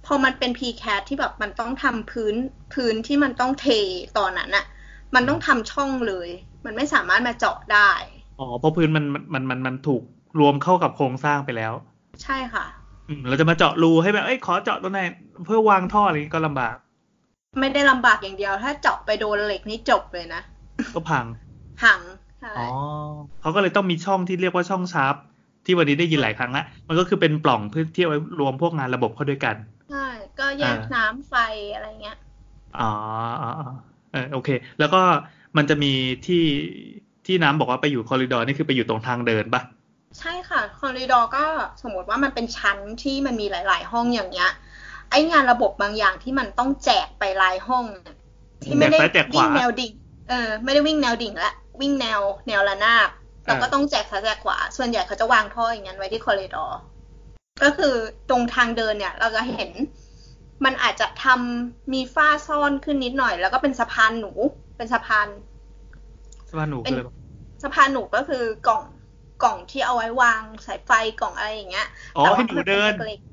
พอมันเป็น p c a t ที่แบบมันต้องทำพื้นพื้นที่มันต้องเทตอนนั้นอะมันต้องทำช่องเลย มันไม่สามารถมาเจาะได้ อ๋อเพราะพื้นมันมันมันมันมันถูกรวมเข้ากับโครงสร้างไปแล้ว ใช่ค่ะ อืมเราจะมาเจาะรูให้แบบเอ้ยขอเจาะตรงไหนเพื่อวางท่ออะไรอย่างงี้ก็ลำบาก ไม่ได้ลำบากอย่างเดียว ถ้าเจาะไปโดนเหล็กนี่จบเลยนะ ก็พังหังใช่อ๋อเขาก็เลยต้องมีช่องที่เรียกว่าช่องชาร์ปที่วันนี้ได้ยินหลายครั้งละมันก็คือเป็นปล่องเพื่อที่เอาไว้รวมพวกงานระบบเข้าด้วยกันใช่ก็แยกอ่าน้ำไฟอะไรเงี้ยอ๋ออ๋ออ๋อเออโอเค แล้วก็มันจะมีที่ที่น้ำบอกว่าไปอยู่คอริดอร์นี่คือไปอยู่ตรงทางเดินปะใช่ค่ะ คอริดอร์ก็สมมติว่ามันเป็นชั้นที่มันมีหลาย ๆ ห้องอย่างเงี้ย ไองานระบบบางอย่างที่มันต้องแจกไปรายห้องเนี่ยที่ไม่ได้แจกซ้ายแจกขวิ่วางแนวดิ่งเออ ไม่ได้วิ่งแนวดิ่งละวิ่งแนวแนวระนาบเราก็อ่าต้องแจกซ้ายแจกขวา ส่วนใหญ่เขาจะวางท่ออย่างนั้นไว้ที่คอริดอร์ก็คือตรงทางเดินเนี่ย เราจะเห็นมันอาจจะทำมีฝ้าซ่อนขึ้นนิดหน่อย แล้วก็เป็นสะพานหนู เป็นสะพานสะพานหนูคืออะไรปะสะพานหนูก็คือกล่องกล่องที่เอาไว้วางสายไฟกล่องอะไรอย่างเงี้ยอ๋อแต่ว่าให้หนูเดินมัป็ล็กๆเออ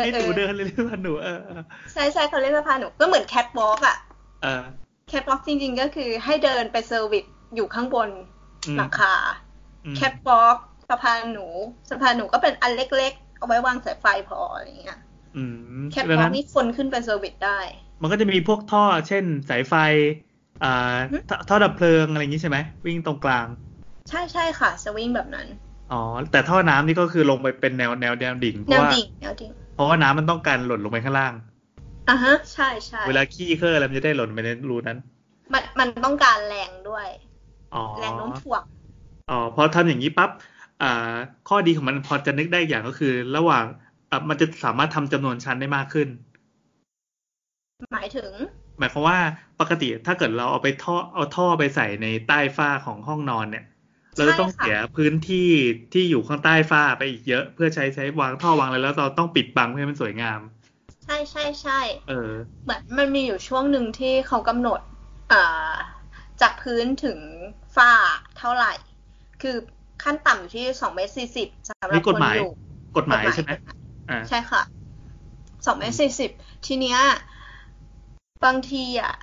ให้เอหนูอเดินเลยเรียกสะพานหนูเออเออใช่ใช่เขาเรียกสะพานหนูก็เหมือนแคทวอล์กอะเออแคทวอล์กจริง ๆ ก็คือให้เดินไปเซอร์วิสอยู่ข้างบนอืมหลังคาอืมแคทวอล์กสะพานหนูสะพานหนูก็เป็นอันเล็กๆ เอาไว้วางสายไฟพออะไรอย่างเงี้ยอืมแคทดัวงอล์นั้กนนี่คนขึ้นไปเซอร์วิสได้ มันก็จะมีพวกท่อ เช่นสายไฟอ่าอืมท่อท่อดับเพลิงอะไรอย่างนี้ใช่ไหมวิ่งตรงกลาง ใช่ใช่ค่ะสวิงแบบนั้นอ๋อแต่ท่อน้ำนี่ก็คือลงไปเป็นแนวแนวแนวดิ่งเพแนราะวว่าดิ่งแนวดิ่ง เพราะว่าน้ำมันต้องการหล่นลงไปข้างล่างอะฮะ ใช่ใช่เวลาขี้เคลื่อนอะไรมันจะได้หล่นไปในรูนั้น มันมันต้องการแรงด้วยอ๋อแรงโน้มถ่วงอ๋อพอทำอย่างนี้ปั๊บอ่า ข้อดีของมันพอจะนึกได้อย่างก็คือ ระหว่างอะมันจะสามารถทำจำนวนชั้นได้มากขึ้น หมายถึง หมายความว่าปกติถ้าเกิดเราเอาไปท่อเอาท่อไปใส่ในใต้ฝ้าของห้องนอนเนี่ย เราจะต้องใช่ค่ะเสียพื้นที่ที่อยู่ข้างใต้ฝ้าไปอีกเยอะ เพื่อใช้ใช้วางท่อวางอะไรแล้วเราต้องปิดบังเพื่อให้มันสวยงาม ใช่ใช่ใช่เออเหมือนมันมีอยู่ช่วงหนึ่งที่เขากำหนดอ่าจากพื้นถึงฝ้าเท่าไหร่ คือขั้นต่ำอยู่ที่สองเมตรสี่สิบสำหรับนี่กฎคนหมายอยู่กฎหมายใช่ไหมอ่าใช่ค่ะสองเมตรสี่สิบทีเนี้ยบางทีอะ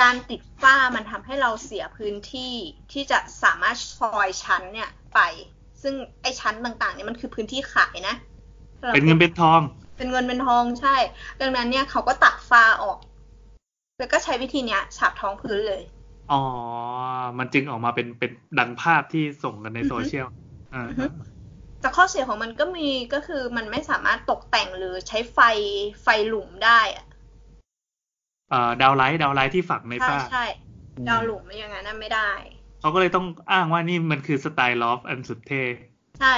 การติดฝ้ามันทำให้เราเสียพื้นที่ที่จะสามารถซอยชั้นเนี่ยไป ซึ่งไอ้ชั้นต่างๆเนี่ยมันคือพื้นที่ขายนะ เป็นเงินเป็นทอง เป็นเงินเป็นทองใช่ ดังนั้นเนี่ยเขาก็ตัดฝ้าออก แล้วก็ใช้วิธีเนี้ยฉาบท้องพื้นเลย อ๋อ มันจึงออกมาเป็นเป็นดังภาพที่ส่งกันในอือฮึโซเชียลอ่าอือฮึแต่ข้อเสียของมันก็มีก็คือมันไม่สามารถตกแต่งหรือใช้ไฟไฟหลุมได้อะเอ่อ downlight downlight ที่ฝังในใช่ฝ้าใช่ดาวหลุมอย่างนั้นนะไม่ได้ เขาก็เลยต้องอ้างว่านี่มันคือสไตล์ loft อันสุดเท่ ใช่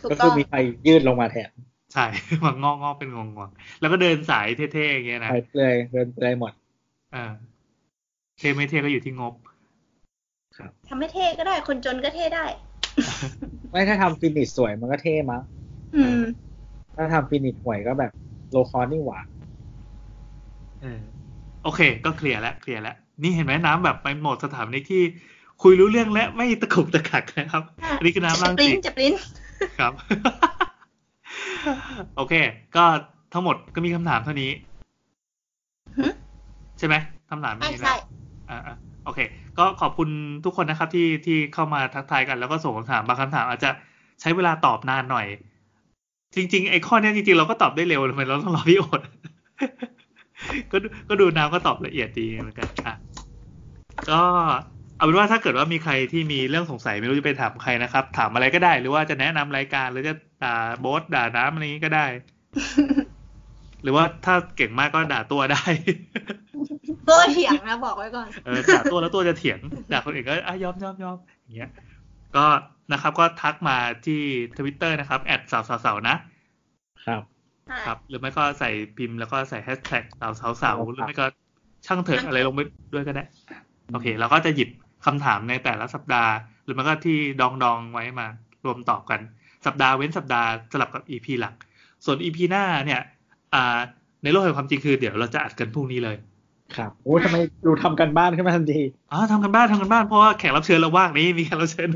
ถูกก็ต้คือองมีไฟยืดลงมาแทน ใช่มันงอกงอกเป็นงงงๆแล้วก็เดินสายเท่ๆอย่างเงี้ยนะไฟเปลือยเดินเปลือยหมดเออเท่ไม่เท่ก็อยู่ที่งบทำให้เท่ก็ได้ คนจนก็เท่ได้ ไม่ถ้าทำ finish สวยมันก็เท่มั้งอืมถ้าทำ finish ห่วยก็แบบ low cost นี่หว่าเออ โอเค ก็เคลียร์แล้วเคลียร์แล้วนี่เห็นไหมน้ำแบบไปโหมดสถาปนิกที่คุยรู้เรื่องและไม่ตะกุกตะกักนะครับอันนี้คือน้ำร่างจะปริ้สินจะปริ้นครับ โอเค ก็ทั้งหมดก็มีคำถามเท่านี้หึใช่ไหมคำถามมีใช่นะใช่อ่าๆโอเค ก็ขอบคุณทุกคนนะครับ ที่ที่เข้ามาทักทายกันแล้วก็ส่งคำถามบางคำถามอาจจะใช้เวลาตอบนานหน่อย จริง ๆ ไอ้ข้อเนี้ยจริง ๆ เราก็ตอบได้เร็วทำไมเราต้องรอพี่โอด ก็ดูก็ดูน้ำก็ตอบละเอียดดีเหมือนกันอะ ก็เอาเป็นว่าถ้าเกิดว่ามีใครที่มีเรื่องสงสัยไม่รู้จะไปถามใครนะครับ ถามอะไรก็ได้ หรือว่าจะแนะนำรายการหรือจะด่าโบสด่าน้ำอะไรนี้ก็ได้ หรือว่าถ้าเก่งมากก็ด่าตัวได้ ตัวเถียงนะบอกไว้ก่อนเออด่าตัวแล้วตัวจะเถียงด่าคนอื่นก็อะยอมยอมยอมอย่างเงี้ย ก็นะครับก็ทักมาที่ทวิตเตอร์นะครับแอดสาวสาวสาวนะ ครับ ครับ หรือไม่ก็ใส่พิมพ์แล้วก็ใส่แฮชแท็กสาวสาวสาวหรือไม่ก็ช่างเถอะอะไรลงไปด้วยก็ได้ โอเค เราก็จะหยิบคำถามในแต่ละสัปดาห์ หรือมันก็ที่ดองดองๆไว้มารวมตอบกัน สัปดาห์เว้นสัปดาห์สลับกับ EP หลัก ส่วน EP หน้าเนี่ยอ่าในโลกแห่งความจริงคือเดี๋ยวเราจะอัดกันพรุ่งนี้เลยครับโอ้ทำไมดูทำการบ้านขึ้นมาทันทีอ๋อทำการบ้านทำการบ้านเพราะว่าแขกรับเชิญเราว่างนี้มีแขกรับเชิญ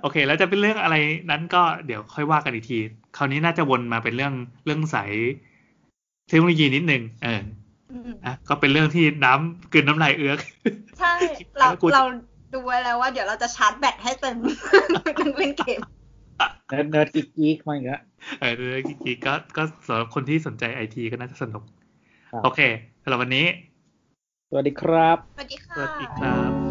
โอเค แล้วจะเป็นเรื่องอะไรนั้นก็เดี๋ยวค่อยว่ากันอีกที คราวนี้น่าจะวนมาเป็นเรื่องเรื่องสายเทคโนโลยีนิดนึงเอออืมอะก็เป็นเรื่องที่น้ำกลืนน้ำลายเอื้อกใช่ เราแล้วกูเราดูไว้แล้วว่าเดี๋ยวเราจะชาร์จแบตให้เต็มต้องเล่นเกม nerd nerd geek geek มาอีกแล้วเออเรื่องกิ๊กๆก็ก็สำหรับคนที่สนใจไอทีก็น่าจะสนุกครับโอเคสำหรับวันนี้ สวัสดีครับ สวัสดีสค่ะวัสดีครับ